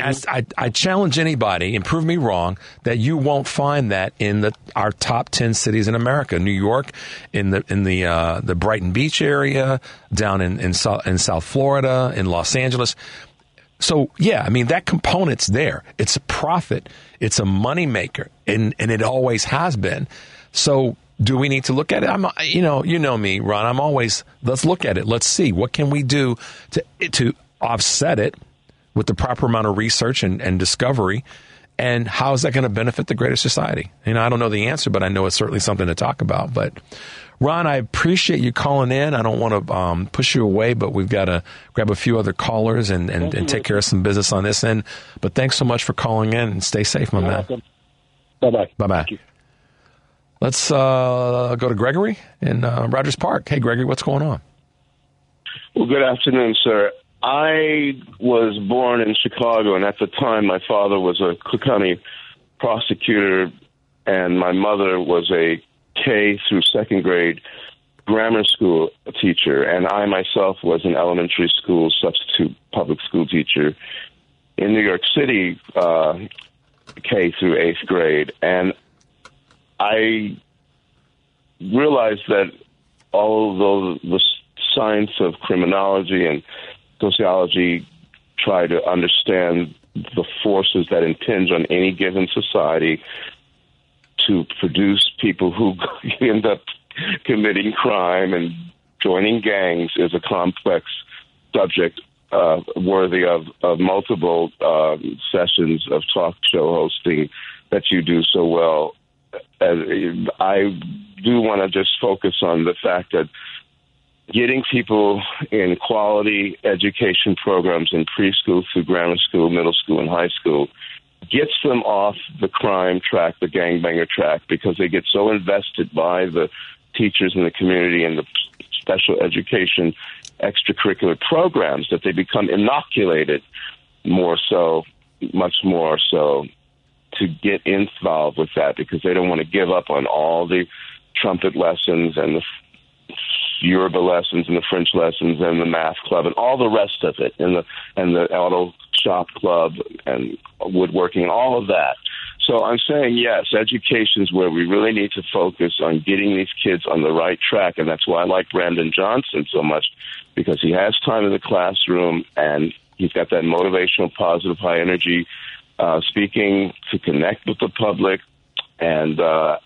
As I, I challenge anybody, and prove me wrong, that you won't find that in the our top ten cities in America. New York, in the in the uh, the Brighton Beach area, down in in, South, in South Florida, in Los Angeles. So yeah, I mean that component's there. It's a profit. It's a moneymaker, and and it always has been. So do we need to look at it? I'm, you know, you know me, Ron. I'm always let's look at it. Let's see what can we do to to offset it with the proper amount of research and, and discovery, and how is that going to benefit the greater society? You know, I don't know the answer, but I know it's certainly something to talk about. But Ron, I appreciate you calling in. I don't want to um, push you away, but we've got to grab a few other callers and, and, and take care of some business on this end. But thanks so much for calling in and stay safe, my man. Bye bye. Bye bye. Let's uh, go to Gregory in uh, Rogers Park. Hey, Gregory, what's going on? Well, good afternoon, sir. I was born in Chicago, and at the time, my father was a Cook County prosecutor, and my mother was a K through second grade grammar school teacher, and I myself was an elementary school substitute public school teacher in New York City, uh, K through eighth grade, and I realized that although the science of criminology and sociology try to understand the forces that impinge on any given society to produce people who end up committing crime and joining gangs is a complex subject uh, worthy of, of multiple uh, sessions of talk show hosting that you do so well. I do want to just focus on the fact that getting people in quality education programs in preschool through grammar school, middle school, and high school gets them off the crime track, the gangbanger track, because they get so invested by the teachers in the community and the special education extracurricular programs that they become inoculated more so, much more so, to get involved with that because they don't want to give up on all the trumpet lessons and the Yoruba lessons and the French lessons and the math club and all the rest of it and the and the auto shop club and woodworking and all of that. So I'm saying yes, education is where we really need to focus on getting these kids on the right track, and that's why I like Brandon Johnson so much because he has time in the classroom and he's got that motivational, positive, high energy uh, speaking to connect with the public, and uh,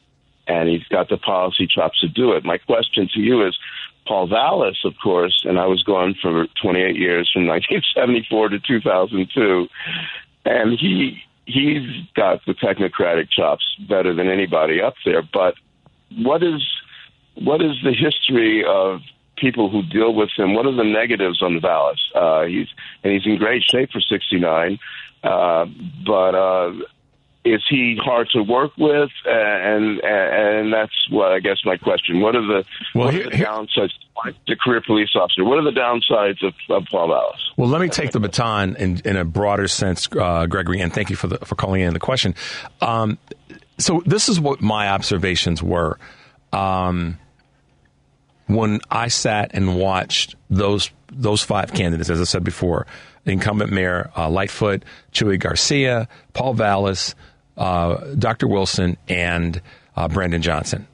and he's got the policy chops to do it. My question to you is. Paul Vallas, of course, and I was gone for 28 years from 1974 to 2002, and he he's got the technocratic chops better than anybody up there. But what is what is the history of people who deal with him? What are the negatives on Vallas? Uh, he's and he's in great shape for 69, uh, but uh, is he hard to work with? And and, and that's what I guess my question. What are the well, what here, are the downsides? The career police officer. What are the downsides of, of Paul Vallas? Well, let me take the baton in, in a broader sense, uh, Gregory, and thank you for the, for calling in the question. Um, so this is what my observations were um, when I sat and watched those those five candidates, as I said before, incumbent mayor uh, Lightfoot, Chuy Garcia, Paul Vallas, uh, Dr. Wilson and uh, Brandon Johnson.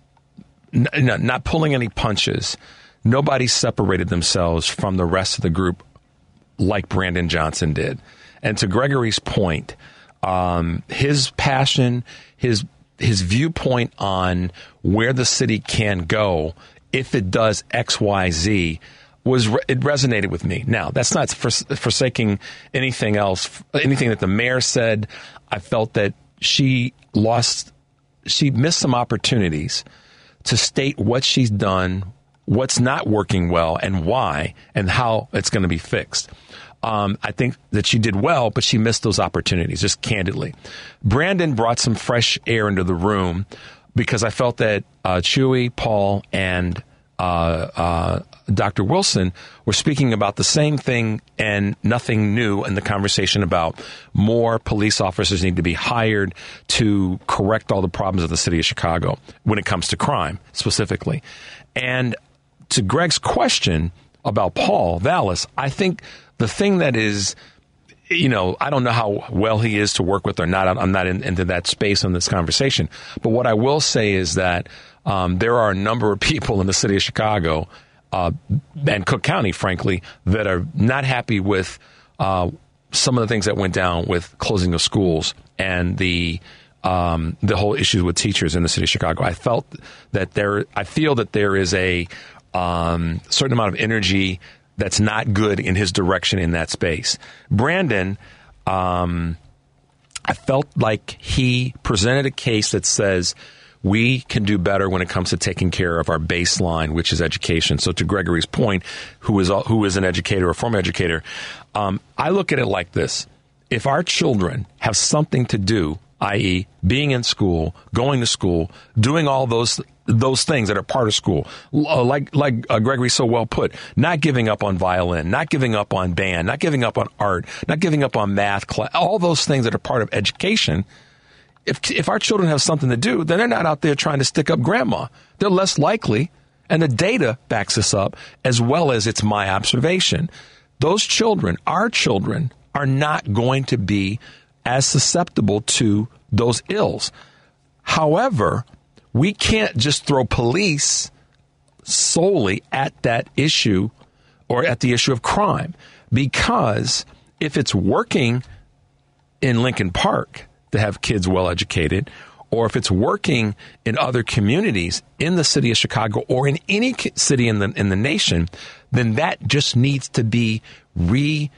N- n- not pulling any punches. Nobody separated themselves from the rest of the group like Brandon Johnson did. And to Gregory's point, um, his passion, his his viewpoint on where the city can go if it does X, Y, Z was it resonated with me. Now that's not forsaking anything else, anything that the mayor said. I felt that she lost, she missed some opportunities to state what she's done, what's not working well, and why, and how it's going to be fixed. Um, I think that she did well, but she missed those opportunities, just candidly. Brandon brought some fresh air into the room because I felt that uh, Chuy, Paul, and uh, uh, Dr. Wilson were speaking about the same thing and nothing new in the conversation about more police officers need to be hired to correct all the problems of the city of Chicago when it comes to crime specifically. And to Greg's question about Paul Vallas, I think the thing that is you know, I don't know how well he is to work with or not. I'm not in, into that space in this conversation. But what I will say is that um, there are a number of people in the city of Chicago uh, and Cook County, frankly, that are not happy with uh, some of the things that went down with closing of schools and the um, the whole issue with teachers in the city of Chicago. I felt that there, I feel that there is a um, certain amount of energy that's not good in his direction in that space. Brandon, um, I felt like he presented a case that says we can do better when it comes to taking care of our baseline, which is education. So, to Gregory's point, who is who is an educator or former educator, um, I look at it like this: if our children have something to do i.e., being in school, going to school, doing all those those things that are part of school, uh, like like uh, Gregory so well put, not giving up on violin, not giving up on band, not giving up on art, not giving up on math class, all those things that are part of education. If if our children have something to do, then they're not out there trying to stick up grandma. They're less likely, and the data backs this up as well as it's my observation. Those children, our children, are not going to be as susceptible to those ills. However, we can't just throw police solely at that issue or at the issue of crime because if it's working in Lincoln Park to have kids well educated, or if it's working in other communities in the city of Chicago or in any city in the in the nation, then that just needs to be re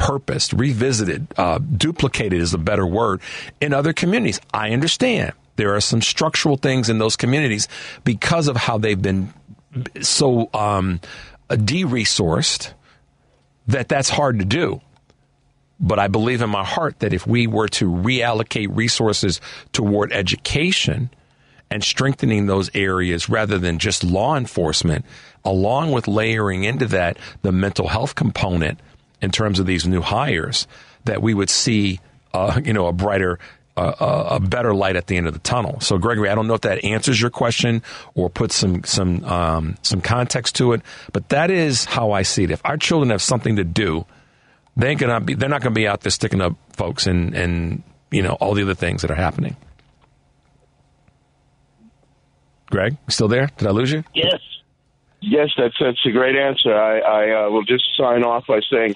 repurposed, revisited, uh, duplicated is a better word in other communities. I understand there are some structural things in those communities because of how they've been so um, de-resourced that that's hard to do. But I believe in my heart that if we were to reallocate resources toward education and strengthening those areas rather than just law enforcement, along with layering into that the mental health component, in terms of these new hires that we would see, uh, you know, a brighter, uh, a better light at the end of the tunnel. So, Gregory, I don't know if that answers your question or puts some some um, some context to it, but that is how I see it. If our children have something to do, they ain't gonna be. They're not going to be out there sticking up folks and and you know all the other things that are happening. Greg, still there? Did I lose you? Yes. Yes, that's that's a great answer. I, I uh, will just sign off by saying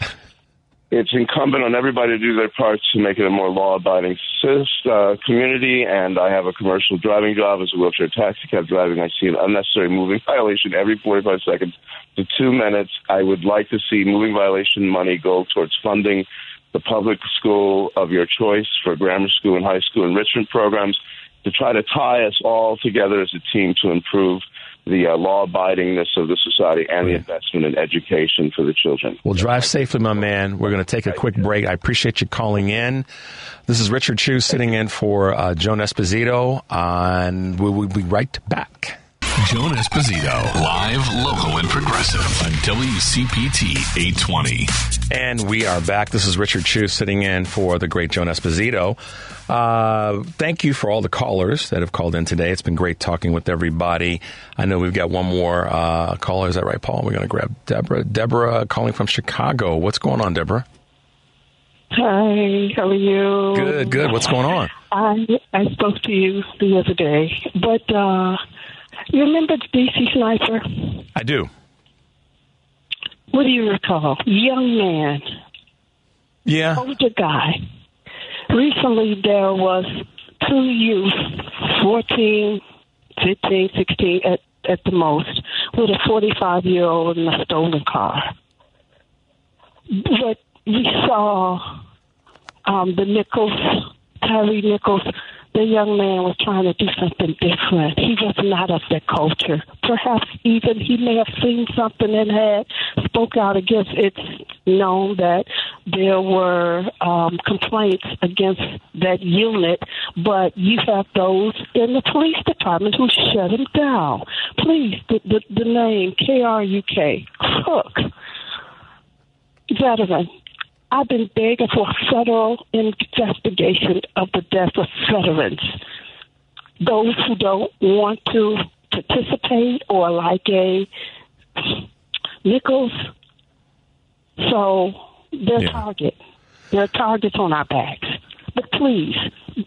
it's incumbent on everybody to do their parts to make it a more law-abiding uh, community. And I have a commercial driving job as a wheelchair taxi cab driving. I see an unnecessary moving violation every 45 seconds to two minutes. I would like to see moving violation money go towards funding the public school of your choice for grammar school and high school enrichment programs to try to tie us all together as a team to improve the uh, law abidingness of the society and the investment in education for the children. Well, drive safely, my man. We're going to take a quick break. I appreciate you calling in. This is Richard Chu sitting in for uh, Joan Esposito, uh, and we will be right back. Joan Esposito, live, local, and progressive on WCPT 820. And we are back. This is Richard Chu sitting in for the great Joan Esposito. Uh, thank you for all the callers that have called in today. It's been great talking with everybody. I know we've got one more uh, caller. Is that right, Paul? We're going to grab Deborah. Deborah calling from Chicago. What's going on, Deborah? Hi, how are you? Good, good. What's going on? I I spoke to you the other day, but uh you remember the DC sniper? I do. What do you recall? Young man, Yeah. older guy. Recently, there was two youth, 14, 15, 16 at, at the most, with a 45 year old in a stolen car. But we saw um, the Nichols, Tyre Nichols, the young man was trying to do something different. He was not of that culture. Perhaps even he may have seen something and had spoke out against. It's known that there were um, complaints against that unit, but you have those in the police department who shut him down. Please, the, the, the name K R U K Cook veteran. I've been begging for a federal investigation of the death of veterans. Those who don't want to participate or like a Nichols. So they're Yeah. target. They're targets on our backs. But please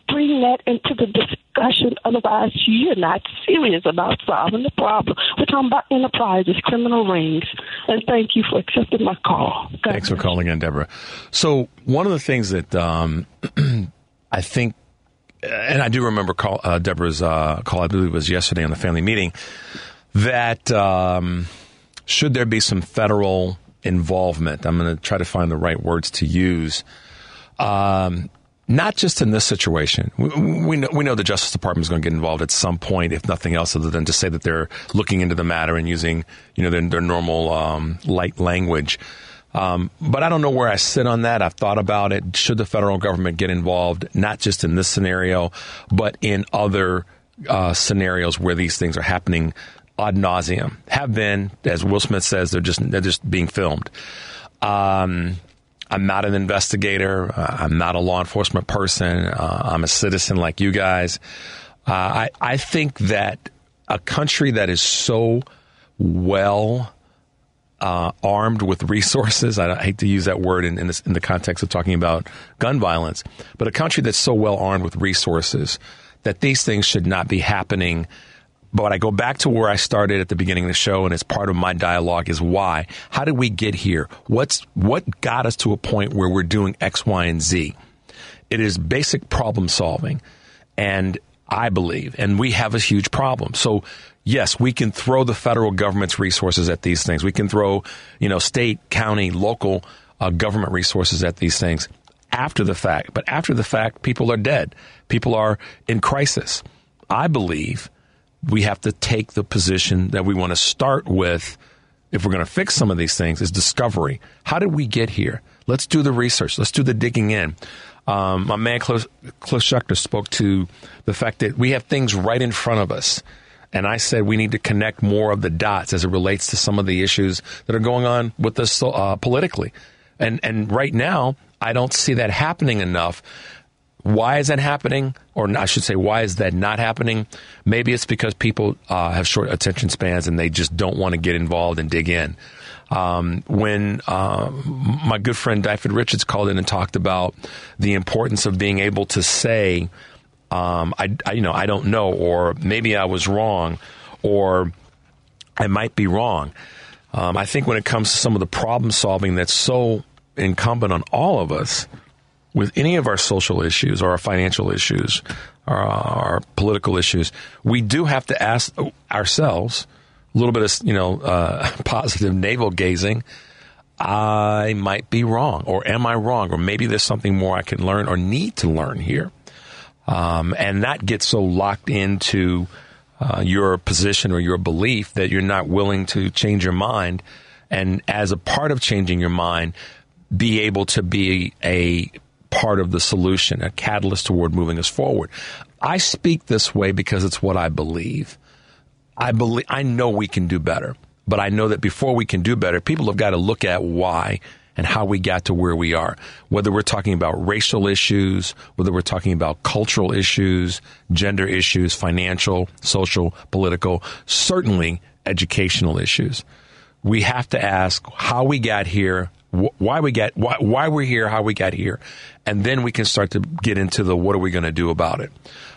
bring that into the discussion. Otherwise, you're not serious about solving the problem. We're talking about enterprises, criminal rings. And thank you for accepting my call. God Thanks for calling in, Deborah. So one of the things that um, I think, and I do remember call, uh, Deborah's uh, call, I believe it was yesterday on the family meeting, that um, should there be some federal involvement, I'm going to try to find the right words to use. Um, not just in this situation. We, we, know, we know the Justice Department is going to get involved at some point, if nothing else, other than to say that they're looking into the matter and using, you know, their, their normal um, light language. Um, but I don't know where I sit on that. I've thought about it. Should the federal government get involved, not just in this scenario, but in other uh, scenarios where these things are happening ad nauseum? Have been, as Will Smith says, they're just they're just being filmed. Um, I'm not an investigator. Uh, I'm not a law enforcement person. Uh, I'm a citizen like you guys. Uh, I I think that a country that is so well uh, armed with resources. I, I hate to use that word in, in, this, in the context of talking about gun violence, but a country that's so well armed with resources that these things should not be happening. But I go back to where I started at the beginning of the show, and it's part of my dialogue is why. How did we get here? What's what got us to a point where we're doing X, Y, and Z? It is basic problem solving, and I believe, and we have a huge problem. So yes, we can throw the federal government's resources at these things. We can throw, you know, state, county, local uh, government resources at these things after the fact. But after the fact, people are dead. People are in crisis. I believe we have to take the position that we want to start with if we're going to fix some of these things is discovery. How did we get here? Let's do the research. Let's do the digging in. Um, my man Cliff, Cliff spoke to the fact that we have things right in front of us. And I said we need to connect more of the dots as it relates to some of the issues that are going on with us uh, politically. And and right now, I don't see that happening enough. Why is that happening? Or I should say, why is that not happening? Maybe it's because people uh, have short attention spans and they just don't want to get involved and dig in. Um, when uh, my good friend Dyfed Richards called in and talked about the importance of being able to say, um, I, I, you know, I don't know, or maybe I was wrong, or I might be wrong. Um, I think when it comes to some of the problem solving that's so incumbent on all of us with any of our social issues or our financial issues or our political issues, we do have to ask ourselves a little bit of you know uh, positive navel gazing. I might be wrong, or am I wrong, or maybe there's something more I can learn or need to learn here, um, and that gets so locked into uh, your position or your belief that you're not willing to change your mind, and as a part of changing your mind, be able to be a part of the solution, a catalyst toward moving us forward. I speak this way because it's what I believe. I believe I know we can do better, but I know that before we can do better, people have got to look at why and how we got to where we are. Whether we're talking about racial issues, whether we're talking about cultural issues, gender issues, financial, social, political, certainly educational issues. We have to ask how we got here, wh- why we get why, why we're here, how we got here, and then we can start to get into the what are we going to do about it.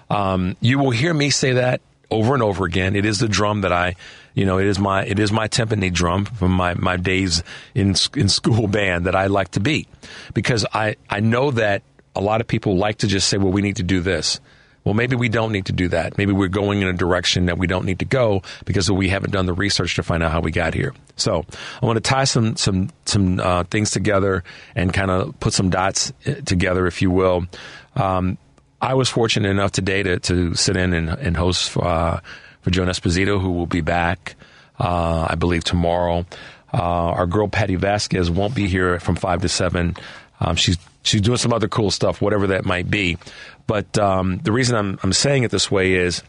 Um, you will hear me say that over and over again. It is the drum that I, you know, it is my it is my timpani drum from my my days in in school band that I like to beat because I I know that a lot of people like to just say, well, we need to do this. Well, maybe we don't need to do that. Maybe we're going in a direction that we don't need to go because we haven't done the research to find out how we got here. So I want to tie some some some uh, things together and kind of put some dots uh, together, if you will. Um, I was fortunate enough today to, to sit in and, and host for, uh, for Joan Esposito, who will be back, uh, I believe, tomorrow. Uh, our girl Patti Vasquez won't be here from five to seven. Um, she's she's doing some other cool stuff, whatever that might be. But um, the reason I'm I'm saying it this way is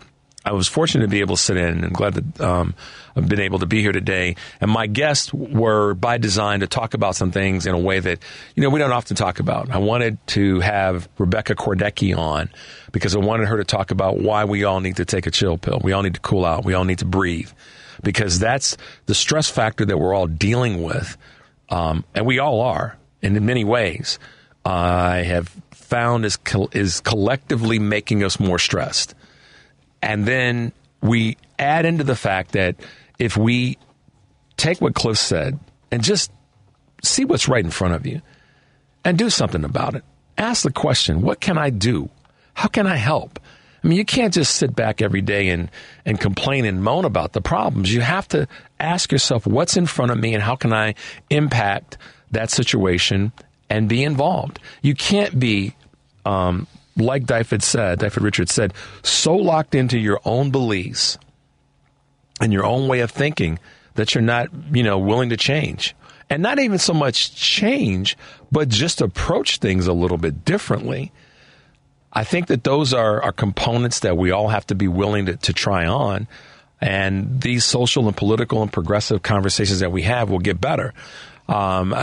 I was fortunate to be able to sit in and glad that um, I've been able to be here today. And my guests were by design to talk about some things in a way that, you know, we don't often talk about. I wanted to have Rebecca Kordecki on because I wanted her to talk about why we all need to take a chill pill. We all need to cool out. We all need to breathe because that's the stress factor that we're all dealing with. Um, and we all are in many ways. I have found is, is collectively making us more stressed. And then we add into the fact that if we take what Cliff said and just see what's right in front of you and do something about it, ask the question, what can I do? How can I help? I mean, you can't just sit back every day and, and complain and moan about the problems. You have to ask yourself, what's in front of me and how can I impact that situation and be involved? You can't be um, like Dyfed said, Dyfed Richards said, so locked into your own beliefs and your own way of thinking that you're not, you know, willing to change. And not even so much change, but just approach things a little bit differently. I think that those are, are components that we all have to be willing to, to try on. And these social and political and progressive conversations that we have will get better. Um,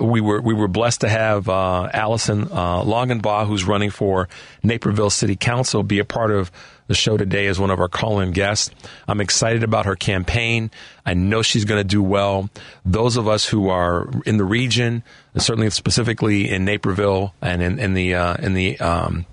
we were we were blessed to have uh, Allison uh, Longenbaugh, who's running for Naperville City Council, be a part of the show today as one of our call-in guests. I'm excited about her campaign. I know she's going to do well. Those of us who are in the region, certainly specifically in Naperville and in, in the uh, in the um,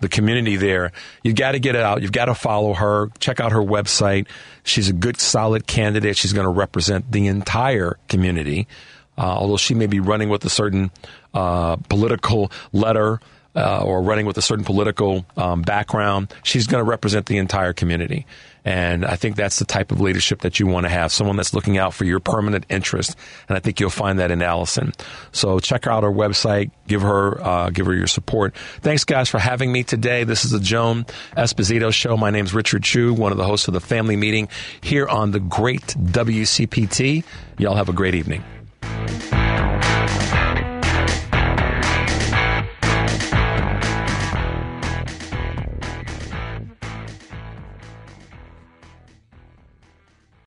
the community there. You've got to get it out. You've got to follow her. Check out her website. She's a good, solid candidate. She's going to represent the entire community uh, although she may be running with a certain uh, political letter uh, or running with a certain political um, background, she's going to represent the entire community. And I think that's the type of leadership that you want to have, someone that's looking out for your permanent interest. And I think you'll find that in Allison. So check out her website, give her, uh, give her your support. Thanks guys for having me today. This is the Joan Esposito show. My name is Richard Chu, one of the hosts of the family meeting here on the great WCPT. Y'all have a great evening. Thank you.